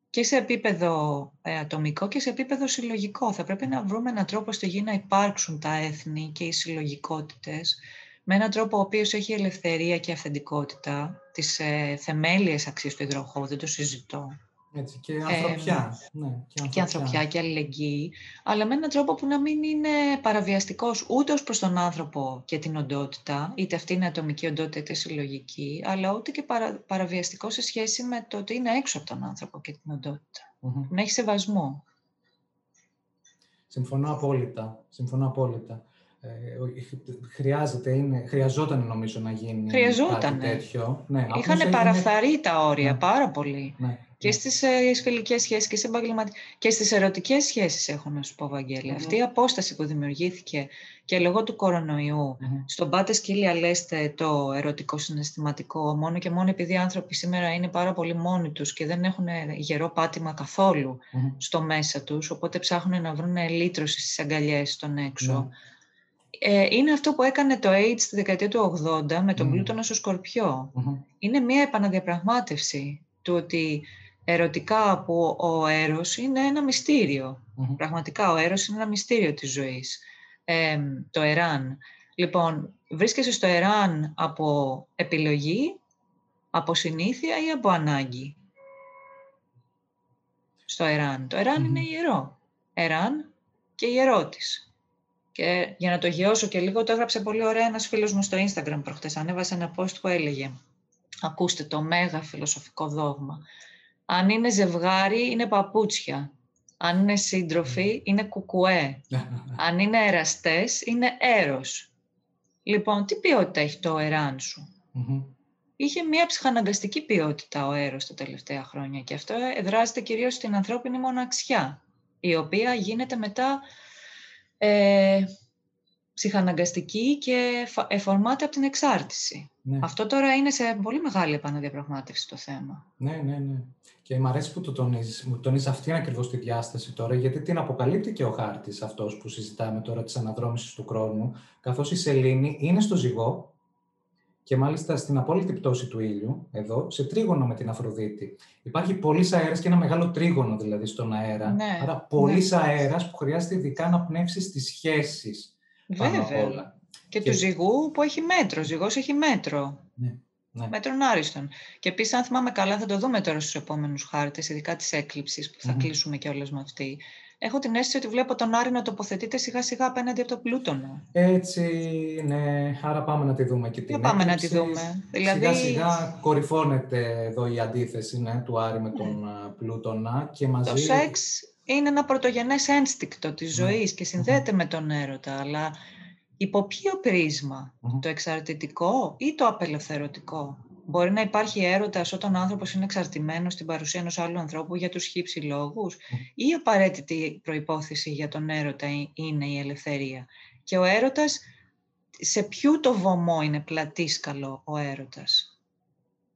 και σε επίπεδο ε, ατομικό και σε επίπεδο συλλογικό. Θα πρέπει να βρούμε έναν τρόπο στη γη να υπάρξουν τα έθνη και οι συλλογικότητες με έναν τρόπο ο οποίος έχει ελευθερία και αυθεντικότητα, τις ε, θεμέλιες αξίες του υδροχώου, δεν το συζητώ. Έτσι, και ανθρωπιά. ναι, και ανθρωπιά. και ανθρωπιά και αλληλεγγύη, αλλά με έναν τρόπο που να μην είναι παραβιαστικός ούτε ως προς τον άνθρωπο και την οντότητα, είτε αυτή είναι ατομική οντότητα είτε συλλογική, αλλά ούτε και παρα, παραβιαστικός σε σχέση με το ότι είναι έξω από τον άνθρωπο και την οντότητα. Να έχει σεβασμό. Συμφωνώ απόλυτα. Συμφωνώ απόλυτα. Ε, χρειάζεται, είναι, χρειαζόταν νομίζω να γίνει κάτι τέτοιο. Ναι, Είχαν παραφθαρεί τα όρια ναι. πάρα πολύ. Ναι. Και ναι. στις ε, φιλικές σχέσεις και, στις και στις ερωτικές σχέσεις έχω να σου πω, Βαγγέλη. Αυτή η απόσταση που δημιουργήθηκε και λόγω του κορονοϊού, mm-hmm. στον πάτε σκύλια λέστε το ερωτικό συναισθηματικό, μόνο και μόνο επειδή οι άνθρωποι σήμερα είναι πάρα πολύ μόνοι τους και δεν έχουν γερό πάτημα στο μέσα τους, οπότε ψάχνουν να βρουν λύτρωση στις αγκαλιές στον έξω. Ε, είναι αυτό που έκανε το AIDS στη δεκαετία του 80 με τον mm. πλούτονα στο σκορπιο Είναι μια επαναδιαπραγμάτευση του ότι ερωτικά που ο έρος είναι ένα Πραγματικά ο έρος είναι ένα μυστήριο της ζωής. Ε, το εράν. Λοιπόν, βρίσκεσαι στο εράν από επιλογή, από συνήθεια ή από ανάγκη; Στο εράν. Το εράν είναι ιερό. Εράν και ιερότης. Και για να το γεώσω και λίγο, το έγραψε πολύ ωραία ένας φίλος μου στο Instagram προχτές. Ανέβασε ένα post που έλεγε Ακούστε το μέγα φιλοσοφικό δόγμα. Αν είναι ζευγάρι, είναι παπούτσια. Αν είναι σύντροφοι, είναι κουκουέ. Αν είναι εραστές, είναι έρος. Λοιπόν, τι ποιότητα έχει το εράν σου; Είχε μια ψυχαναγκαστική ποιότητα ο έρος τα τελευταία χρόνια και αυτό εδράζεται κυρίως στην ανθρώπινη μοναξιά, η οποία γίνεται μετά ε, ψυχαναγκαστική και εφορμάται από την εξάρτηση. Ναι. Αυτό τώρα είναι σε πολύ μεγάλη επαναδιαπραγμάτευση το θέμα. Ναι, ναι, ναι. Και μου αρέσει που το τονίζεις. Μου τονίζεις αυτή ακριβώς τη διάσταση τώρα, γιατί την αποκαλύπτει και ο χάρτης αυτός που συζητάμε τώρα της αναδρόμησης του χρόνου, καθώς η σελήνη είναι στο ζυγό και μάλιστα στην απόλυτη πτώση του ήλιου, εδώ, σε τρίγωνο με την Αφροδίτη. Υπάρχει πολλή αέρας και ένα μεγάλο τρίγωνο δηλαδή στον αέρα. Ναι, Άρα, πολλή ναι. αέρας που χρειάζεται ειδικά να πνεύσεις τις σχέσεις Βέβαια. Και, του ζυγού που έχει μέτρο. Ο ζυγός έχει μέτρο. Ναι. Ναι. Μέτρον άριστον. Και επίσης, αν θυμάμαι καλά, θα το δούμε τώρα στους επόμενους χάρτες, ειδικά της έκλειψης που θα mm κλείσουμε κιόλας με αυτή. Έχω την αίσθηση ότι βλέπω τον Άρη να τοποθετείται σιγά σιγά απέναντι από το Πλούτονα. Έτσι, ναι. Άρα πάμε να τη δούμε και την Πάμε να τη δούμε. Δηλαδή... Σιγά σιγά κορυφώνεται εδώ η αντίθεση ναι, του Άρη με τον ναι. Πλούτονα και μαζί... Το σεξ είναι ένα πρωτογενές ένστικτο της ναι. ζωής και συνδέεται με τον έρωτα, αλλά υπό ποιο το εξαρτητικό ή το απελευθερωτικό; Μπορεί να υπάρχει έρωτας όταν ο άνθρωπος είναι εξαρτημένος στην παρουσία ενός άλλου ανθρώπου για τους χύψη λόγους ή η απαραίτητη προϋπόθεση για τον έρωτα είναι η ελευθερία. Και ο έρωτας, σε ποιο το βωμό είναι πλατήσκαλο ο έρωτας;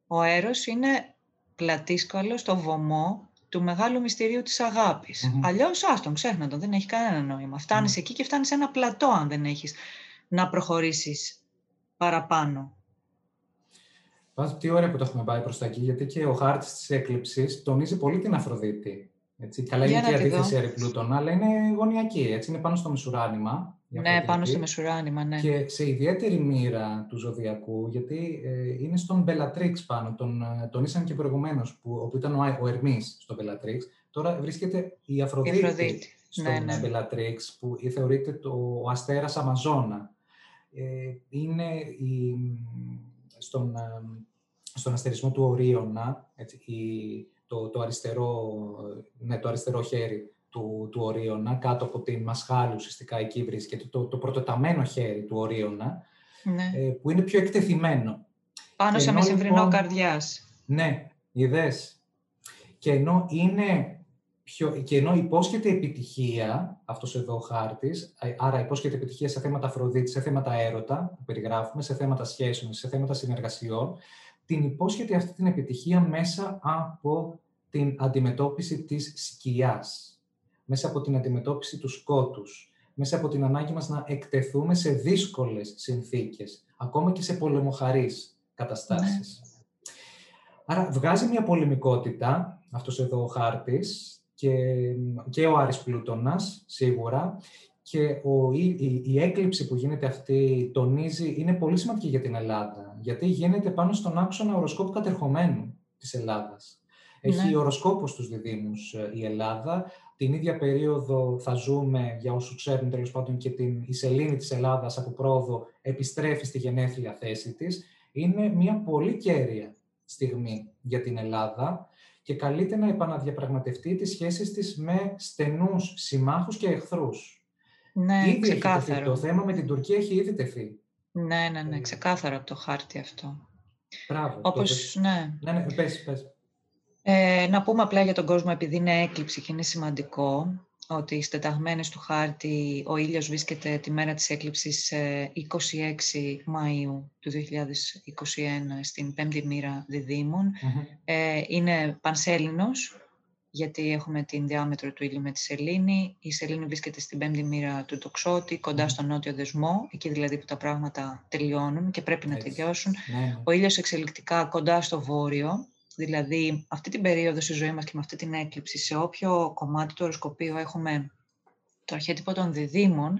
Ο έρος είναι πλατήσκαλος στο βωμό του μεγάλου μυστηρίου της αγάπης. Mm-hmm. Αλλιώς, άστον, ξέχνα τον, δεν έχει κανένα νόημα. Φτάνεις εκεί και φτάνεις σε ένα πλατό αν δεν έχεις να προχωρήσεις παραπάνω. Πάντως, τι ωραία που το έχουμε πάει προς τα εκεί, γιατί και ο χάρτης της έκλειψης τονίζει πολύ την Αφροδίτη. Έτσι. Καλά είναι και η αντίθεση Ερυπλούτων, αλλά είναι γωνιακή, έτσι, είναι πάνω στο μεσουράνημα. Ναι, πάνω στο μεσουράνημα, ναι. Και σε ιδιαίτερη μοίρα του ζωδιακού, γιατί ε, είναι στον Bellatrix πάνω, τον ε, τονίσαν και προηγουμένως, που, ήταν ο, ο Ερμής στο Bellatrix. Τώρα βρίσκεται η Αφροδίτη, η Αφροδίτη. στον ναι, ναι. Bellatrix, που θεωρείται το, ο αστέρας Αμαζόνα. Ε, είναι η, στον, ε, στον αστερισμό του Ορίωνα, έτσι, η, το, το, αριστερό, ναι, το αριστερό χέρι του, του Ορίωνα, κάτω από την Μασχάλη ουσιαστικά εκεί βρίσκεται, το, το πρωτοταμένο χέρι του Ορίωνα, ναι. ε, που είναι πιο εκτεθειμένο. Πάνω σε μεσημβρινό λοιπόν, καρδιάς. Ναι, είδες. Και ενώ είναι πιο, και ενώ υπόσχεται επιτυχία, αυτός εδώ ο χάρτης, ε, άρα υπόσχεται επιτυχία σε θέματα Αφροδίτη, σε θέματα έρωτα που περιγράφουμε, σε θέματα σχέσεων, σε θέματα συνεργασιών, την υπόσχεται αυτή την επιτυχία μέσα από την αντιμετώπιση της σκιάς μέσα από την αντιμετώπιση του σκότους, μέσα από την ανάγκη μας να εκτεθούμε σε δύσκολες συνθήκες, ακόμα και σε πολεμοχαρείς καταστάσεις. Ναι. Άρα βγάζει μια πολεμικότητα, αυτός εδώ ο χάρτης και, και ο Άρης Πλούτονας, σίγουρα. Και ο, η, η, έκλειψη που γίνεται αυτή τονίζει, είναι πολύ σημαντική για την Ελλάδα, γιατί γίνεται πάνω στον άξονα οροσκόπου κατερχομένου της Ελλάδας. Έχει ναι. οροσκόπο στους διδήμους ε, η Ελλάδα. Την ίδια περίοδο θα ζούμε, για όσους ξέρουν τέλος πάντων, και την, η σελήνη της Ελλάδας από πρόοδο επιστρέφει στη γενέθλια θέση της. Είναι μια πολύ κέρια στιγμή για την Ελλάδα και καλείται να επαναδιαπραγματευτεί τις σχέσεις της με στενούς συμμάχους και εχθρούς. Ναι, ήδη ξεκάθαρο. το θέμα με την Τουρκία έχει ήδη τεθεί. Ναι, ναι, ναι, ε. ξεκάθαρο από το χάρτη αυτό. Μπράβο. Όπως, ναι. Ναι, ναι, πες, πες. Ε, να πούμε απλά για τον κόσμο, επειδή είναι έκλειψη και είναι σημαντικό, ότι στις τεταγμένες του χάρτη ο ήλιος βρίσκεται τη μέρα της έκλειψης 26 Μαΐου του 2021 στην πέμπτη μοίρα Ε, είναι πανσέλινος, γιατί έχουμε την διάμετρο του ήλιου με τη σελήνη. Η σελήνη βρίσκεται στην πέμπτη μοίρα του τοξότη, κοντά στον νότιο δεσμό, εκεί δηλαδή που τα πράγματα τελειώνουν και πρέπει να τελειώσουν. Ναι, ναι. Ο ήλιος εξελικτικά κοντά στο βόρειο, Δηλαδή, αυτή την περίοδο στη ζωή μας και με αυτή την έκλειψη, σε όποιο κομμάτι του οροσκοπίου έχουμε το αρχέτυπο των διδήμων,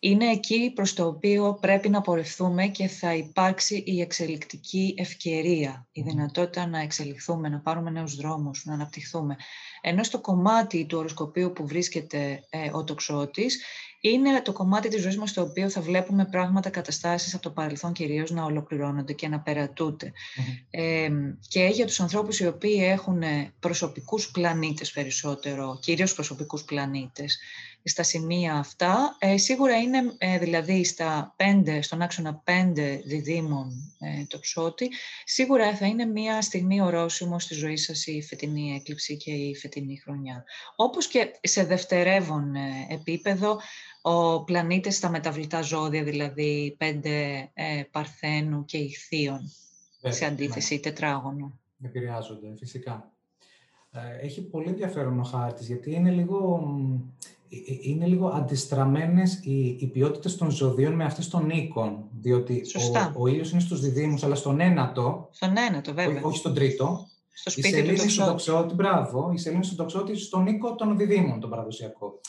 είναι εκεί προς το οποίο πρέπει να πορευθούμε και θα υπάρξει η εξελικτική ευκαιρία, η δυνατότητα να εξελιχθούμε, να πάρουμε νέους δρόμους, να αναπτυχθούμε. Ενώ στο κομμάτι του οροσκοπίου που βρίσκεται ε, ο τοξότης, είναι το κομμάτι της ζωής μας στο οποίο θα βλέπουμε πράγματα, καταστάσεις από το παρελθόν κυρίως να ολοκληρώνονται και να περατούνται. Ε, και για τους ανθρώπους οι οποίοι έχουν προσωπικούς πλανήτες περισσότερο, κυρίως προσωπικούς πλανήτες, στα σημεία αυτά. Ε, σίγουρα είναι ε, δηλαδή στα πέντε, στον άξονα 5 διδήμων ε, το ψώτη, σίγουρα θα είναι μια στιγμή ορόσημο στη ζωή σας η φετινή έκλειψη και η φετινή χρονιά. Όπως και σε δευτερεύον ε, επίπεδο, ο πλανήτες στα μεταβλητά ζώδια, δηλαδή πέντε ε, παρθένου και ηχθείων, σε αντίθεση ναι. τετράγωνο. Επηρεάζονται, φυσικά. Έχει πολύ ενδιαφέρον ο χάρτης, γιατί είναι λίγο ε, ε, είναι λίγο αντιστραμμένες οι, οι ποιότητες των ζωδίων με αυτές των οίκων. Διότι ο, ο ήλιος είναι στους διδήμους, αλλά στον ένατο. Στον ένατο, βέβαια. όχι στον τρίτο. Στο σπίτι η σελήνη του στον τοξότη, μπράβο. Η σελήνη στον τοξότη στον οίκο των διδήμων, τον παραδοσιακό.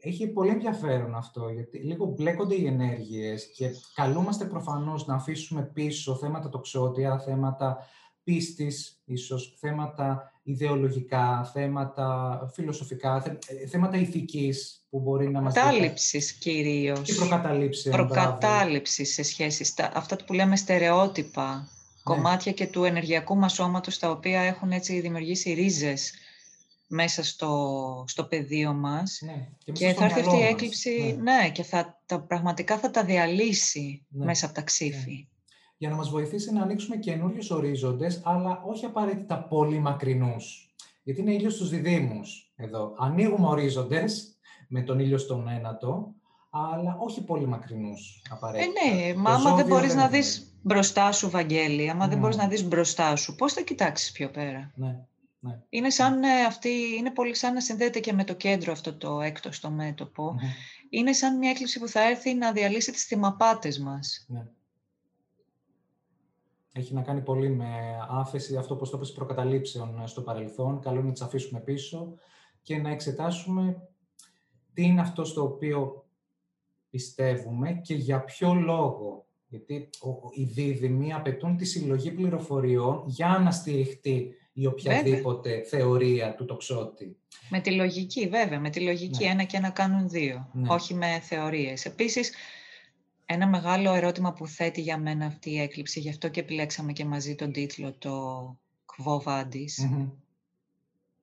Έχει πολύ ενδιαφέρον αυτό, γιατί λίγο μπλέκονται οι ενέργειες και καλούμαστε προφανώς να αφήσουμε πίσω θέματα τοξότια, θέματα πίστης, ίσως θέματα ιδεολογικά, θέματα φιλοσοφικά, ε, θέματα ηθικής που μπορεί να μας... Προκατάληψης κυρίως. Και προκατάληψη. Προκατάληψη σε σχέση στα αυτά που λέμε στερεότυπα, ναι. κομμάτια και του ενεργειακού μας σώματος, τα οποία έχουν έτσι δημιουργήσει ρίζες μέσα στο, στο πεδίο μας. Ναι, και, θα έρθει αυτή η έκλειψη, ναι. ναι, και θα, τα, πραγματικά θα τα διαλύσει ναι, μέσα από τα ξύφη για να μας βοηθήσει να ανοίξουμε καινούριους ορίζοντες, αλλά όχι απαραίτητα πολύ μακρινούς. Γιατί είναι ήλιος στους διδήμους εδώ. Ανοίγουμε ορίζοντες με τον ήλιο στον ένατο, αλλά όχι πολύ μακρινούς απαραίτητα. Ε, ναι, μα άμα δεν μπορείς να δεις μπροστά σου, Βαγγέλη, άμα δεν μπορείς να δεις μπροστά σου, πώς θα κοιτάξεις πιο πέρα; Ναι. Ναι. Είναι, σαν, ε, αυτή, είναι πολύ σαν να συνδέεται και με το κέντρο αυτό το έκτο στο μέτωπο. Είναι σαν μια έκκληση που θα έρθει να διαλύσει τις θυμαπάτες μας. Ναι έχει να κάνει πολύ με άφεση, αυτό που το πες, προκαταλήψεων στο παρελθόν. Καλό να τις αφήσουμε πίσω και να εξετάσουμε τι είναι αυτό στο οποίο πιστεύουμε και για ποιο λόγο. Γιατί οι δίδυμοι απαιτούν τη συλλογή πληροφοριών για να στηριχτεί η οποιαδήποτε θεωρία του τοξότη. Με τη λογική, βέβαια. Με τη λογική ναι. ένα και ένα κάνουν δύο. Ναι. Όχι με θεωρίες. Επίσης, ένα μεγάλο ερώτημα που θέτει για μένα αυτή η έκλειψη, γι' αυτό και επιλέξαμε και μαζί τον τίτλο το «Κβο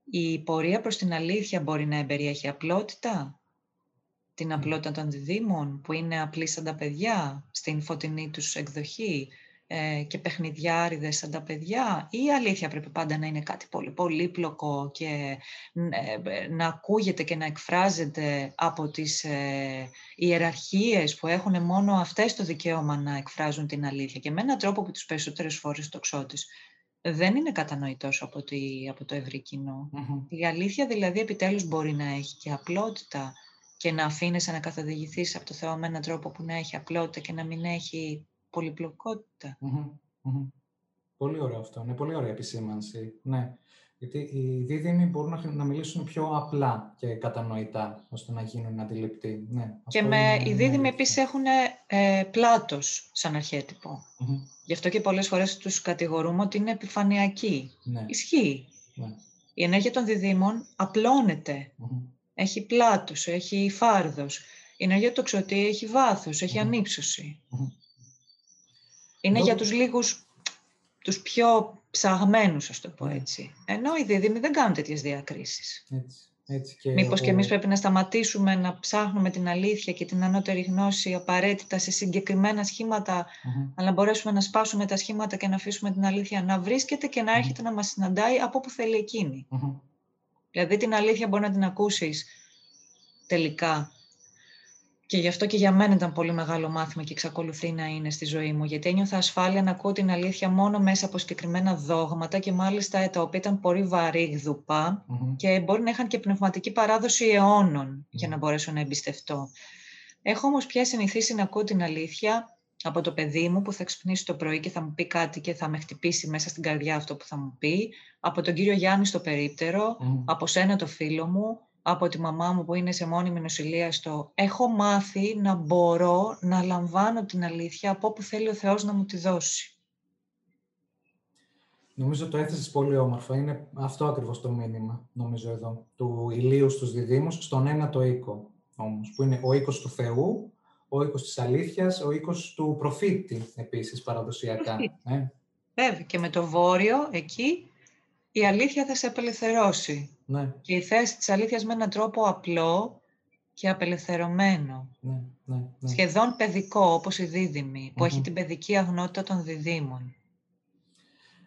Η πορεία προς την αλήθεια μπορεί να εμπεριέχει απλότητα, την απλότητα των διδήμων που είναι απλή σαν τα παιδιά, στην φωτεινή τους εκδοχή, ε, και παιχνιδιάριδες σαν τα παιδιά ή η αλήθεια πρέπει πάντα να είναι κάτι πολύ πολύπλοκο και ε, να ακούγεται και να εκφράζεται από τις ε, ιεραρχίες που έχουν μόνο αυτές το δικαίωμα να εκφράζουν την αλήθεια και με έναν τρόπο που τους περισσότερες φορές το ξώτης. Δεν είναι κατανοητός από, από το ευρύ Η αλήθεια δηλαδή επιτέλους μπορεί να έχει και απλότητα και να αφήνεσαι να καθοδηγηθείς από το Θεό με έναν τρόπο που να έχει απλότητα και να μην έχει πολυπλοκότητα. Πολύ ωραίο αυτό. Είναι πολύ ωραία επισήμανση. Ναι. Γιατί οι δίδυμοι μπορούν να, να μιλήσουν πιο απλά και κατανοητά, ώστε να γίνουν αντιληπτοί. Ναι, και με, οι δίδυμοι επίσης έχουν ε, πλάτος σαν αρχέτυπο. Γι' αυτό και πολλές φορές τους κατηγορούμε ότι είναι επιφανειακοί. Ναι. Ισχύει. Ναι. Η ενέργεια των διδήμων Έχει πλάτος, έχει φάρδος. Η ενέργεια του ξωτή έχει βάθος, έχει ανύψωση. Είναι για τους λίγους, τους πιο ψαγμένους, ας το πω έτσι. Ενώ οι δίδυμοι δεν κάνουν τέτοιες διακρίσεις. Έτσι. Έτσι και Μήπως και εμείς πρέπει να σταματήσουμε να ψάχνουμε την αλήθεια και την ανώτερη γνώση απαραίτητα σε συγκεκριμένα σχήματα, αλλά να μπορέσουμε να σπάσουμε τα σχήματα και να αφήσουμε την αλήθεια να βρίσκεται και να έρχεται να μας συναντάει από όπου θέλει εκείνη. Δηλαδή την αλήθεια μπορεί να την ακούσεις τελικά και γι' αυτό και για μένα ήταν πολύ μεγάλο μάθημα και εξακολουθεί να είναι στη ζωή μου, γιατί ένιωθα ασφάλεια να ακούω την αλήθεια μόνο μέσα από συγκεκριμένα δόγματα και μάλιστα τα οποία ήταν πολύ βαρύγδουπα και μπορεί να είχαν και πνευματική παράδοση για να μπορέσω να εμπιστευτώ. Έχω όμως πια συνηθίσει να ακούω την αλήθεια από το παιδί μου που θα ξυπνήσει το πρωί και θα μου πει κάτι και θα με χτυπήσει μέσα στην καρδιά αυτό που θα μου πει, από τον κύριο Γιάννη στο περίπτερο, από σένα το φίλο μου, από τη μαμά μου που είναι σε μόνιμη νοσηλεία στο έχω μάθει να μπορώ να λαμβάνω την αλήθεια από όπου θέλει ο Θεός να μου τη δώσει. Νομίζω το έθεσες πολύ όμορφα. Είναι αυτό ακριβώς το μήνυμα, νομίζω εδώ, του ηλίου στους διδήμους, στον ένα το οίκο όμως, που είναι ο οίκος του Θεού, ο οίκος της αλήθειας, ο οίκος του προφήτη επίσης παραδοσιακά. Ε. Βέβαια, και με το βόρειο εκεί η αλήθεια θα σε απελευθερώσει. Ναι. Και η θέση της αλήθειας με έναν τρόπο απλό και απελευθερωμένο. Ναι, ναι, ναι. Σχεδόν παιδικό, όπως η δίδυμη, που έχει την παιδική αγνότητα των διδήμων.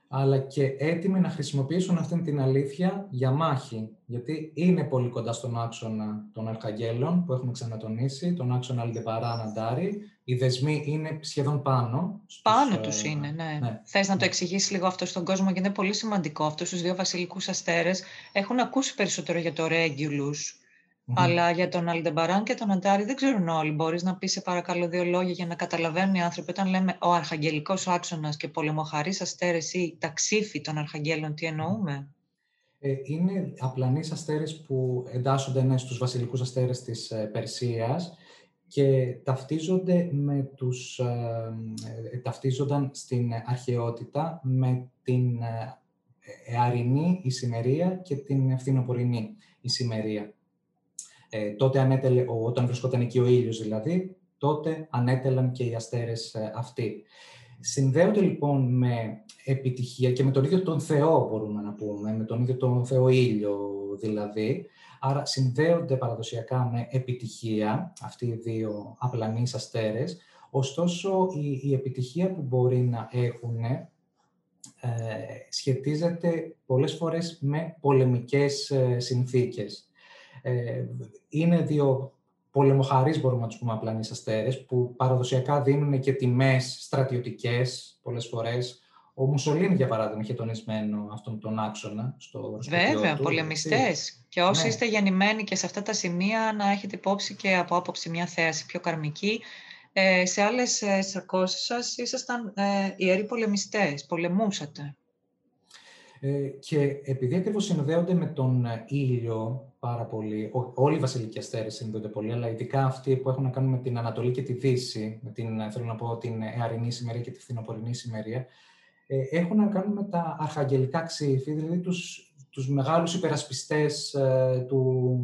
Αλλά και έτοιμοι να χρησιμοποιήσουν αυτή την αλήθεια για μάχη. Γιατί είναι πολύ κοντά στον άξονα των Αρχαγγέλων, που έχουμε ξανατονίσει, τον άξονα Αλντεπαρά Αντάρι, οι δεσμοί είναι σχεδόν πάνω. Στους, πάνω τους ε, είναι, ναι. ναι Θες να το ναι. εξηγήσεις λίγο αυτό στον κόσμο, γιατί είναι πολύ σημαντικό. Αυτούς τους δύο βασιλικούς αστέρες έχουν ακούσει περισσότερο για το Ρέγγιουλους, αλλά για τον Αλντεμπαράν και τον Αντάρι δεν ξέρουν όλοι. Μπορείς να πεις σε παρακαλώ δύο λόγια για να καταλαβαίνουν οι άνθρωποι. Όταν λέμε ο αρχαγγελικός άξονας και πολεμοχαρής αστέρες ή τα ξύφη των αρχαγγέλων, τι εννοούμε; Ε, είναι απλανείς αστέρες που εντάσσονται ναι, στους βασιλικούς αστέρες της ε, Περσίας και ταυτίζονται με τους, ε, ε, ταυτίζονταν στην αρχαιότητα με την εαρινή ησημερία και την ευθυνοπορεινή ησημερία. Ε, τότε ανέτελε, όταν βρισκόταν εκεί ο ήλιος δηλαδή, τότε ανέτελαν και οι αστέρες αυτοί. Συνδέονται λοιπόν με επιτυχία και με τον ίδιο τον Θεό μπορούμε να πούμε, με τον ίδιο τον Θεό ήλιο δηλαδή, Άρα συνδέονται παραδοσιακά με επιτυχία αυτοί οι δύο απλανείς αστέρες, ωστόσο η, επιτυχία που μπορεί να έχουν ε, σχετίζεται πολλές φορές με πολεμικές ε, συνθήκες. Ε, είναι δύο πολεμοχαρείς, μπορούμε να τους πούμε, απλανείς αστέρες, που παραδοσιακά δίνουν και τιμές στρατιωτικές πολλές φορές, ο Μουσολίνη, για παράδειγμα, είχε τονισμένο αυτόν τον άξονα στο Βέβαια, πολεμιστές. Και όσοι ναι. είστε γεννημένοι και σε αυτά τα σημεία, να έχετε υπόψη και από άποψη μια θέαση πιο καρμική. Ε, σε άλλες σαρκώσεις σας ήσασταν ε, ιεροί πολεμιστές, πολεμούσατε. Ε, και επειδή ακριβώς συνδέονται με τον ε, ήλιο πάρα πολύ, όλοι οι βασιλικοί αστέρες συνδέονται πολύ, αλλά ειδικά αυτοί που έχουν να κάνουν με την Ανατολή και τη Δύση, με την, θέλω να πω, την Εαρινή Σημερία και τη Φθινοπορεινή Σημερία, ε, έχουν να κάνουν με τα αρχαγγελικά ξύφη, δηλαδή τους, τους μεγάλους υπερασπιστές ε, του,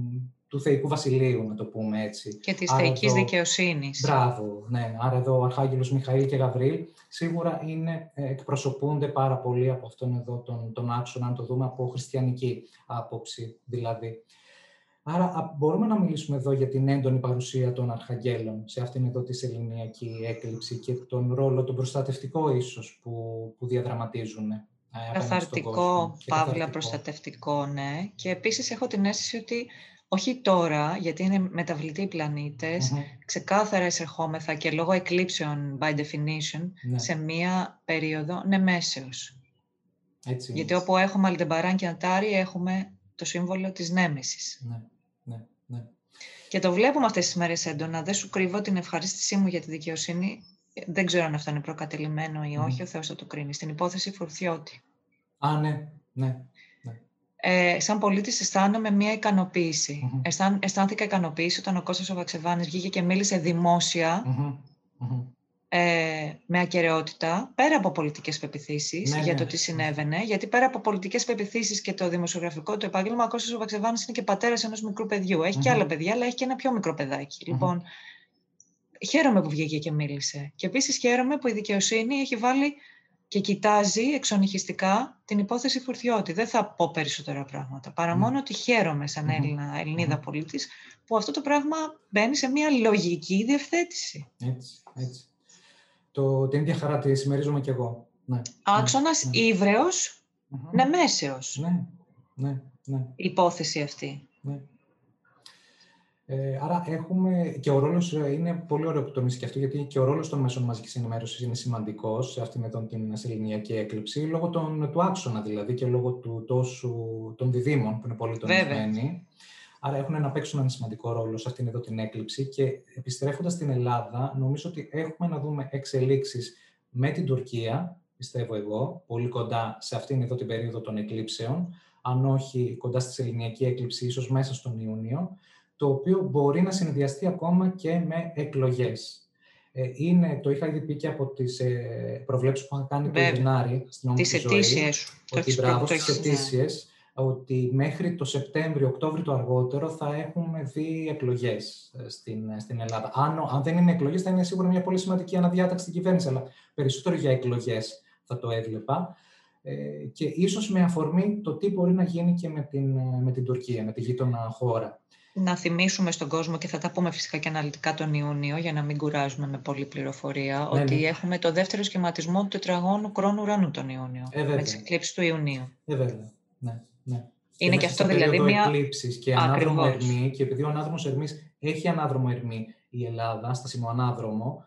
του θεϊκού βασιλείου, να το πούμε έτσι. Και της Άρα θεϊκής εδώ, δικαιοσύνης. Μπράβο, ναι. Άρα εδώ ο Αρχάγγελος Μιχαήλ και Γαβρίλ σίγουρα είναι, ε, εκπροσωπούνται πάρα πολύ από αυτόν εδώ τον, τον άξονα, αν το δούμε από χριστιανική άποψη δηλαδή. Άρα μπορούμε να μιλήσουμε εδώ για την έντονη παρουσία των αρχαγγέλων σε αυτήν εδώ τη σεληνιακή έκλειψη και τον ρόλο, τον προστατευτικό ίσως που, που διαδραματίζουν. Ε, καθαρτικό, παύλα προστατευτικό, ναι. Και επίσης έχω την αίσθηση ότι όχι τώρα, γιατί είναι μεταβλητοί οι πλανητες ξεκάθαρα εισερχόμεθα και λόγω εκλήψεων by definition ναι. σε μία περίοδο νεμέσεως. Έτσι γιατί όπου έχουμε Αλτεμπαράν και Αντάρι έχουμε το σύμβολο της Νέμεσης. Ναι. Και το βλέπουμε αυτές τις μέρες έντονα. Δεν σου κρύβω την ευχαρίστησή μου για τη δικαιοσύνη. Δεν ξέρω αν αυτό είναι προκατελημένο ή όχι. Ο Θεός θα το κρίνει. Στην υπόθεση Φουρθιώτη. Α, ναι. ναι. ναι. ε, σαν πολίτης αισθάνομαι μια ικανοποίηση. Mm-hmm. αισθάνθηκα ικανοποίηση όταν ο Κώστας ο Βαξεβάνης βγήκε και μίλησε ε, με ακαιρεότητα, πέρα από πολιτικές πεπιθήσεις ναι, για το ναι. τι συνέβαινε, γιατί πέρα από πολιτικές πεπιθήσεις και το δημοσιογραφικό του επάγγελμα, ο Κώστας ο Βαξεβάνης είναι και πατέρας ενός μικρού παιδιού. Έχει και άλλα παιδιά, αλλά έχει και ένα πιο μικρό Λοιπόν, χαίρομαι που βγήκε και μίλησε. Και επίσης χαίρομαι που η δικαιοσύνη έχει βάλει και κοιτάζει εξονυχιστικά την υπόθεση Φουρτιώτη. Δεν θα πω περισσότερα πράγματα, παρά μόνο ότι χαίρομαι σαν Έλληνα, Ελληνίδα πολίτης, που αυτό το πράγμα μπαίνει σε μια λογική διευθέτηση. Έτσι, έτσι το, την ίδια χαρά τη συμμερίζομαι κι εγώ. Ναι. Άξονας ναι. ύβρεος, mm-hmm. νεμέσεω. Ναι, ναι, ναι. Η υπόθεση αυτή. Ναι. Ε, άρα έχουμε και ο ρόλος ε, είναι πολύ ωραίο που τονίσει και αυτό, γιατί και ο ρόλος των μέσων μαζικής ενημέρωσης είναι σημαντικός σε αυτήν εδώ την ελληνική έκλειψη, λόγω των, του άξονα δηλαδή και λόγω του τόσου των διδήμων που είναι πολύ τονισμένοι. Άρα έχουν να παίξουν ένα σημαντικό ρόλο σε αυτήν εδώ την έκλειψη και επιστρέφοντας στην Ελλάδα, νομίζω ότι έχουμε να δούμε εξελίξεις με την Τουρκία, πιστεύω εγώ, πολύ κοντά σε αυτήν εδώ την περίοδο των εκλήψεων, αν όχι κοντά στη ελληνική έκλειψη, ίσως μέσα στον Ιούνιο, το οποίο μπορεί να συνδυαστεί ακόμα και με εκλογές. Ε, είναι, το είχα ήδη πει και από τις ε, προβλέψεις που είχαν κάνει το Γενάρη στην Ομοσπονδία ζωή, ετήσιες. ότι μπράβο στις ετήσιες, ότι μέχρι το Σεπτέμβριο, Οκτώβριο το αργότερο θα έχουμε δει εκλογές ε, στην, ε, στην Ελλάδα. Αν, αν δεν είναι εκλογές, θα είναι σίγουρα μια πολύ σημαντική αναδιάταξη στην κυβέρνηση, αλλά περισσότερο για εκλογές θα το έβλεπα. Ε, και ίσως με αφορμή το τι μπορεί να γίνει και με την, ε, με την Τουρκία, με τη γείτονα χώρα. Να θυμίσουμε στον κόσμο και θα τα πούμε φυσικά και αναλυτικά τον Ιούνιο για να μην κουράζουμε με πολλή πληροφορία ναι, ότι ναι. έχουμε το δεύτερο σχηματισμό του τετραγώνου χρόνου ουρανού τον Ιούνιο ε, με τις εκλήψεις του Ιουνίου. Ε, βέβαια. Ναι. Ναι. Είναι και, και αυτό δηλαδή μια. και ανάδρομο ερμή, και επειδή ο ανάδρομος ερμής έχει ανάδρομο ερμή η Ελλάδα, στασιμό ανάδρομο,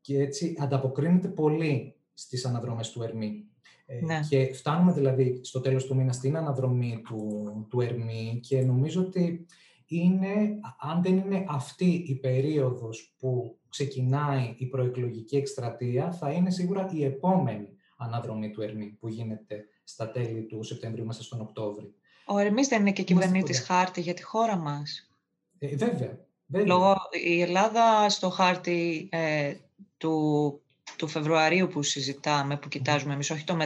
και έτσι ανταποκρίνεται πολύ στις αναδρομές του ερμή. Ε, ναι. Και φτάνουμε δηλαδή στο τέλος του μήνα στην αναδρομή του, του Ερμή και νομίζω ότι είναι, αν δεν είναι αυτή η περίοδος που ξεκινάει η προεκλογική εκστρατεία, θα είναι σίγουρα η επόμενη αναδρομή του Ερμή που γίνεται στα τέλη του Σεπτεμβρίου μέσα στον Οκτώβριο. Ο Ερμής δεν είναι και κυβερνήτης χάρτη για τη χώρα μας; Ε, βέβαια. βέβαια. Λόγω η Ελλάδα στο χάρτη ε, του, του Φεβρουαρίου που συζητάμε, που κοιτάζουμε εμείς, όχι το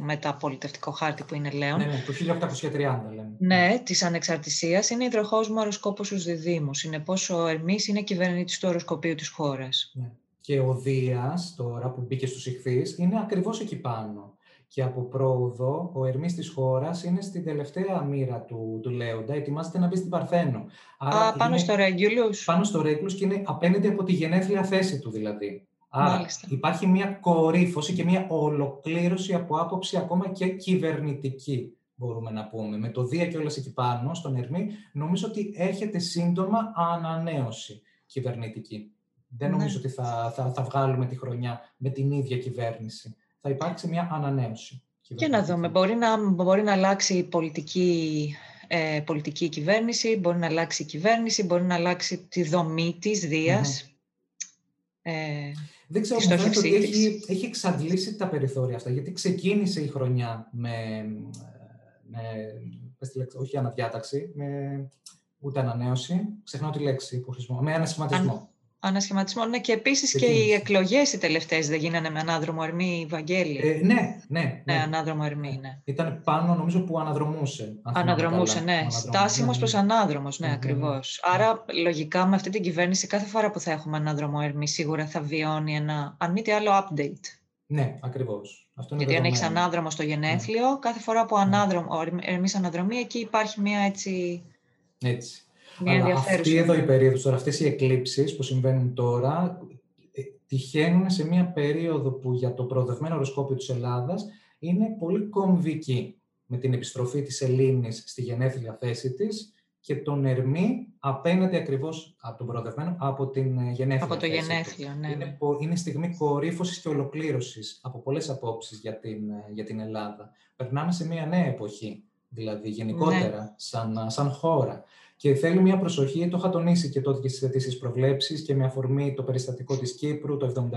μεταπολιτευτικό χάρτη που είναι Λέων. Ναι, ναι, το 1830 λέμε. Ναι, της ανεξαρτησίας, είναι υδροχός μου οροσκόπος στους διδήμους. Είναι πόσο ο Ερμής είναι κυβερνήτης του οροσκοπίου της χώρας. Ναι. Και ο Δίας, τώρα που μπήκε στους ηχθείς, είναι ακριβώς εκεί πάνω και από πρόοδο ο Ερμής της χώρας είναι στην τελευταία μοίρα του, του Λέοντα, ετοιμάζεται να μπει στην Παρθένο. Άρα Α, πάνω στο Ρέγγιλους. Πάνω στο Ρέγγιλους και είναι απέναντι από τη γενέθλια θέση του δηλαδή. Άρα Μάλιστα. υπάρχει μια κορύφωση και μια ολοκλήρωση από άποψη ακόμα και κυβερνητική μπορούμε να πούμε. Με το Δία και όλες εκεί πάνω, στον Ερμή, νομίζω ότι έρχεται σύντομα ανανέωση κυβερνητική. Δεν ναι. νομίζω ότι θα, θα, θα βγάλουμε τη χρονιά με την ίδια κυβέρνηση θα υπάρξει μια ανανέωση. Και να δούμε, μπορεί να, μπορεί να αλλάξει η πολιτική, ε, πολιτική κυβέρνηση, μπορεί να αλλάξει η κυβέρνηση, μπορεί να αλλάξει τη δομή της Δίας. Ε, Δεν ξέρω, μου φαίνεται ότι έχει, έχει εξαντλήσει τα περιθώρια αυτά, γιατί ξεκίνησε η χρονιά με, με όχι αναδιάταξη, με ούτε ανανέωση, ξεχνάω τη λέξη που χρησιμοποιώ, με ανασχηματισμό. Ανασχηματισμό, ναι, και επίσης και οι εκλογές οι τελευταίες δεν γίνανε με ανάδρομο ερμή, Βαγγέλη. Ε, ναι, ναι, ναι. Ναι, ανάδρομο ερμή, ναι. Ήταν πάνω, νομίζω, που αναδρομούσε. Αναδρομούσε, ναι. Στάσιμος ναι, προς ναι. ανάδρομος, ναι, ναι, ακριβώς. Άρα, λογικά, με αυτή την κυβέρνηση, κάθε φορά που θα έχουμε ανάδρομο ερμή, σίγουρα θα βιώνει ένα, αν μη τι άλλο, update. Ναι, ακριβώς. Γιατί αν έχεις ανάδρομο στο γενέθλιο, κάθε φορά που ανάδρομο, ερμή αναδρομή, εκεί υπάρχει μια έτσι. Έτσι. Αλλά αυτή εδώ η περίοδος, τώρα αυτές οι εκλήψεις που συμβαίνουν τώρα, ε, τυχαίνουν σε μια περίοδο που για το προοδευμένο οροσκόπιο της Ελλάδας είναι πολύ κομβική με την επιστροφή της Ελλήνης στη γενέθλια θέση της και τον Ερμή απέναντι ακριβώς από τον προοδευμένο από την ε, γενέθλια Από το γενέθλιο, ναι. Είναι, είναι στιγμή κορύφωσης και ολοκλήρωσης από πολλές απόψεις για την, ε, για την Ελλάδα. Περνάμε σε μια νέα εποχή, δηλαδή γενικότερα, ναι. σαν, σαν χώρα. Και θέλει μια προσοχή, το είχα τονίσει και τότε και στις αιτήσει προβλέψεις και με αφορμή το περιστατικό της Κύπρου το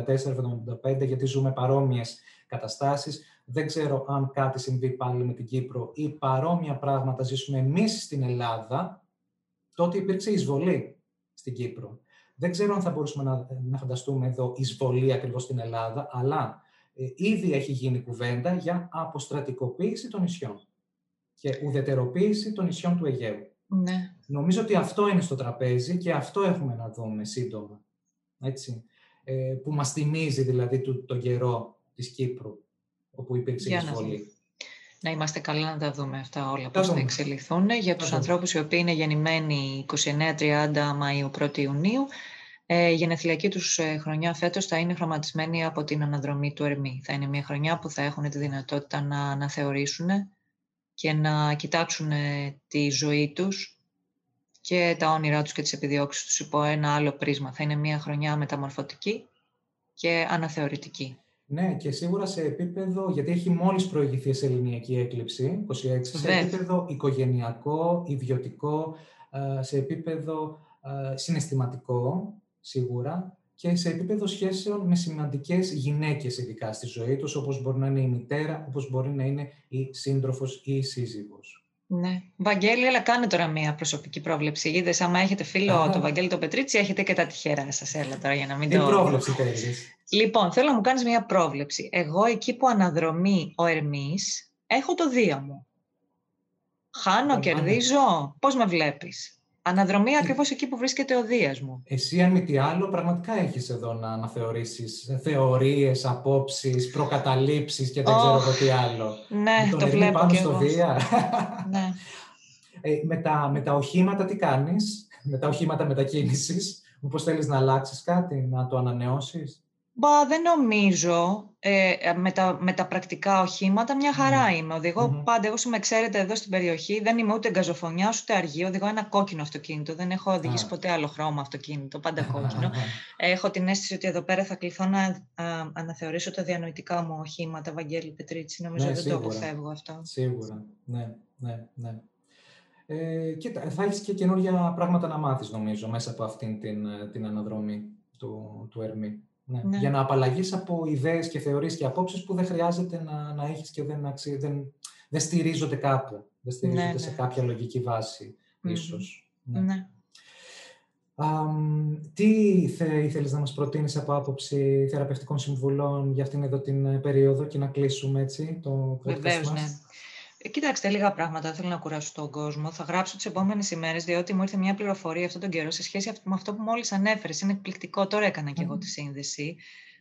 74-75, γιατί ζούμε παρόμοιες καταστάσεις. δεν ξέρω αν κάτι συμβεί πάλι με την Κύπρο ή παρόμοια πράγματα ζήσουμε εμείς στην Ελλάδα, τότε υπήρξε εισβολή στην Κύπρο. Δεν ξέρω αν θα μπορούσαμε να, να φανταστούμε εδώ εισβολή ακριβώς στην Ελλάδα, αλλά ε, ήδη έχει γίνει κουβέντα για αποστρατικοποίηση των νησιών και ουδετεροποίηση των νησιών του Αιγαίου. Ναι. Νομίζω ότι αυτό είναι στο τραπέζι και αυτό έχουμε να δούμε σύντομα. Έτσι. Ε, που μας θυμίζει δηλαδή το, το καιρό της Κύπρου, όπου υπήρξε Για εισβολή. Να είμαστε καλά να τα δούμε αυτά όλα, πώς θα εξελιχθούν. Για τους ανθρώπους οι οποίοι είναι γεννημένοι 29-30 Μαΐου 1 Ιουνίου, ε, η γενεθλιακή τους ε, χρονιά φέτος θα είναι χρωματισμένη από την αναδρομή του Ερμή. Θα είναι μια χρονιά που θα έχουν τη δυνατότητα να αναθεωρήσουν και να κοιτάξουν τη ζωή τους και τα όνειρά τους και τις επιδιώξεις τους υπό ένα άλλο πρίσμα. Θα είναι μια χρονιά μεταμορφωτική και αναθεωρητική. Ναι, και σίγουρα σε επίπεδο, γιατί έχει μόλις προηγηθεί σε ελληνική έκλειψη, 26, σε επίπεδο οικογενειακό, ιδιωτικό, ε, σε επίπεδο ε, συναισθηματικό, σίγουρα, και σε επίπεδο σχέσεων με σημαντικές γυναίκες ειδικά στη ζωή τους, όπως μπορεί να είναι η μητέρα, όπως μπορεί να είναι η σύντροφος ή η σύζυγος. Ναι. Βαγγέλη, αλλά κάνε τώρα μία προσωπική πρόβλεψη. Είδες, άμα έχετε φίλο το Βαγγέλη το Πετρίτσι, έχετε και τα τυχερά σας. Έλα τώρα για να μην Τι το... πρόβλεψη θέλεις; Λοιπόν, θέλω να μου κάνεις μία πρόβλεψη. Εγώ εκεί που αναδρομεί ο Ερμής, έχω το Δία μου. Χάνω, κερδίζω. Πώς με βλέπεις; Αναδρομή ακριβώς εκεί που βρίσκεται ο Δίας μου. Εσύ, αν μη τι άλλο, πραγματικά έχεις εδώ να αναθεωρήσεις θεωρίες, απόψεις, προκαταλήψεις και δεν ξέρω εγώ τι άλλο. Ναι, τον το Ερμή βλέπω πάνω και στο εγώ. Δία. Ναι. Ε, με, τα, με τα οχήματα τι κάνεις, με τα οχήματα μετακίνησης, μήπως θέλεις να αλλάξεις κάτι, να το ανανεώσεις; Μπα, δεν νομίζω. Ε, με, τα, με τα πρακτικά οχήματα μια χαρά Μμμ. είμαι. Οδηγώ Μμμ. πάντα, εγώ με ξέρετε εδώ στην περιοχή, δεν είμαι ούτε γκαζοφωνιά ούτε αργή. Οδηγώ ένα κόκκινο αυτοκίνητο. Δεν έχω οδηγήσει Α. ποτέ άλλο χρώμα αυτοκίνητο, πάντα κόκκινο. έχω την αίσθηση ότι εδώ πέρα θα κληθώ να α, αναθεωρήσω τα διανοητικά μου οχήματα, Βαγγέλη Πετρίτσι. Νομίζω Ναι, δεν το σίγουρα. αποφεύγω αυτό. Σίγουρα, ναι, ναι, ναι. Ε, κοίτα, θα έχεις και καινούργια πράγματα να μάθεις, νομίζω, μέσα από αυτήν την, ε, την αναδρομή του, του Ερμή. Ναι. Ναι. Για να απαλλαγείς από ιδέες και θεωρίες και απόψεις που δεν χρειάζεται να, να έχεις και δεν, αξι... δεν, δεν στηρίζονται κάπου. Δεν στηρίζονται Ναι, σε ναι. κάποια λογική βάση, Μμμ. ίσως. Ναι. Αμ, τι θε, ήθελες να μας προτείνεις από άποψη θεραπευτικών συμβουλών για αυτήν εδώ την ε, περίοδο και να κλείσουμε έτσι το podcast Βεβαίως, μας; ναι. Ε, Κοιτάξτε, λίγα πράγματα. Δεν θέλω να κουράσω τον κόσμο. Θα γράψω τις επόμενες ημέρες, διότι μου ήρθε μια πληροφορία αυτόν τον καιρό σε σχέση αυ- με αυτό που μόλις ανέφερες. Είναι εκπληκτικό. Τώρα έκανα και εγώ Μμμ. τη σύνδεση.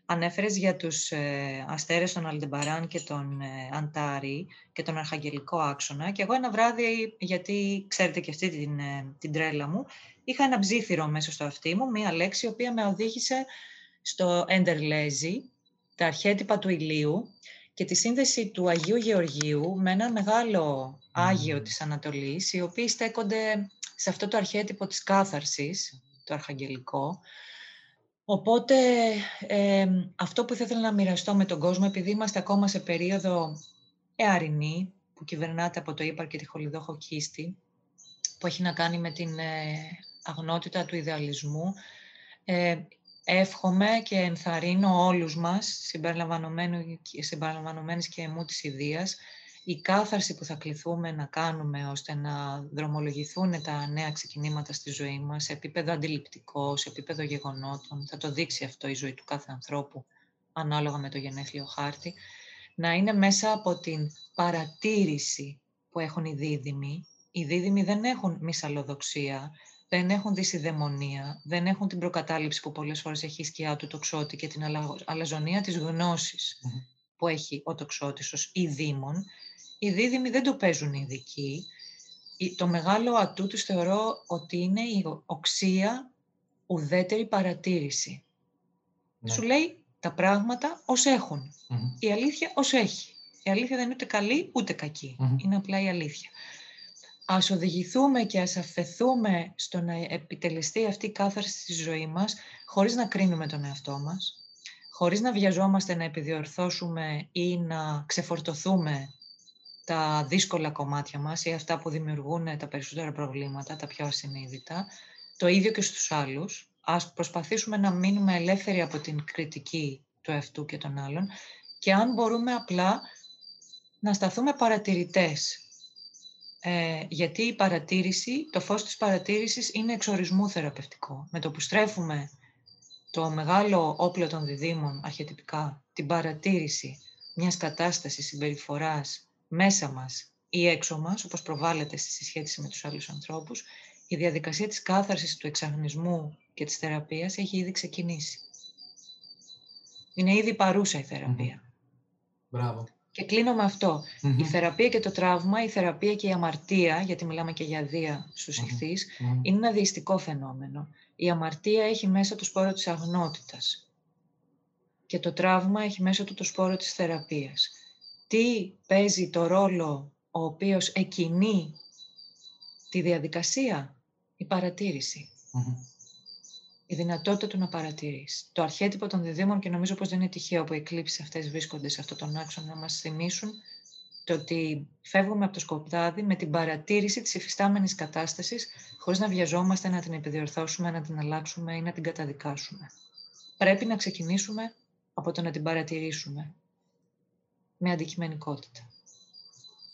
Ανέφερες για τους ε, αστέρες των Αλντεμπαράν και τον ε, Αντάρι και τον Αρχαγγελικό άξονα. Και εγώ ένα βράδυ, γιατί ξέρετε και αυτή την, ε, την τρέλα μου, είχα ένα ψήθυρο μέσα στο αυτί μου, μία λέξη, η οποία με οδήγησε στο Εντερλέζι, τα αρχέτυπα του ηλίου και τη σύνδεση του Αγίου Γεωργίου με ένα μεγάλο Άγιο Μμμ. της Ανατολής, οι οποίοι στέκονται σε αυτό το αρχέτυπο της κάθαρσης, το αρχαγγελικό. Οπότε ε, αυτό που θα ήθελα να μοιραστώ με τον κόσμο, επειδή είμαστε ακόμα σε περίοδο εαρινή, που κυβερνάται από το ύπαρ και τη χολιδόχο κίστη, που έχει να κάνει με την ε, αγνότητα του ιδεαλισμού, ε, εύχομαι και ενθαρρύνω όλους μας, συμπεριλαμβανομένου- συμπεριλαμβανομένης και εμού της ιδείας, η κάθαρση που θα κληθούμε να κάνουμε ώστε να δρομολογηθούν τα νέα ξεκινήματα στη ζωή μας σε επίπεδο αντιληπτικό, σε επίπεδο γεγονότων, θα το δείξει αυτό η ζωή του κάθε ανθρώπου ανάλογα με το γενέθλιο χάρτη, να είναι μέσα από την παρατήρηση που έχουν οι δίδυμοι. Οι δίδυμοι δεν έχουν μυσαλλοδοξία, δεν έχουν δυσιδαιμονία, δεν έχουν την προκατάληψη που πολλές φορές έχει η σκιά του τοξότη και την αλα- αλαζονία της γνώσης Μμμ. που έχει ο τοξότης ως ειδήμων. Οι δίδυμοι δεν το παίζουν οι ειδικοί. Η- Το μεγάλο ατού τους θεωρώ ότι είναι η ο- οξία ουδέτερη παρατήρηση. Ναι. Σου λέει τα πράγματα ως έχουν. Μμμ. Η αλήθεια ως έχει. Η αλήθεια δεν είναι ούτε καλή ούτε κακή. Μμμ. Είναι απλά η αλήθεια. Ας οδηγηθούμε και ας αφαιθούμε στο να επιτελεστεί αυτή η κάθαρση στη ζωή μας, χωρίς να κρίνουμε τον εαυτό μας, χωρίς να βιαζόμαστε να επιδιορθώσουμε ή να ξεφορτωθούμε τα δύσκολα κομμάτια μας ή αυτά που δημιουργούν τα περισσότερα προβλήματα, τα πιο ασυνείδητα, το ίδιο και στους άλλους. Ας προσπαθήσουμε να μείνουμε ελεύθεροι από την κριτική του εαυτού και των άλλων και αν μπορούμε απλά να σταθούμε παρατηρητές. Ε, γιατί η παρατήρηση, το φως της παρατήρησης είναι εξορισμού θεραπευτικό. Με το που στρέφουμε το μεγάλο όπλο των διδήμων αρχιετυπικά, την παρατήρηση μιας κατάστασης συμπεριφοράς μέσα μας ή έξω μας, όπως προβάλλεται στη συσχέτιση με τους άλλους ανθρώπους, η διαδικασία της κάθαρσης του εξαγνισμού και της θεραπείας έχει ήδη ξεκινήσει. Είναι ήδη παρούσα η θεραπεία. Μπράβο. Και κλείνω με αυτο Η θεραπεία και το τραύμα, η θεραπεία και η αμαρτία, γιατί μιλάμε και για δία στους ηχθείς, είναι ένα διεστικό φαινόμενο. Η αμαρτία έχει μέσα το σπόρο της αγνότητας. Και το τραύμα έχει μέσα του το σπόρο της θεραπείας. Τι παίζει το ρόλο ο οποίος εκινεί τη διαδικασία, η παρατηρηση Η δυνατότητα του να παρατηρήσει. Το αρχέτυπο των διδήμων και νομίζω πως δεν είναι τυχαίο που οι εκλήψεις αυτές βρίσκονται σε αυτόν τον άξονα να μας θυμίσουν το ότι φεύγουμε από το σκοπτάδι με την παρατήρηση της υφιστάμενης κατάστασης χωρίς να βιαζόμαστε να την επιδιορθώσουμε, να την αλλάξουμε ή να την καταδικάσουμε. Πρέπει να ξεκινήσουμε από το να την παρατηρήσουμε με αντικειμενικότητα.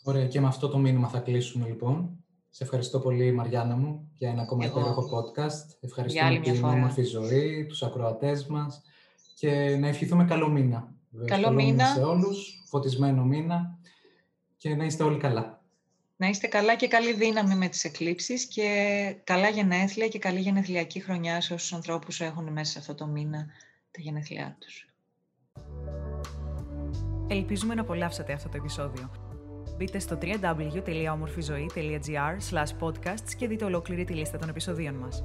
Ωραία, και με αυτό το μήνυμα θα κλείσουμε λοιπόν. Σε ευχαριστώ πολύ Μαριάννα μου για ένα ακόμα υπέροχο podcast. Ευχαριστούμε την όμορφη ζωή, τους ακροατές μας και να ευχηθούμε καλό μήνα. Καλό μήνα. σε όλους, φωτισμένο μήνα και να είστε όλοι καλά. Να είστε καλά και καλή δύναμη με τις εκλήψεις και καλά γενέθλια και καλή γενεθλιακή χρονιά σε όσους ανθρώπους έχουν μέσα σε αυτό το μήνα τα γενέθλιά τους. Ελπίζουμε να απολαύσατε αυτό το επεισόδιο. Μπείτε στο www.omorfizoe.gr podcasts και δείτε ολόκληρη τη λίστα των επεισοδίων μας.